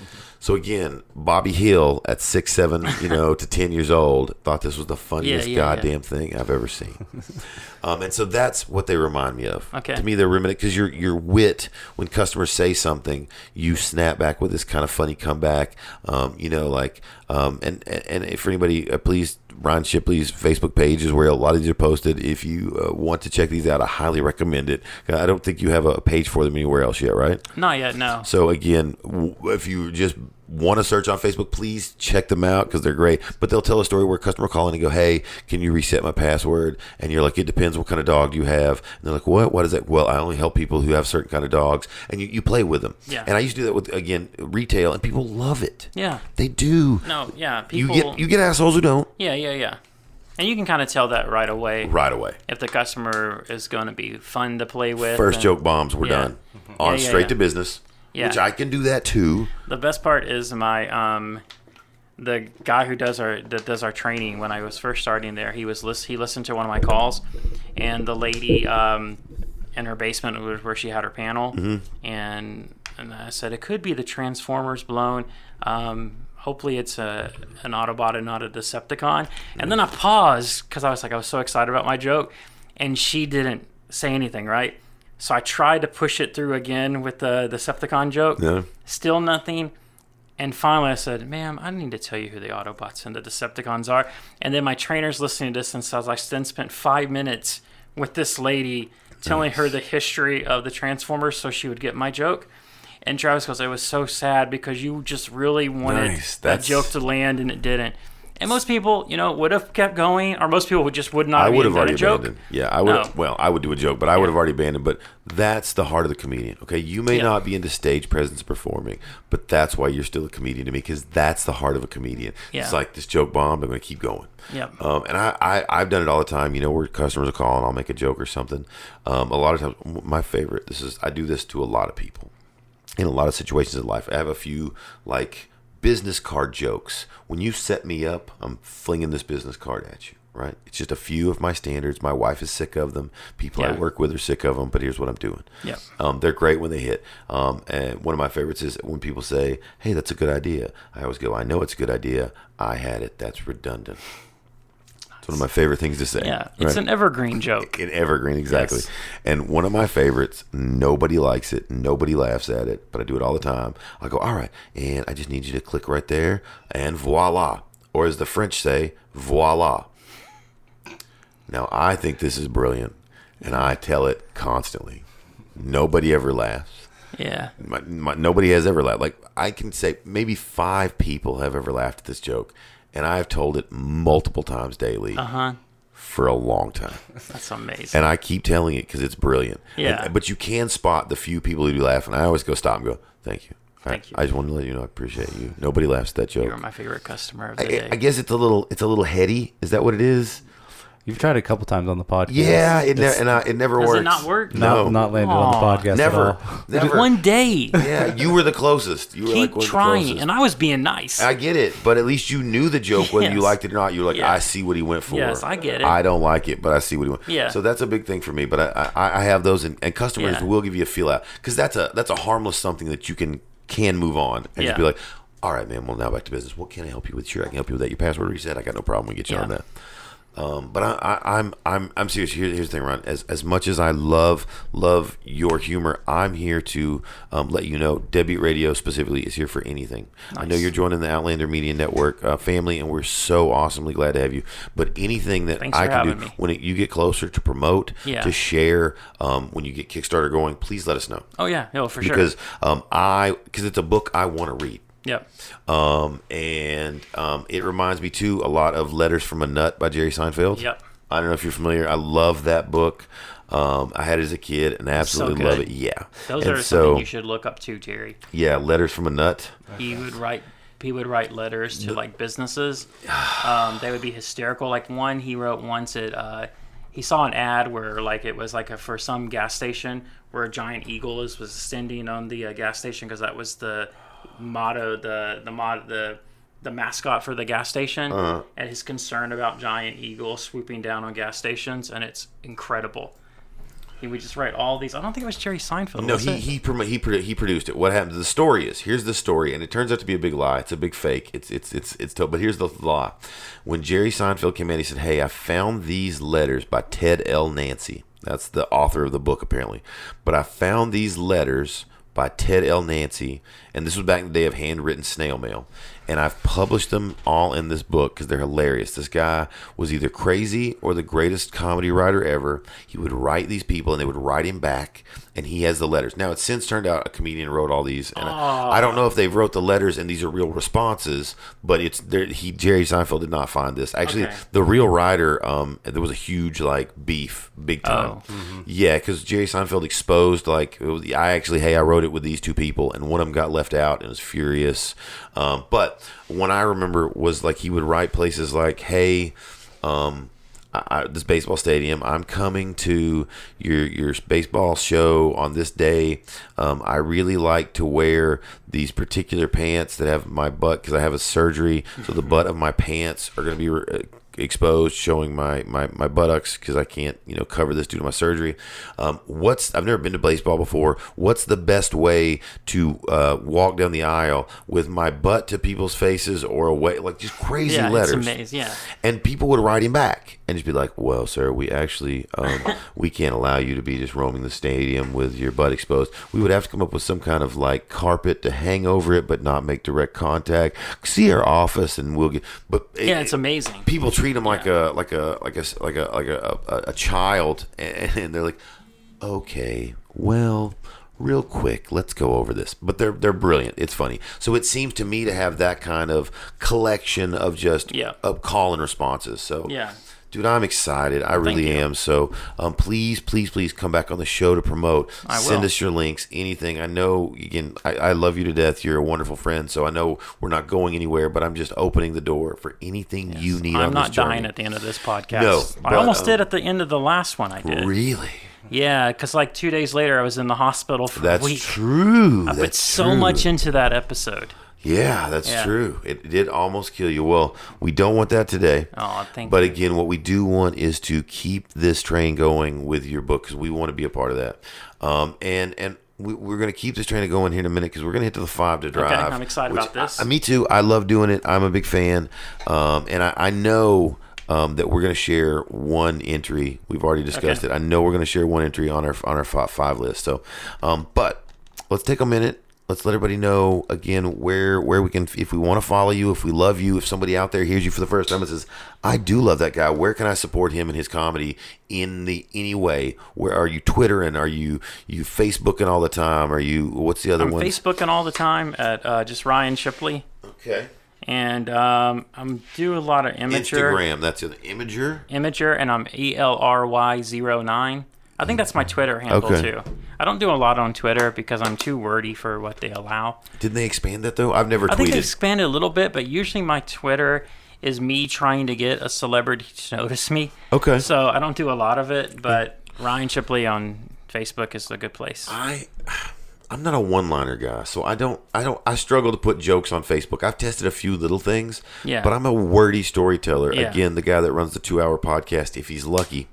So again, Bobby Hill at six seven, you know, to ten years old, thought this was the funniest Yeah, yeah, yeah. goddamn thing I've ever seen. um, and so that's what they remind me of. Okay. To me, they're reminiscent because your your wit when customers say something, you snap back with this kind of funny comeback. Um, you know, like um, and and, and for anybody, uh, please. Ron Shipley's Facebook page is where a lot of these are posted. If you uh, want to check these out, I highly recommend it. I don't think you have a page for them anywhere else yet, right? Not yet. No. So again, w- if you just want to search on Facebook, please check them out because they're great. But they'll tell a story where a customer call in and go, "Hey, can you reset my password?" And you're like, "It depends what kind of dog you have." And they're like, "What? What is that?" Well, I only help people who have certain kind of dogs, and you, you play with them. Yeah. And I used to do that with again retail, and people love it. Yeah. They do. No. Yeah. People. you get you get assholes who don't yeah. Yeah. Yeah. And you can kind of tell that right away right away. if the customer is going to be fun to play with. First and- joke bombs, we're Yeah. done. Mm-hmm. On Yeah, yeah, straight to business, Yeah. which I can do that too. The best part is my um, the guy who does our that does our training. When I was first starting there, he was lis- he listened to one of my calls, and the lady um, in her basement was where she had her panel, and and I said it could be the Transformers blown. Um, hopefully it's a an Autobot and not a Decepticon. And then I paused because I was like I was so excited about my joke, and she didn't say anything right. So I tried to push it through again with the Decepticon joke. Yeah. Still nothing. And finally, I said, "Ma'am, I need to tell you who the Autobots and the Decepticons are." And then my trainer's listening to this, and so I like, then spent five minutes with this lady telling her the history of the Transformers, so she would get my joke. And Travis goes, "It was so sad because you just really wanted Nice. that joke to land, and it didn't." And most people, you know, would have kept going, or most people would just would not. I would have already abandoned. Yeah, I would. No. have Well, I would do a joke, but I would have already abandoned. But that's the heart of the comedian. Okay, you may Yeah. not be into stage presence performing, but that's why you're still a comedian to me because that's the heart of a comedian. Yeah. It's like this joke bomb. I'm going to keep going. Yep. Um, and I, I I've done it all the time. You know, where customers are calling, I'll make a joke or something. Um, a lot of times, my favorite. This is I do this to a lot of people in a lot of situations in life. I have a few like business card jokes. When you set me up, I'm flinging this business card at you, right? It's just a few of my standards. My wife is sick of them. People I work with are sick of them, but here's what I'm doing. Yep. Um, they're great when they hit. Um, and one of my favorites is when people say, hey, that's a good idea. I always go, I know it's a good idea. I had it. That's redundant. It's one of my favorite things to say. Yeah, it's right? an evergreen joke. an evergreen exactly Yes. and one of my favorites nobody likes it nobody laughs at it but i do it all the time i go all right and i just need you to click right there and voila or as the french say voila now i think this is brilliant and i tell it constantly nobody ever laughs Yeah. my, my, nobody has ever laughed. Like I can say, maybe five people have ever laughed at this joke, and I've told it multiple times daily Uh huh. for a long time. That's amazing. And I keep telling it because it's brilliant. Yeah. And- but you can spot the few people who do laugh, and I always go stop and go, "Thank you." I- Thank you. I just wanted to let you know I appreciate you. Nobody laughs at that joke. You're my favorite customer of the I, day. I guess it's a little, it's a little heady. Is that what it is? You've tried a couple times on the podcast. Yeah, it, ne- It's and I, it never Does works. it not work? No, not, not landed on the podcast never, at all. never. One day. Yeah, you were the closest. You were Keep like one of the trying, closest. and I was being nice. I get it, but at least you knew the joke whether you Yes. liked it or not. You were like, Yeah. I see what he went for. Yes, I get it. I don't like it, but I see what he went. Yeah. So that's a big thing for me. But I, I, I have those, and, and customers Yeah. will give you a feel out because that's a that's a harmless something that you can can move on and Yeah. just be like, all right, man. Well, now back to business. What can I help you with? Sure, I can help you with that. Your password reset. I got no problem. We get you Yeah. on that. Um, but I, I, I'm I'm I'm serious. Here, here's the thing, Ron. As as much as I love love your humor, I'm here to um, let you know. Deadbeat Radio specifically is here for anything. I know you're joining the Outlander Media Network uh, family, and we're so awesomely glad to have you. But anything that Thanks I can do me. when it, you get closer to promote, Yeah. to share, um, when you get Kickstarter going, please let us know oh yeah, no, for sure. because um, I because it's a book I want to read. Yep. Um, and um, it reminds me too a lot of Letters from a Nut by Jerry Seinfeld. Yep. I don't know if you're familiar. I love that book. Um, I had it as a kid and I absolutely love it. Yeah. Those and are so something you should look up to, Jerry. yeah, Letters from a Nut. He would write. He would write letters to like businesses. Um, they would be hysterical. Like one he wrote once at. Uh, he saw an ad where like it was like a, for some gas station where a giant eagle is was ascending on the uh, gas station because that was the motto the the mod the the mascot for the gas station uh-huh. and his concern about giant eagles swooping down on gas stations and it's incredible. He would just write all these. I don't think it was Jerry Seinfeld. No, he it? he promo- he produ- he produced it. What happened? The story is here's the story, and it turns out to be a big lie. It's a big fake. It's it's it's it's told. But here's the lie. When Jerry Seinfeld came in, he said, "Hey, I found these letters by Ted L. Nancy. That's the author of the book, apparently. But I found these letters." By Ted L. Nancy, and this was back in the day of handwritten snail mail. And I've published them all in this book because they're hilarious. This guy was either crazy or the greatest comedy writer ever. He would write these people, and they would write him back, and he has the letters. Now it's since turned out a comedian wrote all these, and I, I don't know if they've wrote the letters and these are real responses, but it's there. He Jerry Seinfeld did not find this. Actually, Okay. the real writer, um, there was a huge like beef, big time. Oh. Yeah, because Jerry Seinfeld exposed like it was, I actually, hey, I wrote it with these two people, and one of them got left out and was furious. Um, but one I remember was like he would write places like, hey. Um, I, this baseball stadium. I'm coming to your your baseball show on this day. Um, I really like to wear these particular pants that have my butt because I have a surgery, so the butt of my pants are going to be uh, exposed, showing my my, my buttocks because I can't you know cover this due to my surgery. Um, what's I've never been to baseball before. What's the best way to uh, walk down the aisle with my butt to people's faces or away like just crazy yeah, letters? it's amazing. Yeah. And people would write him back and just be like, "Well, sir, we actually um, we can't allow you to be just roaming the stadium with your butt exposed. We would have to come up with some kind of like carpet to hang over it, but not make direct contact. See our office, and we'll get." But Yeah, it's amazing. People treat him like a like a like a like a like a a, a child, and, and they're like, "Okay, well." Real quick, let's go over this. But they're they're brilliant. It's funny. So it seems to me to have that kind of collection of just Yeah. of call and responses. So Yeah. Dude, I'm excited. I really am. So, um, please, please, please come back on the show to promote. I Send will. us your links, anything. I know you can. I, I love you to death. You're a wonderful friend. So I know we're not going anywhere, but I'm just opening the door for anything you need. I'm not dying at the end of this podcast. No, I almost um, did at the end of the last one I did. Really? Yeah, because like two days later, I was in the hospital for That's a week. true. I put That's so true. much into that episode. Yeah, that's Yeah. true. It did almost kill you. Well, we don't want that today. Oh, thank But you. again, what we do want is to keep this train going with your book because we want to be a part of that. Um, and and we, we're going to keep this train going here in a minute because we're going to hit to the five to drive. Okay, I'm excited about this. I- me too. I love doing it. I'm a big fan, um, and I, I know. Um, that we're going to share one entry. We've already discussed Okay. it. I know we're going to share one entry on our on our five, five list. So, um, but let's take a minute. Let's let everybody know again where where we can if we want to follow you, if we love you, if somebody out there hears you for the first time and says, "I do love that guy. Where can I support him and his comedy in the any way? Where are you Twittering? Are you you Facebooking all the time? Are you what's the other I'm one? Facebooking all the time at uh, just Ryan Shipley, Okay. and um, I'm doing a lot of imager, Instagram. That's an imager. imager, and I'm E L R Y 09 I think that's my Twitter handle Okay. too. I don't do a lot on Twitter because I'm too wordy for what they allow. Didn't they expand that though? I've never I think they tweeted. expanded a little bit, but usually my Twitter is me trying to get a celebrity to notice me. Okay. So I don't do a lot of it, but Ryan Shipley on Facebook is a good place. I I'm not a one-liner guy, so I don't I don't I struggle to put jokes on Facebook. I've tested a few little things, Yeah. but I'm a wordy storyteller. Yeah. Again, the guy that runs the 2-hour podcast if he's lucky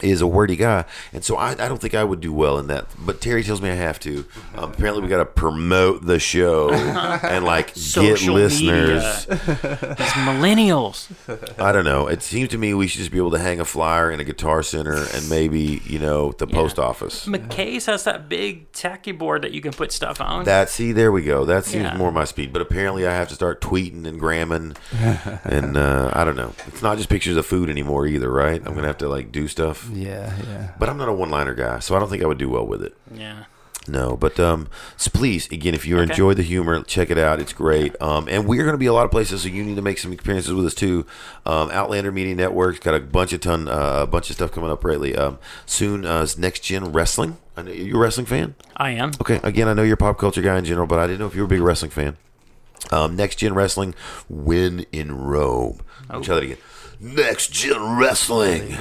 is a wordy guy, and so I, I don't think I would do well in that. But Terry tells me I have to. Um, apparently, we got to promote the show and like get Social listeners. These millennials. I don't know. It seems to me we should just be able to hang a flyer in a guitar center and maybe you know the post office. McKay's has that big tacky board that you can put stuff on. That see, there we go. That seems Yeah. more my speed. But apparently, I have to start tweeting and gramming, and uh, I don't know. It's not just pictures of food anymore either, right? I'm gonna have to like do stuff. Yeah, yeah. But I'm not a one-liner guy, so I don't think I would do well with it. yeah. No, but um, so please, again, if you Okay. enjoy the humor, check it out. It's great. Um, and we're going to be a lot of places, so you need to make some experiences with us too. Um, Outlander Media Network's got a bunch of ton, uh, a bunch of stuff coming up lately. Um, soon, uh, Next Gen Wrestling. I know you're a wrestling fan. I am. Okay, again, I know you're a pop culture guy in general, but I didn't know if you were a big wrestling fan. Um, Next Gen Wrestling, win in Rome. Let me Try that again. Next Gen Wrestling.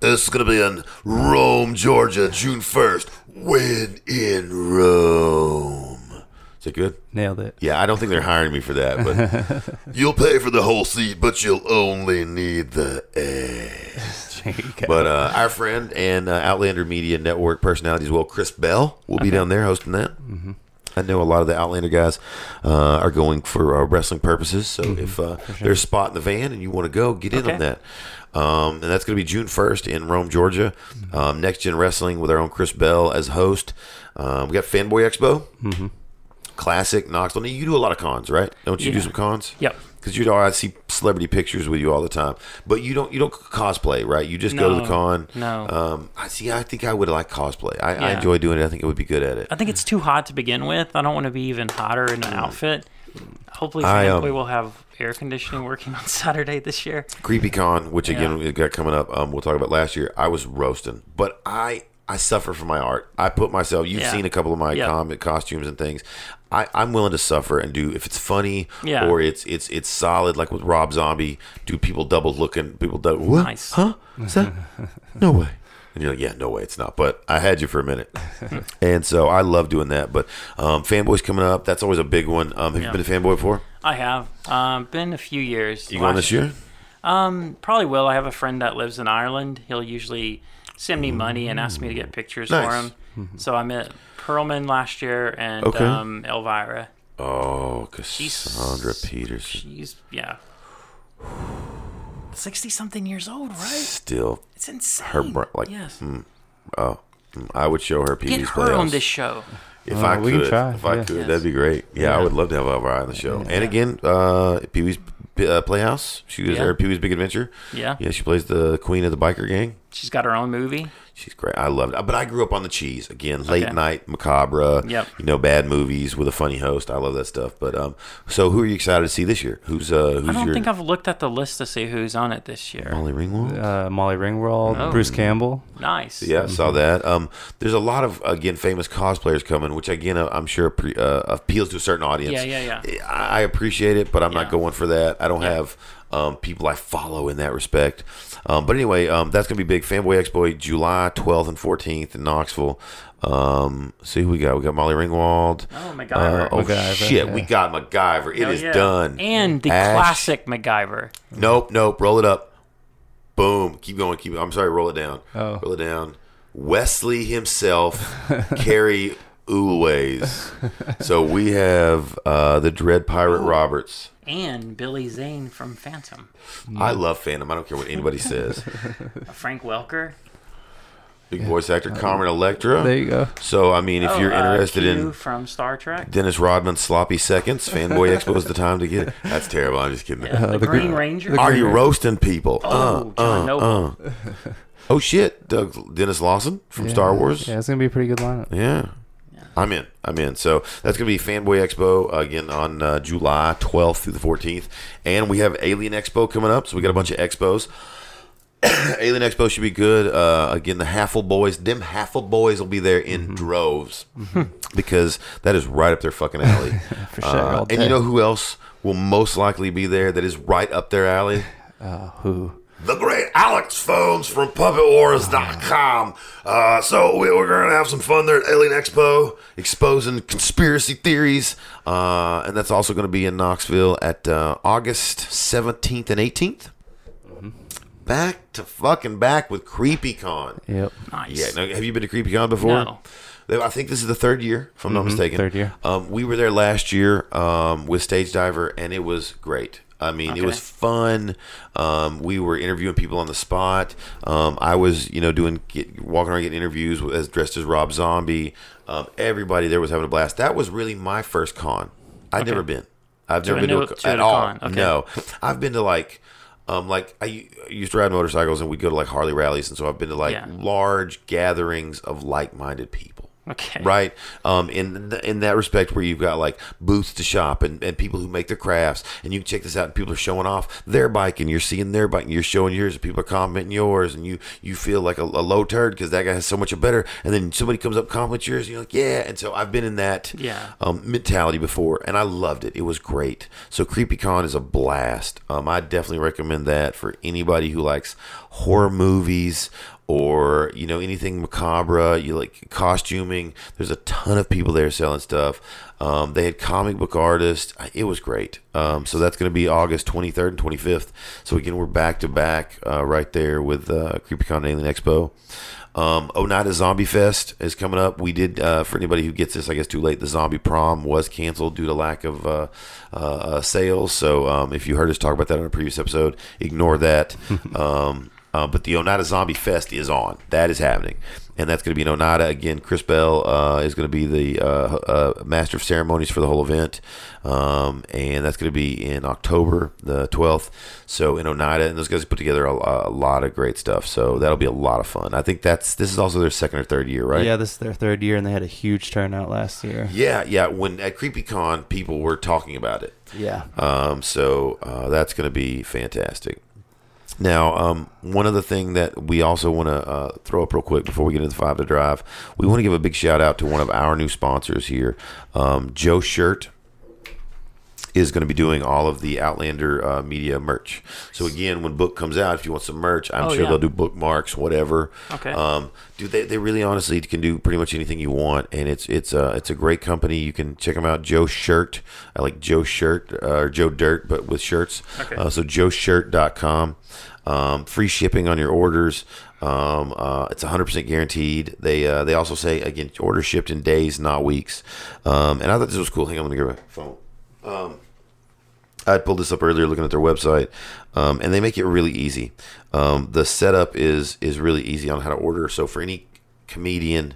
This is going to be in Rome, Georgia, June 1st. Win in Rome. Is that good? Nailed it. Yeah, I don't think they're hiring me for that, but you'll pay for the whole seat, but you'll only need the edge. There you go. But uh, our friend and uh, Outlander Media Network personality as well, Chris Bell, will be down there hosting that. Mm-hmm. I know a lot of the Outlander guys uh, are going for uh, wrestling purposes. So if uh, there's a spot in the van and you want to go, get in on that. Um, and that's going to be June 1st in Rome, Georgia. Um, Next Gen Wrestling with our own Chris Bell as host. Um, we got Fanboy Expo, mm-hmm. Classic Knoxville. Now, you do a lot of cons, right? Don't you do Yeah. some cons? Yep. Because you know I see celebrity pictures with you all the time, but you don't you don't cosplay, right? You just go to the No, con. no. Um, I see. I think I would like cosplay. I, I Yeah. enjoy doing it. I think it would be good at it. I think it's too hot to begin with. I don't want to be even hotter in an outfit. Hopefully, I, um, Fanboy will have air conditioning working on Saturday this year. Creepy Con, which again Yeah. we got coming up. Um, we'll talk about last year. I was roasting, but I I suffer for my art. I put myself. You've Yeah. seen a couple of my Yeah. comic costumes and things. I, I'm willing to suffer and do if it's funny Yeah. or it's it's it's solid. Like with Rob Zombie, do people double looking? People double what? Nice. Huh? Is that? no way. And you're like, yeah, no way, it's not. But I had you for a minute, and so I love doing that. But um, fanboys coming up, that's always a big one. Um, have Yeah. you been a fanboy before? I have. Um, been a few years. You going this year? Um, probably will. I have a friend that lives in Ireland. He'll usually send me money and ask me to get pictures Nice. for him. So I met Perlman last year and Okay. um, Elvira. Oh, Cassandra Peterson. She's yeah, sixty something years old, right? Still, It's insane. her br- like yes. mm, oh, mm, I would show her Pee Get Wee's her Playhouse. on this show. If Uh, I we could, can try, if I yeah. could, Yes. that'd be great. Yeah, I would love to have Elvira on the show. And again, uh, Pee Wee's uh, Playhouse. She was Yeah. there. Pee Wee's Big Adventure. Yeah. Yeah, she plays the queen of the biker gang. She's got her own movie. She's great. I loved it. But I grew up on the cheese. Again, late Okay. night, macabre. Yep. You know, bad movies with a funny host. I love that stuff. But um, so who are you excited to see this year? Who's uh, who's I don't your think I've looked at the list to see who's on it this year. Molly Ringwald? Uh, Molly Ringwald, Oh. Bruce Campbell. Nice. Yeah, I saw that. Um, there's a lot of again famous cosplayers coming, which again uh, I'm sure pre, uh, appeals to a certain audience. Yeah, yeah, yeah. I I appreciate it, but I'm not going for that. I don't Yeah. have um, people I follow in that respect. Um, but anyway, um, that's gonna be big. Fanboy Expo, July 12th and 14th in Knoxville. Um, see who we got. We got Molly Ringwald. Oh, Uh, MacGyver. oh MacGyver, shit, yeah. we got MacGyver. It Hell is yeah. done. And the Ash- classic MacGyver. Nope, nope. Roll it up. Boom. Keep going. Keep. Going. I'm sorry. Roll it down. Oh. Roll it down. Wesley himself, Cary Elwes. So we have uh, the Dread Pirate Roberts. And Billy Zane from Phantom. I love Phantom. I don't care what anybody says. Uh, Frank Welker. Big voice actor Carmen Electra. There you go. So I mean, if Oh, you're uh, interested Q in from Star Trek. Dennis Rodman's sloppy seconds, Fanboy Expo is the time to get it. That's terrible. I'm just kidding. Yeah, the, the Green Green- Ranger. Are you roasting people? Oh, John Noble. Oh shit, Doug Denis Lawson from Star Wars. Yeah, it's gonna be a pretty good lineup. Yeah. I'm in. I'm in. So that's going to be Fanboy Expo uh, again on uh, July 12th through the 14th. And we have Alien Expo coming up. So we got a bunch of expos. Alien Expo should be good. Uh, again, the Haffle Boys, them Haffle Boys will be there in droves because that is right up their fucking alley. For sure, Uh, and you know who else will most likely be there that is right up their alley. Uh, who? The great Alex Phones from PuppetWars.com. Uh, so we, we're going to have some fun there at Alien Expo, exposing conspiracy theories. Uh, and that's also going to be in Knoxville at uh, August 17th and 18th. Back to fucking back with CreepyCon. Yep. Nice. Yeah, now, have you been to CreepyCon before? No. I think this is the third year, if I'm not mistaken. third year. Um, we were there last year um, with Stage Diver, and it was great. I mean, it was fun. Um, we were interviewing people on the spot. Um, I was, you know, doing get, walking around getting interviews with- as dressed as Rob Zombie. Um, everybody there was having a blast. That was really my first con. I'd Okay. never been. I've To never been to a, to at a all. con, okay. No, I've been to like, um, like I used to ride motorcycles, and we'd go to like Harley rallies, and so I've been to like Yeah. large gatherings of like-minded people Okay. right? Um in th- in that respect where you've got like booths to shop and, and people who make their crafts and you can check this out and people are showing off their bike and you're seeing their bike and you're showing yours and people are commenting yours and you you feel like a, a low turd because that guy has so much better and then somebody comes up compliments yours and you're like yeah. And so i've been in that Yeah. um, mentality before and i loved it. It was great. So creepycon is a blast. Um, i definitely recommend that for anybody who likes horror movies or you know anything macabre you like costuming there's a ton of people there selling stuff um, they had comic book artists it was great um, so that's going to be august 23rd and 25th so again we're back to back uh, right there with uh, creepycon and alien expo um, Oneida Zombie Fest is coming up. We did, uh, for anybody who gets this, I guess too late, the Zombie Prom was canceled due to lack of uh, uh, uh, sales. So um, if you heard us talk about that on a previous episode, ignore that. um, uh, but the Oneida Zombie Fest is on. That is happening. And that's going to be in Oneida. Again, Chris Bell uh, is going to be the uh, uh, master of ceremonies for the whole event. Um, and that's going to be in October the 12th. So in Oneida. And those guys put together a, a lot of great stuff. So that'll be a lot of fun. I think that's this is also their second or third year, right? Yeah, this is their third year, and they had a huge turnout last year. Yeah, yeah. When at CreepyCon, people were talking about it. Yeah. Um, so uh, that's going to be fantastic. Now, um, one other thing that we also want to uh, throw up real quick before we get into the five to drive, we want to give a big shout out to one of our new sponsors here, um, Joe Shirt is going to be doing all of the Outlander uh, media merch. So again, when book comes out, if you want some merch, I'm Oh, sure yeah. they'll do bookmarks, whatever. Okay. Um, dude, they, they really honestly can do pretty much anything you want, and it's it's a it's a great company. You can check them out. Joe Shirt, I like Joe Shirt uh, or Joe Dirt, but with shirts. Okay. Uh, so joeshirt.com. Um, free shipping on your orders. Um, uh, it's 100% guaranteed. They uh, they also say again, order shipped in days, not weeks. Um, and I thought this was cool. Hang on, let me grab my phone. I pulled this up earlier looking at their website, um, and they make it really easy. Um, the setup is is really easy on how to order. So for any comedian,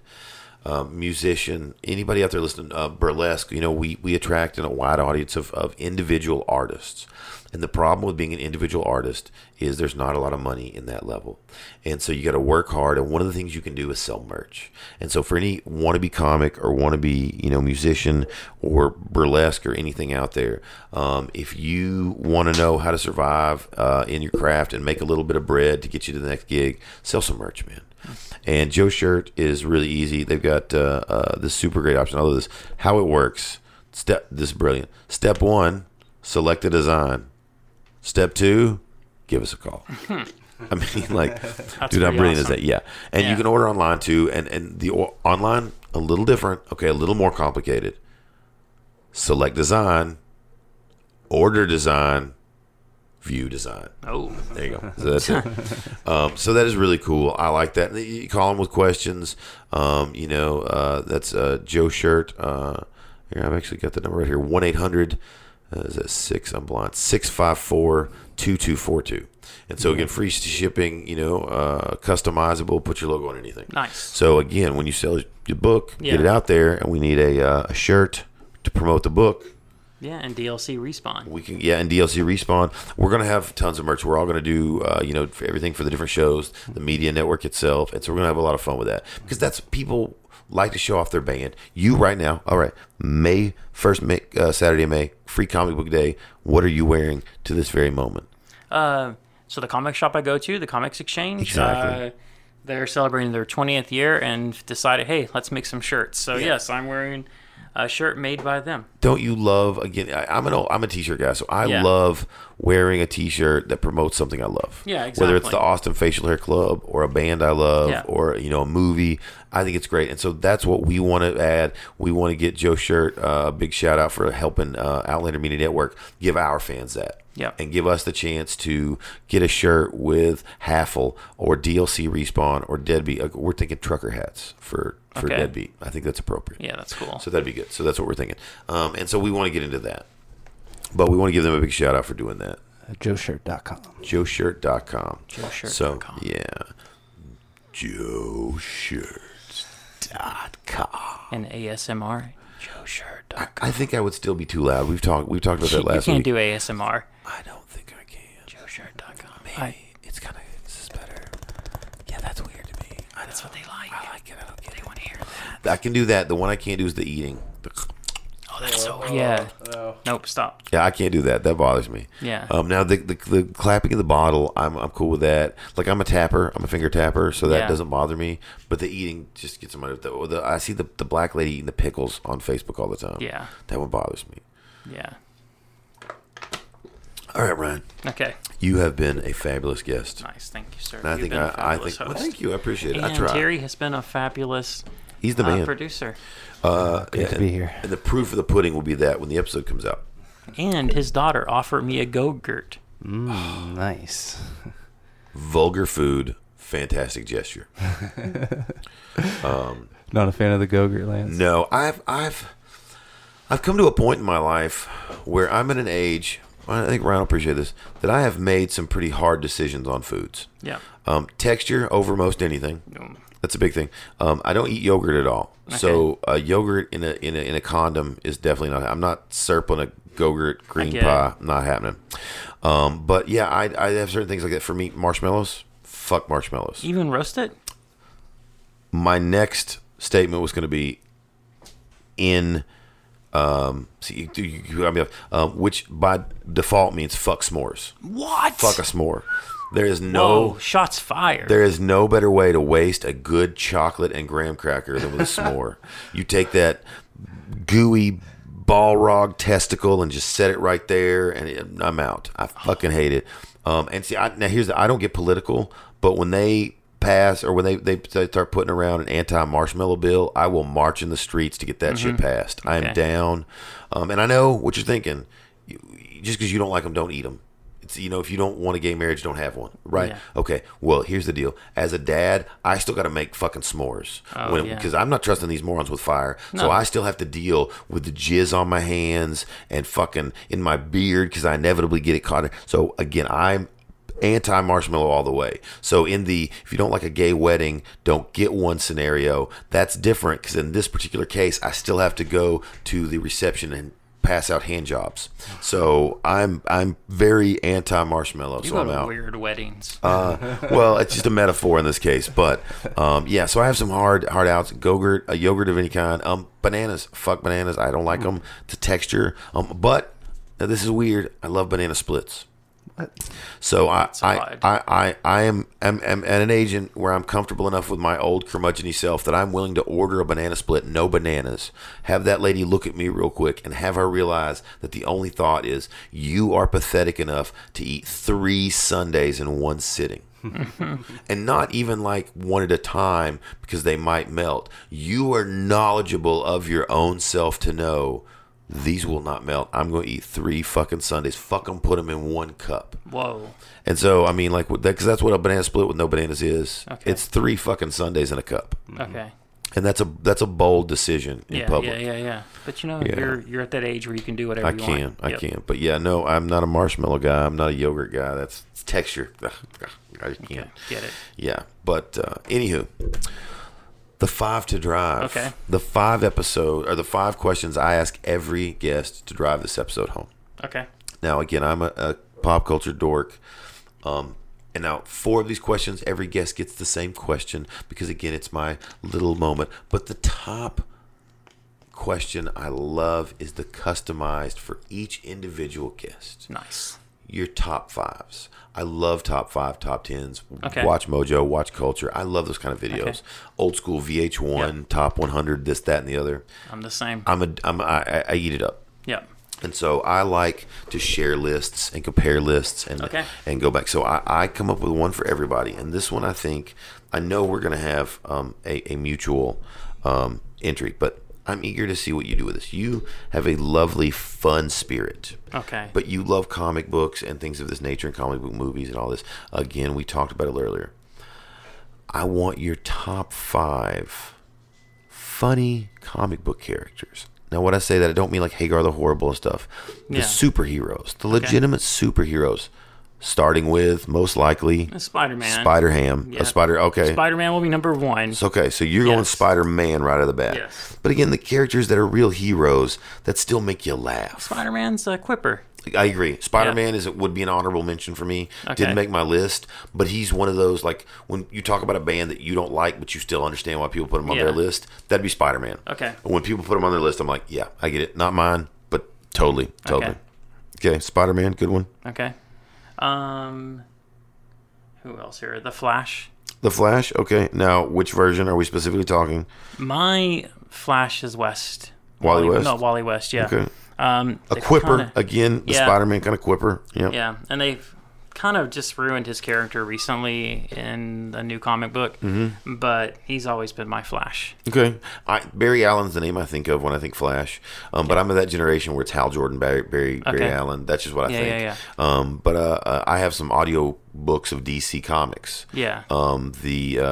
um, musician, anybody out there listening, uh, burlesque, you know, we we attract in a wide audience of, of individual artists. And the problem with being an individual artist is there's not a lot of money in that level. And so you got to work hard. And one of the things you can do is sell merch. And so for any wannabe comic or wannabe, you know, musician or burlesque or anything out there, um, if you want to know how to survive uh, in your craft and make a little bit of bread to get you to the next gig, sell some merch, man. And Joe Shirt is really easy. They've got uh, uh, this super great option. I love this. How it works. Step. This is brilliant. Step one: select a design. Step two: give us a call. I mean, like, dude, how brilliant is that? Yeah, and you can order online too. And and the o- online a little different. Okay, a little more complicated. Select design. Order design. View design. Oh, There you go. So that's it. um, so that is really cool. I like that. You call them with questions. Um, you know, uh, that's uh, Joe Shirt. Uh, here, I've actually got the number right here. One eight hundred. Uh, is that six? I'm blind. Six five four two two four two. And so again, free shipping. You know, uh, customizable. Put your logo on anything. nice. So again, when you sell your book, Yeah. get it out there, and we need a, uh, a shirt to promote the book. Yeah, and DLC respawn. We can, yeah, and DLC respawn. We're gonna have tons of merch. We're all gonna do, uh, you know, for everything for the different shows, the media network itself, and so we're gonna have a lot of fun with that because that's people like to show off their band. You right now, all right, May first, May, uh, Saturday, of May, free comic book day. What are you wearing to this very moment? Uh, so the comic shop I go to, the Comics Exchange, Exactly. uh, they're celebrating their 20th year and decided, hey, let's make some shirts. So yes, I'm wearing a shirt made by them. don't you love again I, i'm an old, i'm a t-shirt guy so i Yeah. love wearing a t-shirt that promotes something i love Yeah, exactly. whether it's the austin facial hair club or a band i love Yeah. or you know a movie i think it's great and so that's what we want to add we want to get joe shirt uh, a big shout out for helping uh, outlander media network give our fans that Yeah. and give us the chance to get a shirt with Haffle or DLC Respawn or Deadbeat. Uh, We're thinking trucker hats for for Okay. Deadbeat. I think that's appropriate. Yeah, that's cool. So that'd be good. So that's what we're thinking. Um, and so we want to get into that. But we want to give them a big shout out for doing that. Uh, JoeShirt.com. JoeShirt.com. JoeShirt.com. So, yeah. JoeShirt.com. and ASMR. JoeShirt.com. I think I would still be too loud. We've talked we've talked about that last week. You can't week. do ASMR. I don't think I can. JoeShirt.com. Maybe I, it's kind of this is better. Yeah, that's weird to me. I that's what they like. I like it. I don't get They it. want to hear that. I can do that. The one I can't do is the eating. The- Oh, that's so yeah. Nope. Stop. Yeah, I can't do that. That bothers me. Yeah. Um. Now the the, the clapping of the bottle, I'm I'm cool with that. Like I'm a tapper. I'm a finger tapper, so that Yeah. doesn't bother me. But the eating just gets on my. The, the, I see the the black lady eating the pickles on Facebook all the time. Yeah. That one bothers me. Yeah. All right, Ryan. Okay. You have been a fabulous guest. Nice. Thank you, sir. And I You've think been a I, I fabulous think. Well, host. thank you. I appreciate it. I And try. Terry has been a fabulous He's the uh, man. producer. Uh, Great to be here. And the proof of the pudding will be that when the episode comes out. And his daughter offered me a go-gurt. Mm, nice. Vulgar food, fantastic gesture. Not a fan of the Gogurt Lance. No, I've I've I've come to a point in my life where I'm at an age. I think Ryan will appreciate this. That I have made some pretty hard decisions on foods. Yeah. Um, texture over most anything. Um, That's a big thing. Um, I don't eat yogurt at all. So uh, yogurt in a, in a in a condom is definitely not. I'm not serping a Gogurt green it. pie. Not happening. Um, but yeah, I I have certain things like that. For me, marshmallows. Fuck marshmallows. Even roast it? my next statement was going to be in um see you, you, you got me off, um, which by default means fuck s'mores. What? fuck a s'more. There is no Whoa, shots fired. there is no better way to waste a good chocolate and graham cracker than with a s'more. You take that gooey balrog testicle and just set it right there and it, i'm out. I fucking hate it. Um, and see I, now here's the i don't get political but when they pass or when they, they start putting around an anti-marshmallow bill i will march in the streets to get that shit passed. I am Okay. down. Um, and i know what you're thinking. You- just because you don't like them don't eat them it's you know if you don't want a gay marriage don't have one right? Yeah. okay well here's the deal. As a dad i still got to make fucking s'mores Oh, yeah. because i'm not trusting these morons with fire. So i still have to deal with the jizz on my hands and fucking in my beard because i inevitably get it caught so again i'm anti marshmallow all the way so in the if you don't like a gay wedding don't get one scenario that's different because in this particular case i still have to go to the reception and pass out hand jobs so i'm i'm very anti marshmallow so i'm out weird weddings. uh, well, it's just a metaphor in this case, but um, yeah. So I have some hard hard outs. Gogurt, a yogurt of any kind. Um, bananas. Fuck bananas. I don't like them. The texture. Um, but this is weird. I love banana splits. So I I. I, I, I am, am, am at an agent where I'm comfortable enough with my old curmudgeony self that I'm willing to order a banana split, no bananas. Have that lady look at me real quick and have her realize that the only thought is you are pathetic enough to eat three sundaes in one sitting. and not even like one at a time because they might melt. You are knowledgeable of your own self to know these will not melt. I'm going to eat three fucking sundaes. Fuck them, put them in one cup. Whoa. And so, I mean, like, because that's what a banana split with no bananas is. Okay. It's three fucking sundaes in a cup, Okay. and that's a that's a bold decision in Yeah, public. yeah, yeah, yeah. But you know, Yeah. you're you're at that age where you can do whatever I you can, want. I Yep. can. But yeah, no, I'm not a marshmallow guy. I'm not a yogurt guy. That's texture. Ugh, ugh, I can't. Okay, get it. Yeah, but uh, anywho, the five to drive. Okay. The five episode or the five questions I ask every guest to drive this episode home. Okay. Now, again, I'm a, a pop culture dork. Um, and now, four of these questions, every guest gets the same question because, again, it's my little moment. But the top question I love is the customized for each individual guest. Nice. your top fives. I love top five, top tens. Okay. Watch Mojo, watch Culture. I love those kind of videos. Okay. Old school VH1, Yep. top 100, this, that, and the other. I'm the same. I'm a, I'm I, I eat it up. Yep. And so I like to share lists and compare lists and Okay. and go back. So I, I come up with one for everybody. And this one I think I know we're gonna have um, a, a mutual um, entry, but I'm eager to see what you do with this. You have a lovely, fun spirit. Okay. But you love comic books and things of this nature and comic book movies and all this. Again, we talked about it earlier. I want your top five funny comic book characters. Now, when I say that, I don't mean like Hagar the Horrible and stuff. The Yeah. superheroes, the legitimate superheroes, starting with most likely Spider Man. Spider Ham. Yeah. A Spider. Okay. Spider Man will be number one. It's okay. So you're going Spider Man right out of the bat. Yes. But again, the characters that are real heroes that still make you laugh. Spider Man's a quipper. I agree. Spider Man is it would be an honorable mention for me. Okay. Didn't make my list, but he's one of those like when you talk about a band that you don't like, but you still understand why people put him on Yeah. their list. That'd be Spider Man. Okay. When people put him on their list, I'm like, yeah, I get it. Not mine, but totally, totally. Okay. Okay, Spider Man, good one. Okay. Um, who else here? The Flash. The Flash. Okay, now which version are we specifically talking? My Flash is West. Wally West? No, Wally West. Yeah. Okay. Um, A quipper kinda- again. The Yeah. Spider Man kind of quipper. Yeah. Yeah, and they've kind of just ruined his character recently in the new comic book. Mm-hmm. But he's always been my Flash. Okay, I, Barry Allen's the name I think of when I think Flash, um, but I'm of that generation where it's Hal Jordan, Barry Barry, Barry Allen. That's just what I Yeah, think. yeah, Um, but uh, uh, I have some audio books of DC Comics. Yeah. Um, the uh,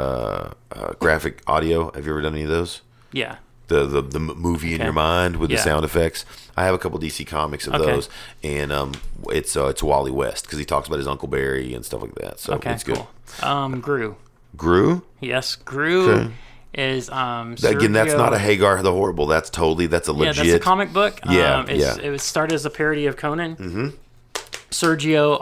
uh, graphic audio. Have you ever done any of those? Yeah. The the, the movie in Okay. your mind with the sound effects. I have a couple DC comics of Okay. those, and um, it's uh, it's Wally West because he talks about his Uncle Barry and stuff like that. So Okay. it's good. Cool. Um, Groo. Groo. Yes, Groo Okay. is um. Again, that's not a Hagar the Horrible. That's totally that's a legit. Yeah, that's a comic book. Yeah, um, it's, yeah. It was started as a parody of Conan. Mm-hmm. Sergio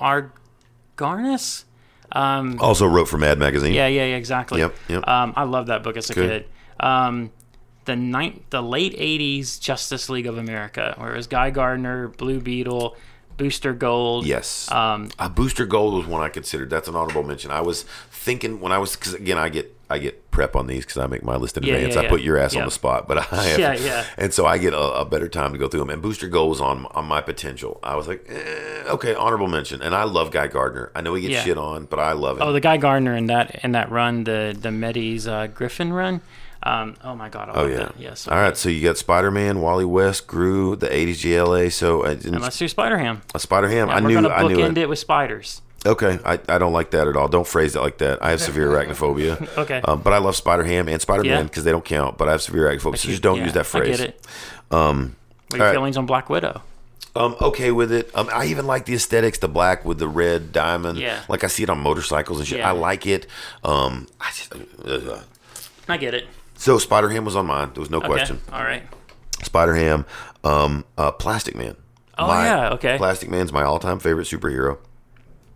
Aragonés. Um, Also wrote for Mad Magazine. yeah, yeah, yeah, exactly. Yep, yep. Um, I love that book as a Good. kid. Um, the ninth, the late '80s Justice League of America, where it was Guy Gardner, Blue Beetle, Booster Gold. Yes. Um, uh, Booster Gold was one I considered. That's an honorable mention. I was thinking when I was because again I get I get prep on these because I make my list in Yeah, advance. yeah, I put your ass on the spot, but I have, Yeah, yeah. and so I get a, a better time to go through them. And Booster Gold was on on my potential. I was like, eh, okay, honorable mention. And I love Guy Gardner. I know he gets Yeah. shit on, but I love him. oh, the Guy Gardner in that in that run, the the DeMatteis uh, Giffen run. Um, oh my God! I Oh yeah. that. Yes. All right. So you got Spider Man, Wally West, Groo, the '80s JLA. So uh, And let's do Spider Ham. A Spider Ham. I we're knew. gonna I knew bookend it. it with spiders. Okay, I, I don't like that at all. Don't phrase it like that. I have severe arachnophobia. Okay. Um, but I love Spider Ham and Spider Man Yeah. because they don't count. But I have severe arachnophobia, so just don't Yeah, use that phrase. I get it. Um, What are your right. feelings on Black Widow? Um, okay with it. Um, I even like the aesthetics, the black with the red diamond. Yeah. Like I see it on motorcycles and shit. Yeah. I like it. Um, I just, uh, I get it. So Spider Ham was on mine. There was no Okay. question. All right. Spider Ham. Um, uh, Plastic Man. Oh, yeah, okay. Plastic Man's my all-time favorite superhero.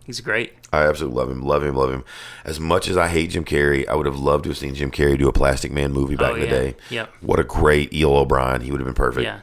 He's great. I absolutely love him, love him, love him. As much as I hate Jim Carrey, I would have loved to have seen Jim Carrey do a Plastic Man movie back Oh, in the yeah. day. Yep. What a great Eel O'Brien. He would have been perfect. Yeah.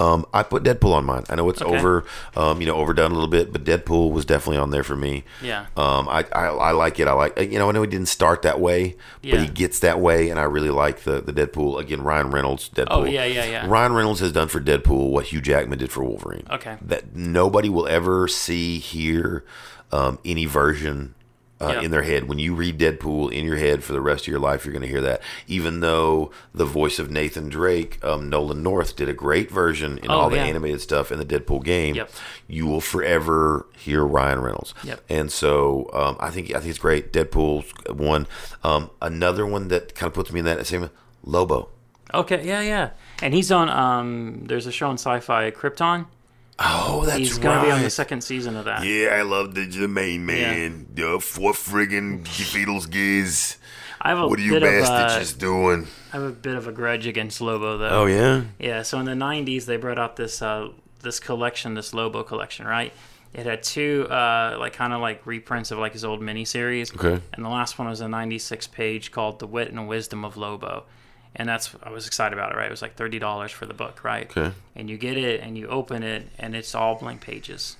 Um, I put Deadpool on mine. I know it's Okay. over, um, you know, overdone a little bit, but Deadpool was definitely on there for me. Yeah. Um, I, I, I like it. I like, you know, I know he didn't start that way, but Yeah. he gets that way, and I really like the the Deadpool. Again, Ryan Reynolds, Deadpool. Oh, yeah, yeah, yeah. Ryan Reynolds has done for Deadpool what Hugh Jackman did for Wolverine. Okay. That nobody will ever see, here um, any version. Uh, Yeah. In their head, when you read Deadpool in your head for the rest of your life, you're going to hear that. Even though the voice of Nathan Drake, um, Nolan North, did a great version in Oh, all the yeah. animated stuff in the Deadpool game, Yep. you will forever hear Ryan Reynolds. Yep. And so um, I think I think it's great. Deadpool's one. Um, another one that kind of puts me in that same Lobo. Okay. Yeah, yeah. And he's on. Um, there's a show on Sci-Fi, Krypton. Oh, that's He's gonna be on the second season of that. Yeah, I love the, the main man. The four friggin' Beatles giz. I have a What are you bastards doing? I have a bit of a grudge against Lobo though. Oh yeah. Yeah, so in the '90s they brought out this uh, this collection, this Lobo collection, right? It had two uh, like kind of like reprints of like his old miniseries. Okay. And the last one was a 96 page called "The Wit and Wisdom of Lobo," and that's I was excited about it. Right, it was like thirty dollars for the book, right? Okay. And you get it and you open it and it's all blank pages.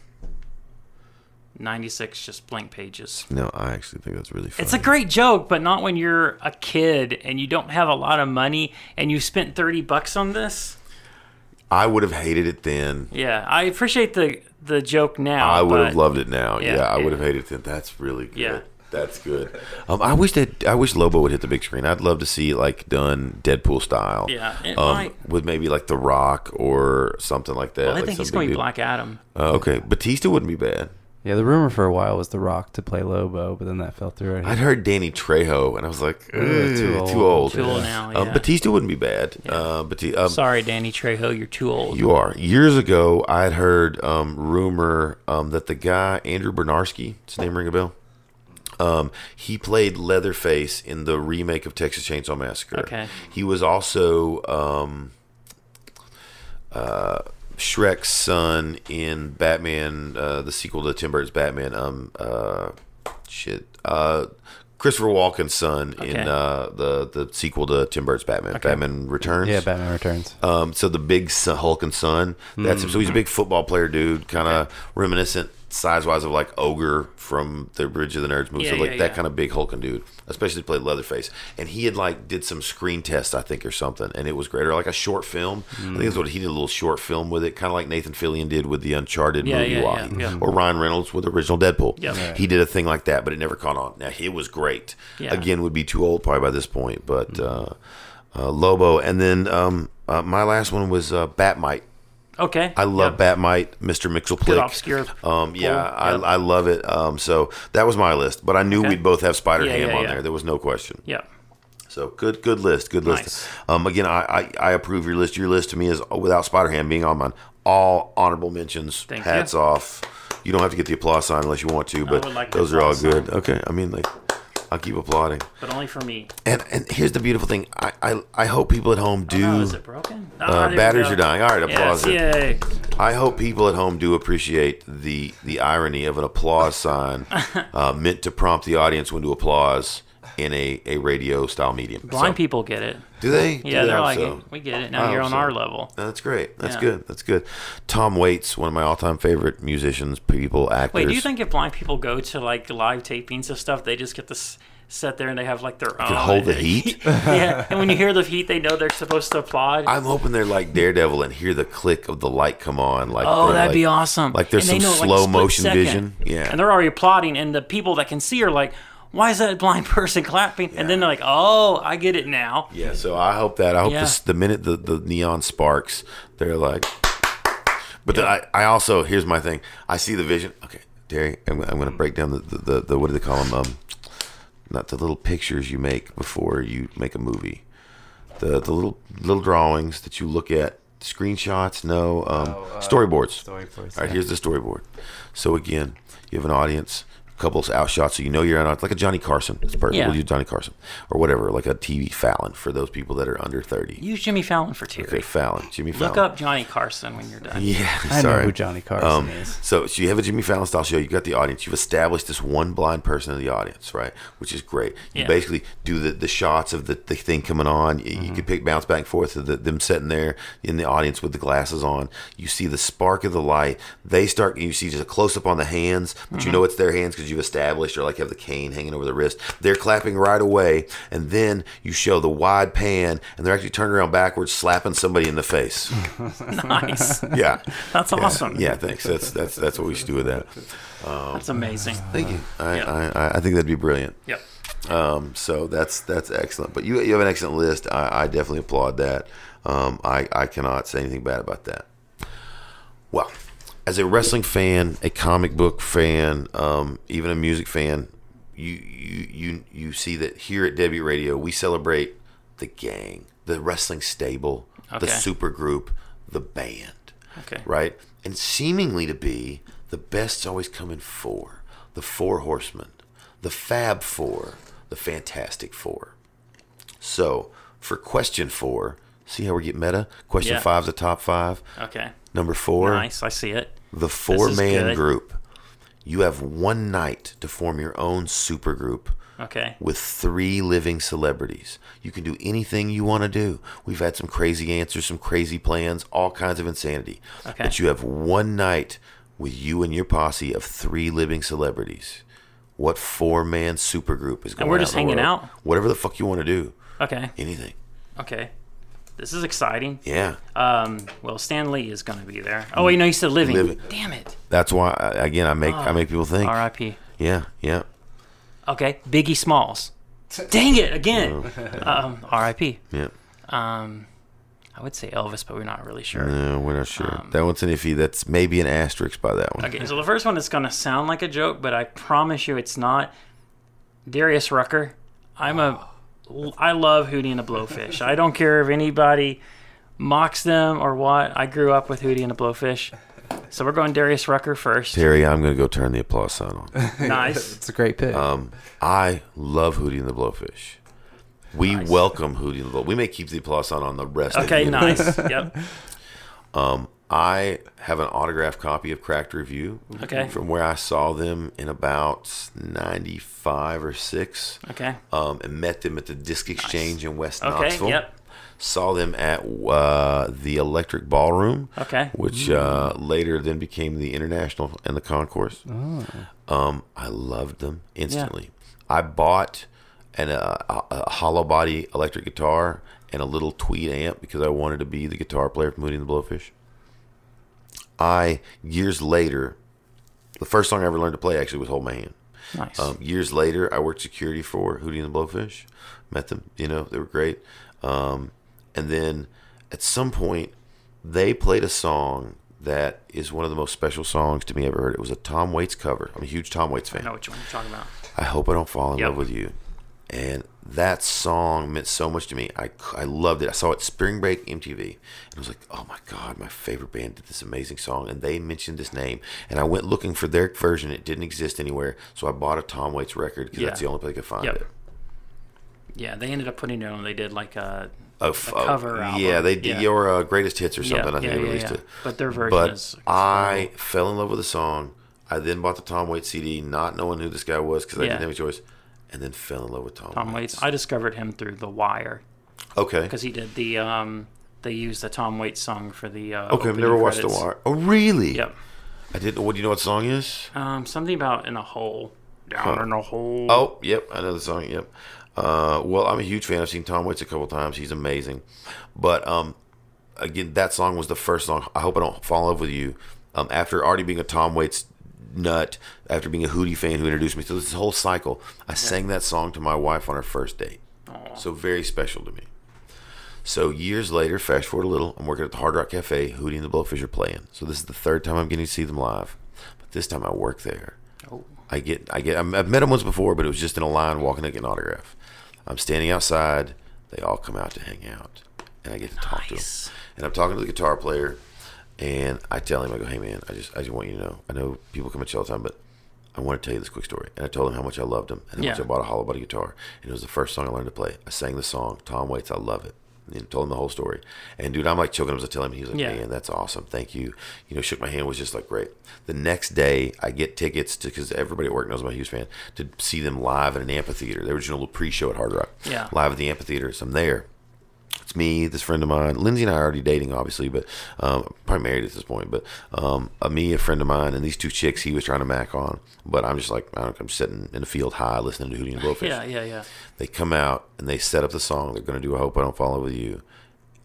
96 just blank pages. No, I actually think that's really funny. It's a great joke, but not when you're a kid and you don't have a lot of money and you spent 30 bucks on this. I would have hated it then. Yeah, I appreciate the the joke now. I would have loved it now. Yeah, Yeah, I would have hated it then. That's really good. Yeah. That's good. Um, I wish that I wish Lobo would hit the big screen. I'd love to see like done Deadpool style. Yeah, um, might. with maybe like The Rock or something like that. I like think some he's going to be. Black Adam. Uh, okay, Batista wouldn't be bad. Yeah, the rumor for a while was The Rock to play Lobo, but then that fell through. I'd heard Danny Trejo, and I was like, Ugh, "Ugh, too too old." old. Too old now, Um. Batista wouldn't be bad. Uh, Batista, um, Sorry, Danny Trejo, you're too old. You are. Years ago, I had heard um, rumor um, that the guy Andrew Bryniarski, his name ring a bell. Um, he played Leatherface in the remake of Texas Chainsaw Massacre. Okay. He was also um, uh, Shreck's son in Batman, uh, the sequel to Tim Burton's Batman. Um, uh, shit. Uh, Christopher Walken's son in Okay. uh, the the sequel to Tim Burton's Batman, Batman Returns. Yeah, Batman Returns. Um, so the big son, Hulk and son, that's him. So he's a big football player, dude. Kind of reminiscent size wise of like Ogre from the Revenge of the Nerds movie. so like yeah, that yeah. kind of big hulking dude, especially to play Leatherface. And he had like did some screen test, I think, or something, and it was great. Or like a short film. I think that's what he did. A little short film with it, kind of like Nathan Fillion did with the Uncharted Yeah, movie, yeah, yeah, yeah. or Ryan Reynolds with the original Deadpool. Yeah. Yeah. He did a thing like that, but it never caught on. Now it was great. Yeah. Again, would be too old probably by this point, but. Uh, uh, Lobo, and then um, uh, my last one was uh, Batmite. Okay. I love Yep. Batmite, Mr. Mxyzptlk. Um, yeah. I, I love it. Um, so that was my list, but I knew Okay. we'd both have Spider Yeah, Ham yeah, on yeah. there. There was no question. Yeah. So good, good list, good list. Nice. Um, again, I, I, I approve your list. Your list to me is without Spider Ham being on mine. All honorable mentions. Thank hats you. off. You don't have to get the applause sign unless you want to, but like those are all good. sign. Okay, I mean, like, I'll keep applauding. But only for me. And and here's the beautiful thing. I I, I hope people at home do. Oh, is it broken? Ah, uh, batteries are dying. All right, applause Yes, it. yay. I hope people at home do appreciate the the irony of an applause sign uh, meant to prompt the audience when to applause in a, a radio style medium. Blind So- people get it. Do they? Do Yeah, they? they're like, so. we get it. I Now you're on so. our level. No, That's great. That's Yeah. good. That's good. Tom Waits, one of my all time favorite musicians, people, actors. Wait, do you think if blind people go to like live tapings and stuff, they just get to s- sit there and they have like their own? can hold the heat? yeah, and when you hear the heat, they know they're supposed to applaud. I'm hoping they're like Daredevil and hear the click of the light come on. Like Oh, that'd like- be awesome! Like there's And some know, slow split motion second. vision. Yeah. and they're already applauding, and the people that can see are like, "Why is that blind person clapping?" And then they're like, "Oh, I get it now." Yeah, so I hope that. I hope Yeah. this, the minute the, the neon sparks, they're like. But then I, I also here's my thing. I see the vision. Okay, Terry, I'm, I'm going to break down the, the, the, the what do they call them? Um, not the little pictures you make before you make a movie. The the little little drawings that you look at. Screenshots, no. Um, storyboards. storyboards, All right, yeah. here's the storyboard. So again, you have an audience, a couple of outshots, so you know you're on like a Johnny Carson. It's perfect. Yeah. We'll use Johnny Carson or whatever, like a TV Fallon for those people that are under thirty. Use Jimmy Fallon for Terry. Okay, Fallon, Jimmy Fallon. Look up Johnny Carson when you're done. Yeah, I sorry. know who Johnny Carson Um, is. So, so you have a Jimmy Fallon style show. You've got the audience. You've established this one blind person in the audience, right? Which is great. You Yeah. basically do the, the shots of the, the thing coming on. You, you could pick bounce back and forth of the, them sitting there in the audience with the glasses on. You see the spark of the light. They start. You see just a close up on the hands, but you know it's their hands because you've established or like have the cane hanging over the wrist. They're clapping right away, and then you show the wide pan, and they're actually turning around backwards, slapping somebody in the face. nice. Yeah. That's Yeah. awesome. Yeah, thanks. That's that's that's what we should do with that. That's amazing. Thank you. I. I, I- I think that'd be brilliant. Yep. Um, so that's that's excellent. But you you have an excellent list. I, I definitely applaud that. Um, I I cannot say anything bad about that. Well, as a wrestling fan, a comic book fan, um, even a music fan, you you you you see that here at Deadbeat Radio we celebrate the gang, the wrestling stable, the Okay. super group, the band Okay. right? And seemingly to be the best's always come in four the Four Horsemen, the Fab Four, the Fantastic Four. So, for question four, see how we get meta? Question Yeah. five's the top five. Okay. Number four, Nice. I see it. the four man good. group. You have one night to form your own super group Okay. with three living celebrities. You can do anything you want to do. We've had some crazy answers, some crazy plans, all kinds of insanity. Okay. But you have one night with you and your posse of three living celebrities, what four man supergroup is going? On? And we're just hanging world? out? Whatever the fuck you want to do, Okay. anything. Okay. This is exciting. Yeah, Um, well, Stan Lee is going to be there. Oh, wait, no, you said living. Living. Damn it. that's why. Again, I make I make people think. R.I.P. Yeah, yeah, Okay. Biggie Smalls. Dang it again. Um, R.I.P. yeah. Um, I would say Elvis, but we're not really sure. No, we're not sure. that one's an iffy. That's maybe an asterisk by that one. Um, Okay, so the first one is going to sound like a joke, but I promise you it's not. Darius Rucker. I'm a. I love Hootie and the Blowfish. I don't care if anybody mocks them or what. I grew up with Hootie and the Blowfish. So we're going Darius Rucker first. Terry, I'm gonna go turn the applause sign on. Nice. It's a great pick. Um, I love Hootie and the Blowfish. We welcome Hootie and the Blow. We may keep the applause sign on the rest. of the day. Okay, nice. Yep. I have an autographed copy of Cracked Rear View. Okay. From where I saw them in about '95 or six. Okay. Um, and met them at the Disc Exchange in West Okay. Knoxville. Yep. Saw them at uh, the Electric Ballroom. Okay. Which uh, later then became the International and the Concourse. Oh. Um, I loved them instantly. I bought an, uh, a, a hollow body electric guitar and a little tweed amp because I wanted to be the guitar player from Hootie and the Blowfish. I years later, the first song I ever learned to play actually was "Hold My Hand." Nice. Um, years later, I worked security for Hootie and the Blowfish. Met them, you know, they were great. Um, and then at some point, they played a song that is one of the most special songs to me ever heard. It was a Tom Waits cover. I'm a huge Tom Waits fan. I know which one you're talking about. I hope I don't fall in Yep. love with you. And that song meant so much to me. I, I loved it. I saw it Spring Break MTV, and I was like, oh my god, my favorite band did this amazing song, and they mentioned this name, and I went looking for their version. It didn't exist anywhere, so I bought a Tom Waits record because that's the only place I could find Yep. it. Yeah, they ended up putting it on. They did like a, A, a f- cover album. Yeah, they did Yeah. your uh, greatest hits or Yeah, something. I think yeah, they yeah, released yeah. it. But their version but is I fell in love with the song. I then bought the Tom Waits CD, not knowing who this guy was because I didn't have a choice, and then fell in love with Tom, Tom Waits. I discovered him through The Wire Okay. because he did the. um They used the Tom Waits song for the. Uh, Okay, I've never watched credits. The Wire. Oh, really? Yep. I didn't. What do you know? What song is? Um, something about in a hole, down in a hole. Oh, yep, I know the song. Yep. Uh, well, I'm a huge fan. I've seen Tom Waits a couple times. He's amazing. But um, again, that song was the first song. I hope I don't fall in love with you. Um, after already being a Tom Waits nut, after being a Hootie fan who introduced me to this whole cycle, I sang that song to my wife on her first date. So very special to me. So years later, fast forward a little, I'm working at the Hard Rock Cafe. Hootie and the Blowfish are playing. So this is the third time I'm getting to see them live. But this time I work there. Oh. I get, I get, I've met them once before, but it was just in a line walking to get an autograph. I'm standing outside. They all come out to hang out, and I get to talk to them. And I'm talking to the guitar player, and I tell him, I go, "Hey man, I just, I just want you to know. I know people come at you all the time, but I want to tell you this quick story." And I told him how much I loved him and how much I bought a hollow body guitar, and it was the first song I learned to play. I sang the song Tom Waits, I love it. And told him the whole story. And dude, I'm like choking up as I tell him. He was like, Yeah. "Man, that's awesome. Thank you." You know, shook my hand. Was just like great. The next day, I get tickets to because everybody at work knows I'm a huge fan to see them live at an amphitheater. They were just doing a little pre-show at Hard Rock. Yeah. live at the amphitheater. So I'm there. It's me, this friend of mine. Lindsay and I are already dating, obviously, but um, probably married at this point. But um, uh, me, a friend of mine, and these two chicks he was trying to mac on. But I'm just like, I don't, I'm sitting in the field high listening to Hootie and Blowfish. Yeah, yeah, yeah. They come out and they set up the song they're going to do. I hope I don't fall in love with you.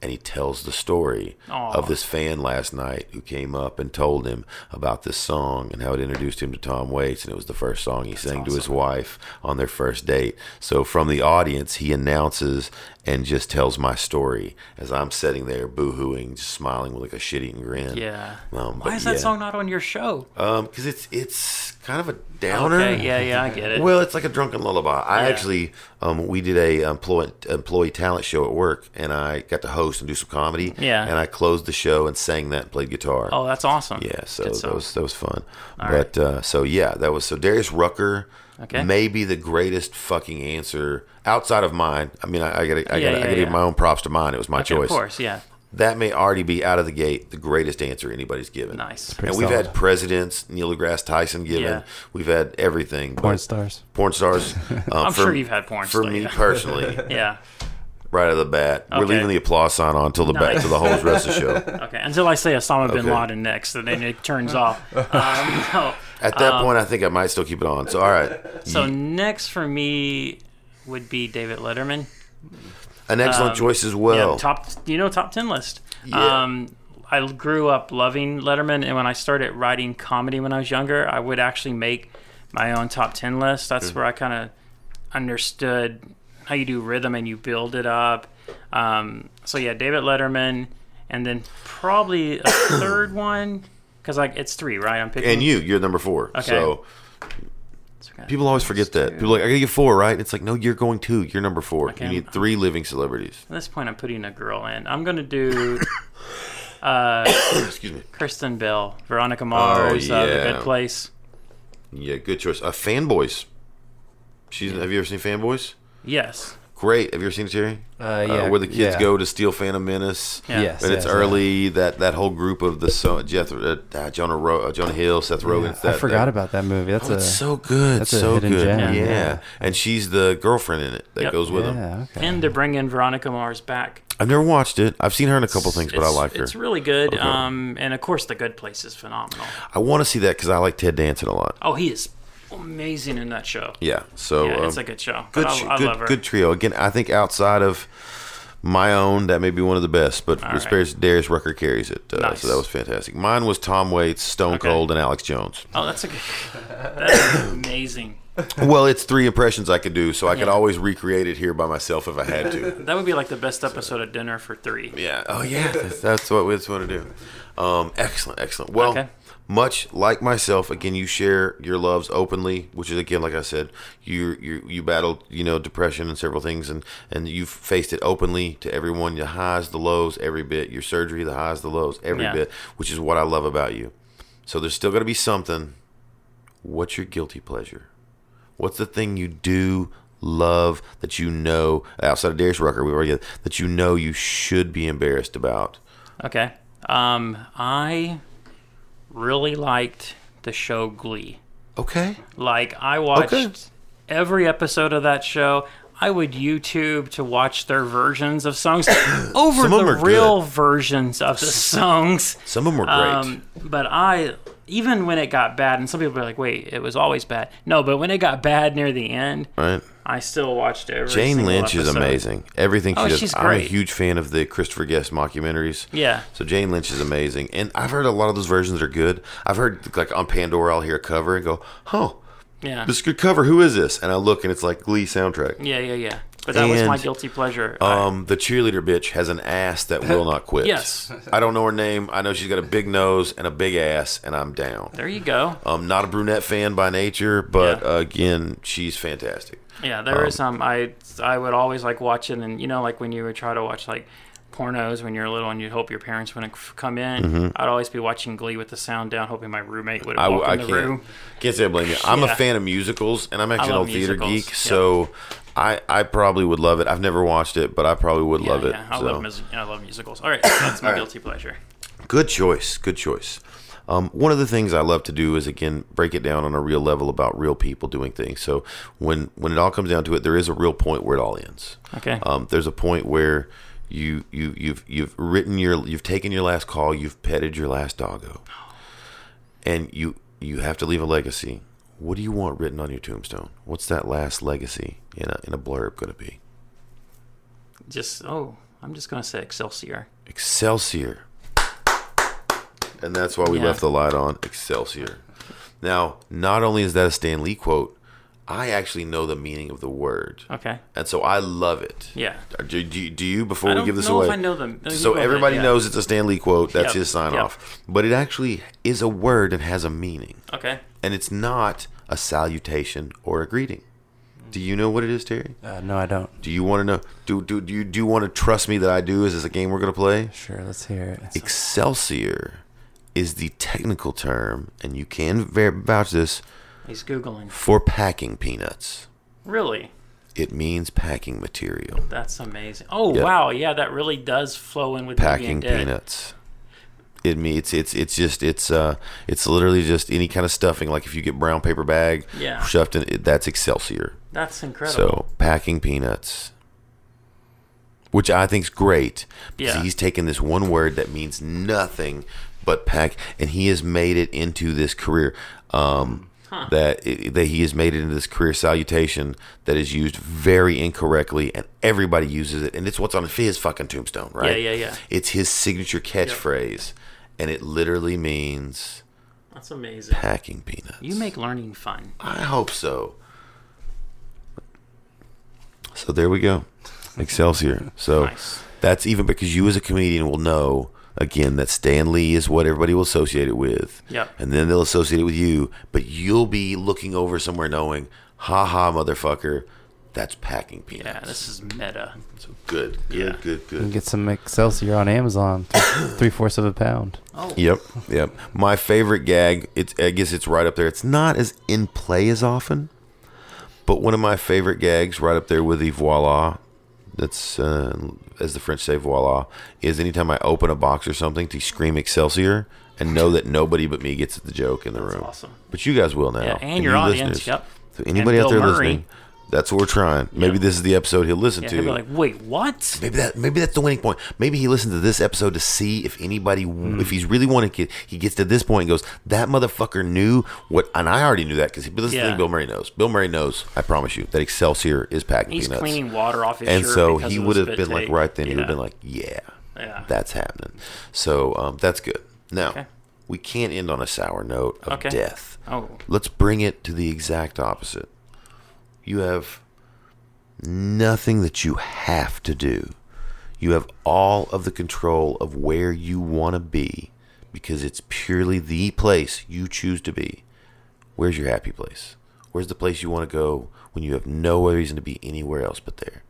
And he tells the story Aw. of this fan last night who came up and told him about this song and how it introduced him to Tom Waits. And it was the first song he sang to his wife on their first date. So from the audience, he announces and just tells my story as I'm sitting there boo-hooing, just smiling with like a shit-eating grin. Yeah. Um, Why is that yeah. song not on your show? Um, because it's it's kind of a downer. Okay, yeah, yeah, I get it. Well, it's like a drunken lullaby. I Yeah. actually, um, we did a employee employee talent show at work, and I got to host and do some comedy. Yeah. and I closed the show and sang that and played guitar. oh, that's awesome. yeah, so that was that was fun. All but uh, so yeah, that was so Darius Rucker. Okay. Maybe the greatest fucking answer outside of mine. I mean, I, I gotta, I Yeah, gotta, I yeah, gotta give my own props to mine. It was my Okay, choice. Of course, yeah. That may already be out of the gate the greatest answer anybody's given. Nice. And we've solid. had presidents, Neil deGrasse Tyson given. Yeah. We've had everything. Porn stars. Porn stars. Um, I'm sure you've had porn stars. For star, me yeah. personally, Yeah. right out of the bat. We're leaving the applause sign on till the back to the whole rest of the show. Okay, until I say Osama bin Okay. Laden next, and then it turns off. Um, no. At that point, I think I might still keep it on. So all right, So Ye- next for me would be David Letterman. An excellent um, choice as well. Yeah, top you know top ten list. Yeah. Um, I grew up loving Letterman, and when I started writing comedy when I was younger, I would actually make my own top ten list. That's where I kind of understood how you do rhythm and you build it up. Um, so yeah, David Letterman, and then probably a third one because like it's three, right? I'm picking and you, you're number four. Okay. So people always forget that. People are like, I gotta get four, right? It's like, no, you're going two. You're number four. Okay. You need three living celebrities. At this point, I'm putting a girl in. I'm gonna do uh, Excuse me. Kristen Bell, Veronica Mars, uh, The Oh, yeah. Good Place. Yeah, good choice. Uh, Fanboys. She's. Have you ever seen Fanboys? Yes. Great. Have you ever seen it, Jerry? Uh, yeah, where the kids yeah. go to steal Phantom Menace. Yeah. Yes, And it's yes, early. That that whole group of the so Jeff, uh, uh, Jonah Ro- uh, Jonah Hill, Seth yeah. Rogen. I forgot that, about that movie. That's Oh, a it's so good. that's so hidden good. gem, Yeah. yeah. and she's the girlfriend in it that Yep. goes with him. yeah. Okay. And they're bringing Veronica Mars back. I've never watched it. I've seen her in a couple things, but I like her. It's really good. Okay. Um, and of course, The Good Place is phenomenal. I want to see that because I like Ted Danson a lot. Oh, he is amazing in that show. Yeah. So Yeah, um, it's a good show. good, I, I good, good trio. Again, I think outside of my own, that may be one of the best. But All right. Darius, Darius Rucker carries it, uh, Nice. so that was fantastic. Mine was Tom Waits, Stone Okay. Cold, and Alex Jones. Oh, that's a good. That's amazing. well, it's three impressions I could do, so I could always recreate it here by myself if I had to. That would be like the best episode of Dinner for Three. yeah. Oh, yeah. That's, that's what we just want to do. Um, excellent, excellent. Well, Okay. Much like myself, again, you share your loves openly, which is again, like I said, you you you battled, you know, depression and several things, and and you've faced it openly to everyone. The highs, the lows, every bit. Your surgery, the highs, the lows, every Yeah. bit. Which is what I love about you. So there's still going to be something. What's your guilty pleasure? What's the thing you do love that you know outside of Darius Rucker? We already that you know you should be embarrassed about. Okay. Um, I really liked the show Glee. Okay. Like I watched Okay. every episode of that show. I would YouTube to watch their versions of songs over Some the real good. versions of the songs. Some of them were great. Um, but I, even when it got bad, and some people are like, "Wait, it was always bad." No, but when it got bad near the end, right. I still watched every. Jane Lynch is amazing. Everything she Oh, does. she's I'm a huge fan of the Christopher Guest mockumentaries. Yeah. So Jane Lynch is amazing, and I've heard a lot of those versions are good. I've heard like on Pandora, I'll hear a cover and go, "Oh, Yeah. this is a good cover. Who is this?" And I look, and it's like Glee soundtrack. Yeah, yeah, yeah. But that was my guilty pleasure. Um, the cheerleader bitch has an ass that will not quit. Yes. I don't know her name. I know she's got a big nose and a big ass, and I'm down. there you go. I'm not a brunette fan by nature, but Yeah. again, she's fantastic. Yeah, there is um I I would always like watch it, and you know, like when you would try to watch like pornos when you're little and you'd hope your parents wouldn't come in. I'd always be watching Glee with the sound down, hoping my roommate would Mm-hmm. I, walk I in the can't room. can't say I blame you. I'm a fan of musicals, and I'm actually an old theater musicals, geek, yep. so I I probably would love it. I've never watched it, but I probably would Yeah, love it. yeah, I so. love mus- I love musicals. All right, that's my guilty pleasure. Good choice. Good choice. Um, one of the things I love to do is again break it down on a real level about real people doing things. So when when it all comes down to it, there is a real point where it all ends. Okay. Um, there's a point where you you you've you've written your you've taken your last call, you've petted your last doggo, and you you have to leave a legacy. What do you want written on your tombstone? What's that last legacy in a in a blurb going to be? Just oh, I'm just gonna say Excelsior. Excelsior. And that's why we Yeah. left the light on Excelsior. Now, not only is that a Stan Lee quote, I actually know the meaning of the word. Okay. And so I love it. Yeah. Do, do, do you, before I we don't give this know away? if I know the- the so meaning of it, everybody yeah. knows it's a Stan Lee quote. That's Yep, his sign yep. off. But it actually is a word and has a meaning. Okay. And it's not a salutation or a greeting. Do you know what it is, Terry? Uh, no, I don't. Do you want to know? Do, do, do you do you want to trust me that I do? Is this a game we're going to play? Sure, let's hear it. Excelsior is the technical term, and you can vouch this He's googling. for packing peanuts. Really? It means packing material. That's amazing. Oh Yeah. wow, yeah, that really does flow in with Packing peanuts. It means it's it's just it's uh it's literally just any kind of stuffing. Like if you get brown paper bag Yeah. shoved in, it, that's Excelsior. That's incredible. So packing peanuts. which I think is great because Yeah. he's taken this one word that means nothing but pack, and he has made it into this career. Um, That it, that he has made it into this career salutation that is used very incorrectly, and everybody uses it, and it's what's on his fucking tombstone, right? Yeah, yeah, yeah. It's his signature catchphrase, and it literally means That's amazing. packing peanuts. You make learning fun. I hope so. So there we go. Excelsior. So Nice. that's even because you as a comedian will know again that Stan Lee is what everybody will associate it with. Yep. And then they'll associate it with you, but you'll be looking over somewhere knowing, ha ha motherfucker, that's packing peanuts. Yeah, this is meta. so good. Good, Yeah. good, You good. can get some Excelsior on Amazon, three fourths of a pound. Oh, Yep, yep. My favorite gag, it's I guess it's right up there. It's not as in play as often, but one of my favorite gags, right up there with the voila. That's uh, as the French say voila. Is anytime I open a box or something to scream Excelsior and know that nobody but me gets the joke in the room. awesome. But you guys will now. Yeah, and you your audience, yep. So anybody And out there Murray. listening, that's what we're trying. Maybe Yeah. this is the episode he'll listen Yeah, to. he'll be like, wait, what? Maybe that maybe that's the winning point. Maybe he listened to this episode to see if anybody Hmm. if he's really wanting to he gets to this point and goes, That motherfucker knew what and I already knew that because this is the Yeah. thing Bill Murray knows. Bill Murray knows, I promise you, that Excelsior is packing He's peanuts. cleaning water off his and shirt so he would have been like right then, he would have been like, Yeah, Yeah. that's happening. So um, that's good. Now Okay. we can't end on a sour note of Okay. death. Oh, Let's bring it to the exact opposite. You have nothing that you have to do. You have all of the control of where you want to be because it's purely the place you choose to be. Where's your happy place? Where's the place you want to go when you have no reason to be anywhere else but there?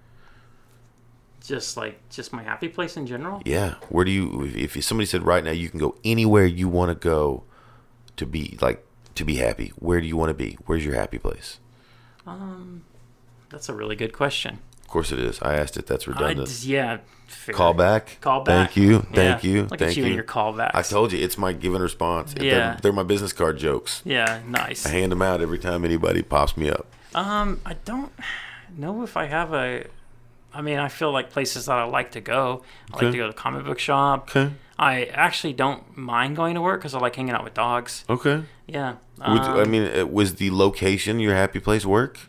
just like just my happy place in general. Yeah. Where do you, if if somebody said right now you can go anywhere you want to go to be like, to be happy, where do you want to be? Where's your happy place? That's a really good question. Of course it is. I asked it. That's redundant. just, yeah. fair. Call back. Call back. Thank you. Thank Yeah. you. Look Thank at you, you. and your callbacks. I told you it's my given response. They're- Yeah. They're, my business card jokes. Yeah, nice. I hand them out every time anybody pops me up. Um, I don't know if I have a. I mean, I feel like places that I like to go. I like to go to the comic book shop. Okay. I actually don't mind going to work because I like hanging out with dogs. Okay. Yeah. Would- I um, mean, uh, was the location your happy place work?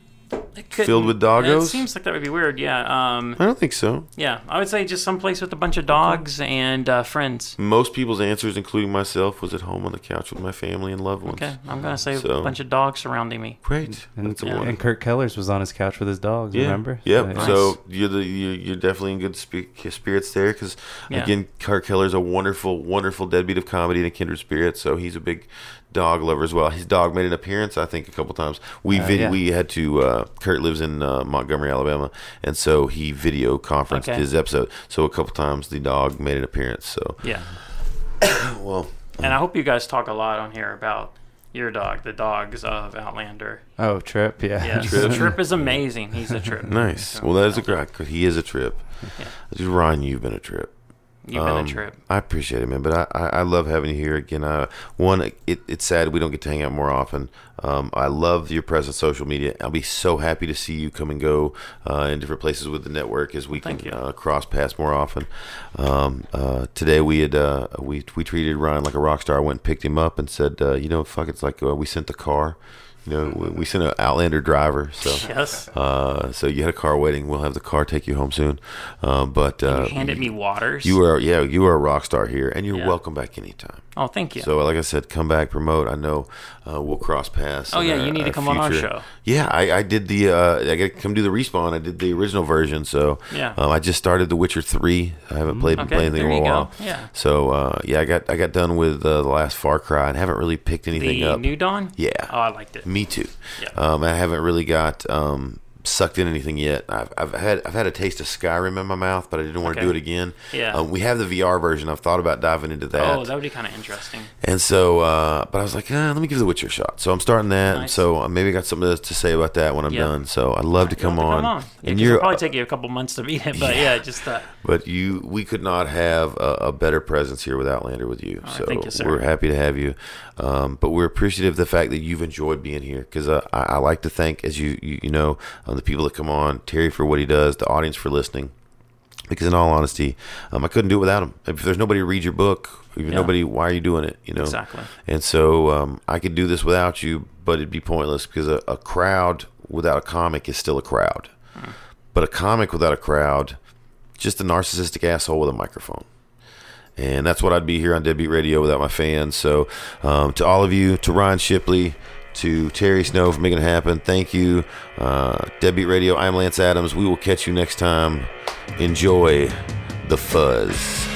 it couldn't- filled with doggos. It seems like that would be weird. Yeah. Um. I don't think so. Yeah. I would say just some place with a bunch of dogs and uh, friends. Most people's answers, including myself, was at home on the couch with my family and loved ones. Okay. I'm gonna say So- a bunch of dogs surrounding me. Great. And, That's Yeah. wonderful. and Kurt Kellers was on his couch with his dogs. Yeah. Remember? Yep. Yeah. So you're the you're, you're definitely in good spe- spirits there because Yeah. again, Kurt Keller's a wonderful, wonderful deadbeat of comedy and a kindred spirit. So he's a big dog lover as well. His dog made an appearance, I think, a couple times. We Uh, vid- yeah. we had to. Uh, Kurt lives in uh, Montgomery, Alabama, and so he video conferenced Okay. his episode. So a couple times the dog made an appearance. So Yeah. well, And I hope you guys talk a lot on here about your dog, the dogs of Outlander. Oh, Trip. Yeah. Yeah, Trip. Trip. is amazing. He's a trip. nice. Well, that is a great. Cause he is a trip. Yeah. Just Ryan, you've been a trip. You've been Um, a trip. I appreciate it, man. But I, I, I love having you here again. Uh, one, it, it's sad we don't get to hang out more often. Um, I love your presence on social media. I'll be so happy to see you come and go uh, in different places with the network as we Thank can uh, cross paths more often. Um, uh, today we had uh, we we treated Ryan like a rock star. I went and picked him up and said, uh, you know, fuck, it's like uh, we sent the car. You know, we, we sent an Outlander driver. So. Yes. Uh, so you had a car waiting. We'll have the car take you home soon. Um, but uh, you handed me waters. you are, yeah, you are a rock star here, and you're Yeah. welcome back anytime. Oh, thank you. So, like I said, come back, promote. I know uh, we'll cross paths. Oh, yeah, our- you need to come on our show. Yeah, I, I did the. Uh, I got to come do the respawn. I did the original version. So, Yeah. um, I just started The Witcher three. I haven't played Okay, anything in a you go. while. Yeah. So, uh, yeah, I got I got done with uh, the last Far Cry and haven't really picked anything the up. New Dawn. Yeah. Oh, I liked it. Me too. Yeah. Um, I haven't really got um, sucked in anything yet. I've, I've had I've had a taste of Skyrim in my mouth, but I didn't want to do it again. Yeah. Um, we have the VR version. I've thought about diving into that. Oh, that would be kind of interesting. And so, uh, but I was like, eh, let me give The Witcher a shot. So I'm starting that. Nice. So uh, maybe I got something to, to say about that when I'm Yeah. done. So I'd love to come have on. Yeah, and you're, probably take you a couple months to beat it, but Yeah. yeah, just uh, but you, we could not have a, a better presence here with Outlander with you. right, so thank you, we're happy to have you. Um, but we're appreciative of the fact that you've enjoyed being here because uh, I, I like to thank, as you you, you know, um, the people that come on, Terry for what he does, the audience for listening. because in all honesty, um, I couldn't do it without him. If there's nobody to read your book, if Yeah. nobody, why are you doing it? You know Exactly. And so um, I could do this without you, but it'd be pointless because a, a crowd without a comic is still a crowd. But a comic without a crowd, just a narcissistic asshole with a microphone. And that's what I'd be here on Deadbeat Radio without my fans. So, um, to all of you, to Ryan Shipley, to Terry Snow for making it happen, thank you. Uh, Deadbeat Radio, I'm Lance Adams. We will catch you next time. Enjoy the fuzz.